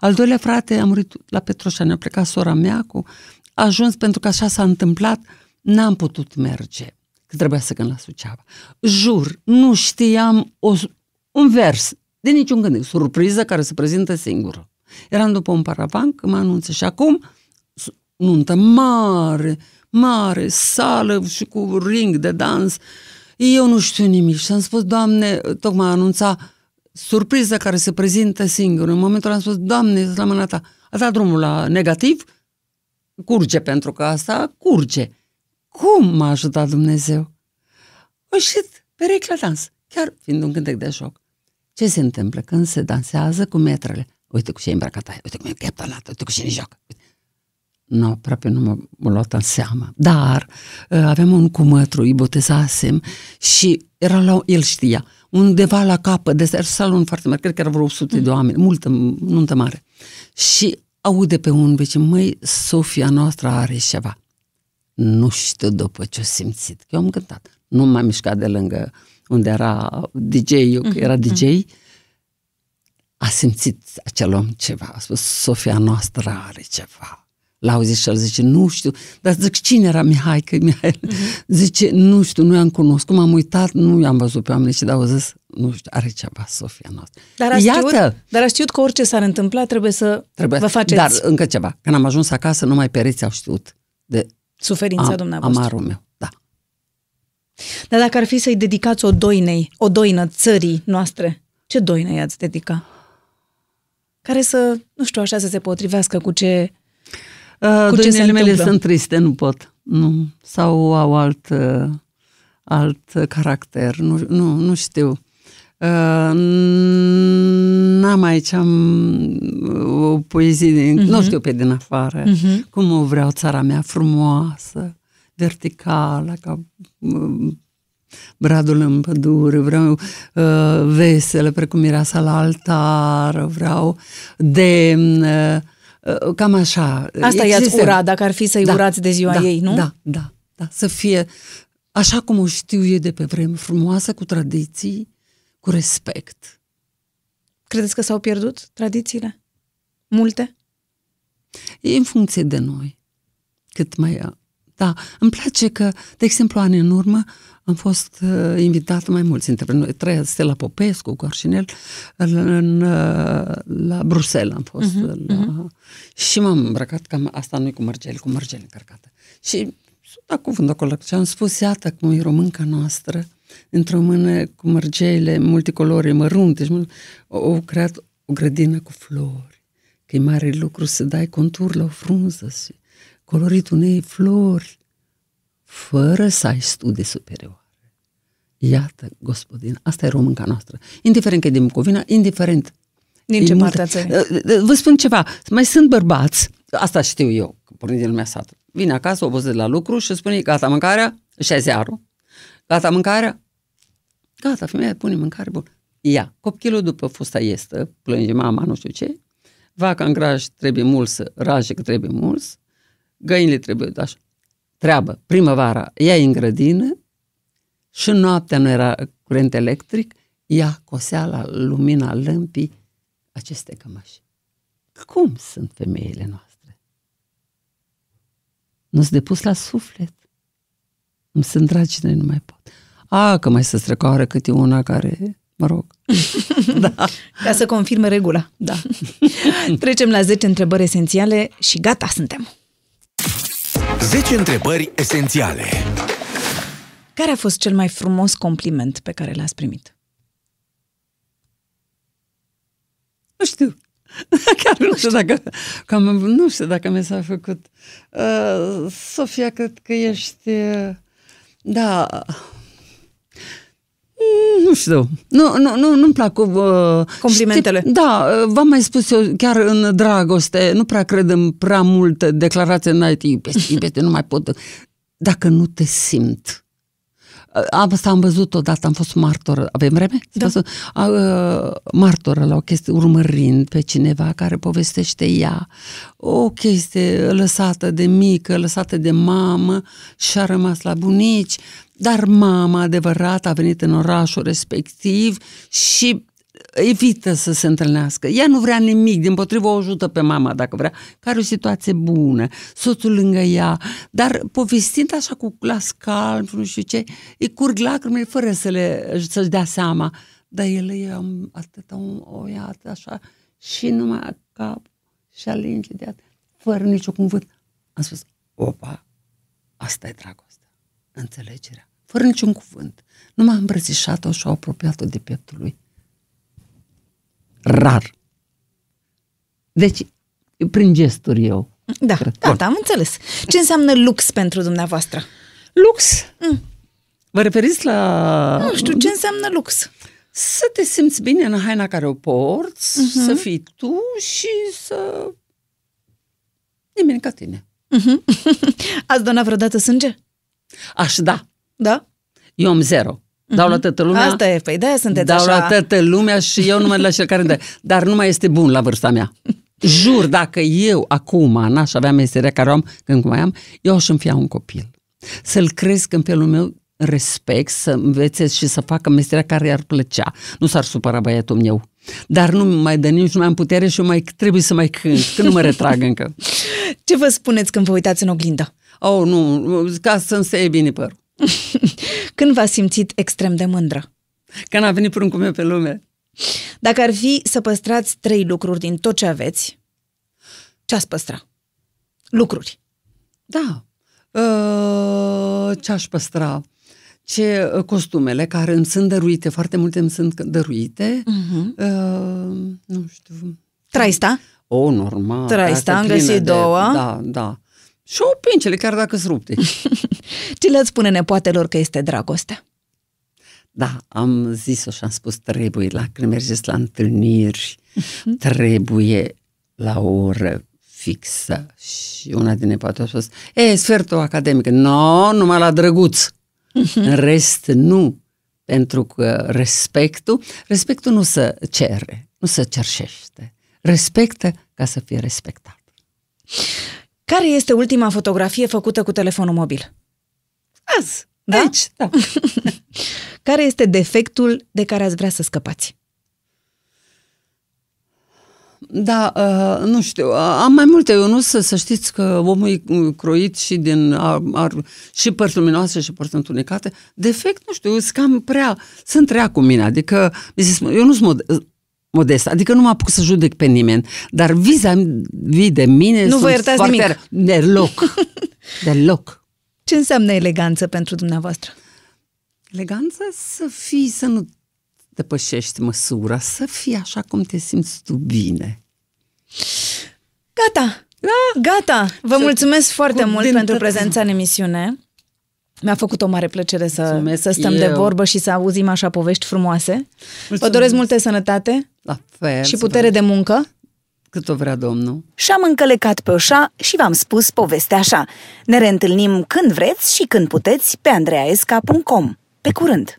Speaker 3: Al doilea frate a murit la Petroșani, a plecat sora mea cu... A ajuns pentru că așa s-a întâmplat, n-am putut merge, că trebuia să cânt la Suceava. Jur, nu știam o, un vers de niciun gând, surpriză care se prezintă singură. Eram după un paravan, că mă anunță și acum s- nuntă mare, mare, sală și cu ring de dans. Eu nu știu nimic și am spus, Doamne, tocmai anunța surpriză care se prezintă singur. În momentul ăla am spus, Doamne, la mâna ta, a dat drumul la negativ, curge pentru că asta curge. Cum m-a ajutat Dumnezeu? O ieșit perechea dans, chiar fiind un cântec de joc. Ce se întâmplă când se dansează cu metrele? Uite cu ce e îmbrăcat aia, uite cum e cheptanat, uite cu cine joacă. Uite. Nu, aproape nu mă, mă luat în seamă. Dar uh, aveam un cumătru, îi botezasem și era la, el știa, undeva la capăt, de salon foarte mare, cred că erau vreo 100 de oameni, multă, nuntă mare. Și aude pe un vecin, măi, Sofia noastră are ceva. Nu știu după ce o simțit, că eu am cântat. Nu m-am mișcat de lângă unde era DJ-ul, că era DJ, a simțit acel om ceva, a spus, Sofia noastră are ceva. L-a auzit și el zice, nu știu, dar zic, cine era Mihai? Că Mihai zice, nu știu, nu i-am cunoscut, m-am uitat, nu i-am văzut pe oameni și au zis, nu știu, are ceva Sofia noastră.
Speaker 2: Dar a,
Speaker 3: Iată,
Speaker 2: știut, dar a știut că orice s-ar întâmpla trebuie să
Speaker 3: trebuie,
Speaker 2: vă faceți
Speaker 3: dar încă ceva, când am ajuns acasă, numai pereții au știut de
Speaker 2: suferința
Speaker 3: am,
Speaker 2: dumneavoastră.
Speaker 3: amarul meu, da.
Speaker 2: Dar dacă ar fi să-i dedicați o doinei, o doină țării noastre, ce doină i-ați dedica? Care să, nu știu, așa să se potrivească cu ce...
Speaker 3: Uh,
Speaker 2: Cu ce se
Speaker 3: Doinele mele
Speaker 2: întâmplă?
Speaker 3: sunt triste, nu pot. Nu. Sau au alt, uh, alt caracter. Nu, nu, nu știu. Uh, n-am aici am o poezie, din,
Speaker 2: Mhm.
Speaker 3: nu știu pe din afară. Cum o vreau țara mea frumoasă, verticală, ca uh, bradul în pădure, vreau uh, veselă, precum mireasa la altar, vreau demn, uh, uh, cam așa.
Speaker 2: Asta i-ați
Speaker 3: Există-
Speaker 2: ura, dacă ar fi să-i urați de ziua
Speaker 3: da,
Speaker 2: ei, nu?
Speaker 3: Da, da, da. Să fie așa cum o știu eu de pe vreme, frumoasă, cu tradiții, cu respect.
Speaker 2: Credeți că s-au pierdut tradițiile? Multe?
Speaker 3: E în funcție de noi. cât mai... Da, îmi place că, de exemplu, ani în urmă, am fost uh, invitat mai mulți dintre noi. Trei, Stella Popescu, cu Arșinel, în, în, uh, la Bruxelles am fost. Uh-huh, la, uh-huh. Și m-am îmbrăcat cam, asta nu cu mărgele, cu mărgele încărcată. Și sunt dat cuvânt acolo și am spus, iată cum e românca noastră, într-o mână cu mărgeile multicolore, mărunte, și mă, au creat o grădină cu flori. Că e mare lucru să dai contur la o frunză și coloritul unei flori fără să ai studii superioare. Iată, gospodin, asta e românca noastră. Indiferent că e din Bucovina, indiferent.
Speaker 1: Din ce parte a țării?
Speaker 3: Uh, vă spun ceva, mai sunt bărbați, asta știu eu, pornind din lumea sată. Vine acasă, obosit de la lucru și spune, gata mâncarea, și a ziarul, gata mâncarea, gata, femeia pune mâncare bună. Ia, copilul după fusta este, plânge mama, nu știu ce, vaca în graj trebuie mulți, raje că trebuie mulți, găinile trebuie așa treabă. Primăvara ea în grădină și noaptea nu era curent electric, ea cosea la lumina lămpii aceste cămăși. Cum sunt femeile noastre? Nu-s depus la suflet. Îmi sunt dragi de nu mai pot. A, că mai se strecoară câte una care, mă rog. [laughs]
Speaker 2: da. Ca să confirme regula.
Speaker 3: Da. [laughs]
Speaker 2: Trecem la 10 întrebări esențiale și gata suntem.
Speaker 4: 10 întrebări esențiale.
Speaker 2: Care a fost cel mai frumos compliment pe care l-ați primit?
Speaker 3: Nu știu. [laughs] Chiar nu știu dacă, cam, nu știu dacă mi s-a făcut. Uh, Sofia, cred că ești, uh, da, nu știu, nu, nu, nu, nu-mi plac uh,
Speaker 2: complimentele.
Speaker 3: Știi, da, uh, v-am mai spus eu, chiar în dragoste, nu prea cred în prea multe declarații în IT, iubesc, iubesc, nu mai pot. Dacă nu te simt. Uh, am, asta am văzut odată, am fost martor, avem vreme?
Speaker 2: Da.
Speaker 3: Văzut, uh, martoră la o chestie, urmărind pe cineva care povestește ea, o chestie lăsată de mică, lăsată de mamă și a rămas la bunici dar mama adevărat a venit în orașul respectiv și evită să se întâlnească. Ea nu vrea nimic, din potrivă o ajută pe mama dacă vrea, care o situație bună, soțul lângă ea, dar povestind așa cu glas calm, nu știu ce, îi curg lacrimile fără să le, să-și dea seama. Dar el e atâta o, o iată așa și numai cap și alinge de atât, fără nicio cuvânt. Am spus, opa, asta e dragostea, înțelegerea fără niciun cuvânt. Nu m-a îmbrățișat-o și-a apropiat-o de pieptul lui. Rar. Deci, prin gesturi eu.
Speaker 2: Da, cred. da, da, am înțeles. Ce înseamnă lux pentru dumneavoastră?
Speaker 3: Lux? Mm. Vă referiți la...
Speaker 2: Nu știu, ce înseamnă lux?
Speaker 3: Să te simți bine în haina care o porți, uh-huh. să fii tu și să... Nimeni ca tine.
Speaker 2: Uh-huh. [laughs] Ați donat vreodată sânge?
Speaker 3: Aș da.
Speaker 2: Da?
Speaker 3: Eu am zero. Dau la toată lumea.
Speaker 2: Asta e, păi de sunteți
Speaker 3: Dau
Speaker 2: așa.
Speaker 3: la toată lumea și eu numai la cel care dă. Dar nu mai este bun la vârsta mea. Jur, dacă eu acum n-aș avea meseria care o am când mai am, eu aș înfia un copil. Să-l cresc în felul meu respect, să învețe și să facă meseria care i-ar plăcea. Nu s-ar supăra băiatul meu. Dar nu mai dă nici nu mai am putere și eu mai trebuie să mai cânt, că nu mă retrag încă. [laughs]
Speaker 2: Ce vă spuneți când vă uitați în oglindă?
Speaker 3: Oh, nu, ca să-mi se bine părul. [laughs]
Speaker 2: Când v-ați simțit extrem de mândră?
Speaker 3: Când a venit pruncul meu pe lume.
Speaker 2: Dacă ar fi să păstrați trei lucruri din tot ce aveți, ce ați păstra? Lucruri.
Speaker 3: Da. Uh, ce aș păstra? Ce uh, costumele care îmi sunt dăruite, foarte multe îmi sunt dăruite. Uh-huh. Uh, nu știu.
Speaker 2: Traista?
Speaker 3: O, oh, normal.
Speaker 2: Traista, am găsit de, două.
Speaker 3: Da, da. Și o pincele, chiar dacă sunt rupte. [laughs]
Speaker 2: Ce le-ați spune nepoatelor că este dragostea?
Speaker 3: Da, am zis-o și am spus, trebuie la, când mergeți la întâlniri, uh-huh. trebuie la o oră fixă. Și una din nepoate a spus, e, sfertul academică, nu, no, numai la drăguț. Uh-huh. În rest, nu. Pentru că respectul, respectul nu se cere, nu se cerșește. Respectă ca să fie respectat.
Speaker 2: Care este ultima fotografie făcută cu telefonul mobil?
Speaker 3: Azi, da? aici, da. [laughs]
Speaker 2: care este defectul de care ați vrea să scăpați?
Speaker 3: Da, uh, nu știu, uh, am mai multe, eu nu să, să știți că omul e croit și din ar, ar, și părți luminoase și părți întunecate. Defect, nu știu, sunt cam prea, sunt rea cu mine, adică eu nu sunt mod, modest, adică nu mă apuc să judec pe nimeni, dar vis-a-vis de mine
Speaker 2: nu vă iertați
Speaker 3: foarte nimic. deloc, [laughs] deloc.
Speaker 2: Ce înseamnă eleganță pentru dumneavoastră?
Speaker 3: Eleganță să fii, să nu depășești măsura, să fii așa cum te simți tu bine.
Speaker 2: Gata! Da. Gata! Vă mulțumesc foarte mult pentru prezența în emisiune. Mi-a făcut o mare plăcere să, să stăm eu. de vorbă și să auzim așa povești frumoase. Mulțumesc. Vă doresc multe sănătate
Speaker 3: La fel,
Speaker 2: și putere de muncă.
Speaker 3: Cât o vrea Domnul.
Speaker 1: Și-am încălecat pe oșa și v-am spus povestea așa. Ne reîntâlnim când vreți și când puteți pe andreaesca.com. Pe curând!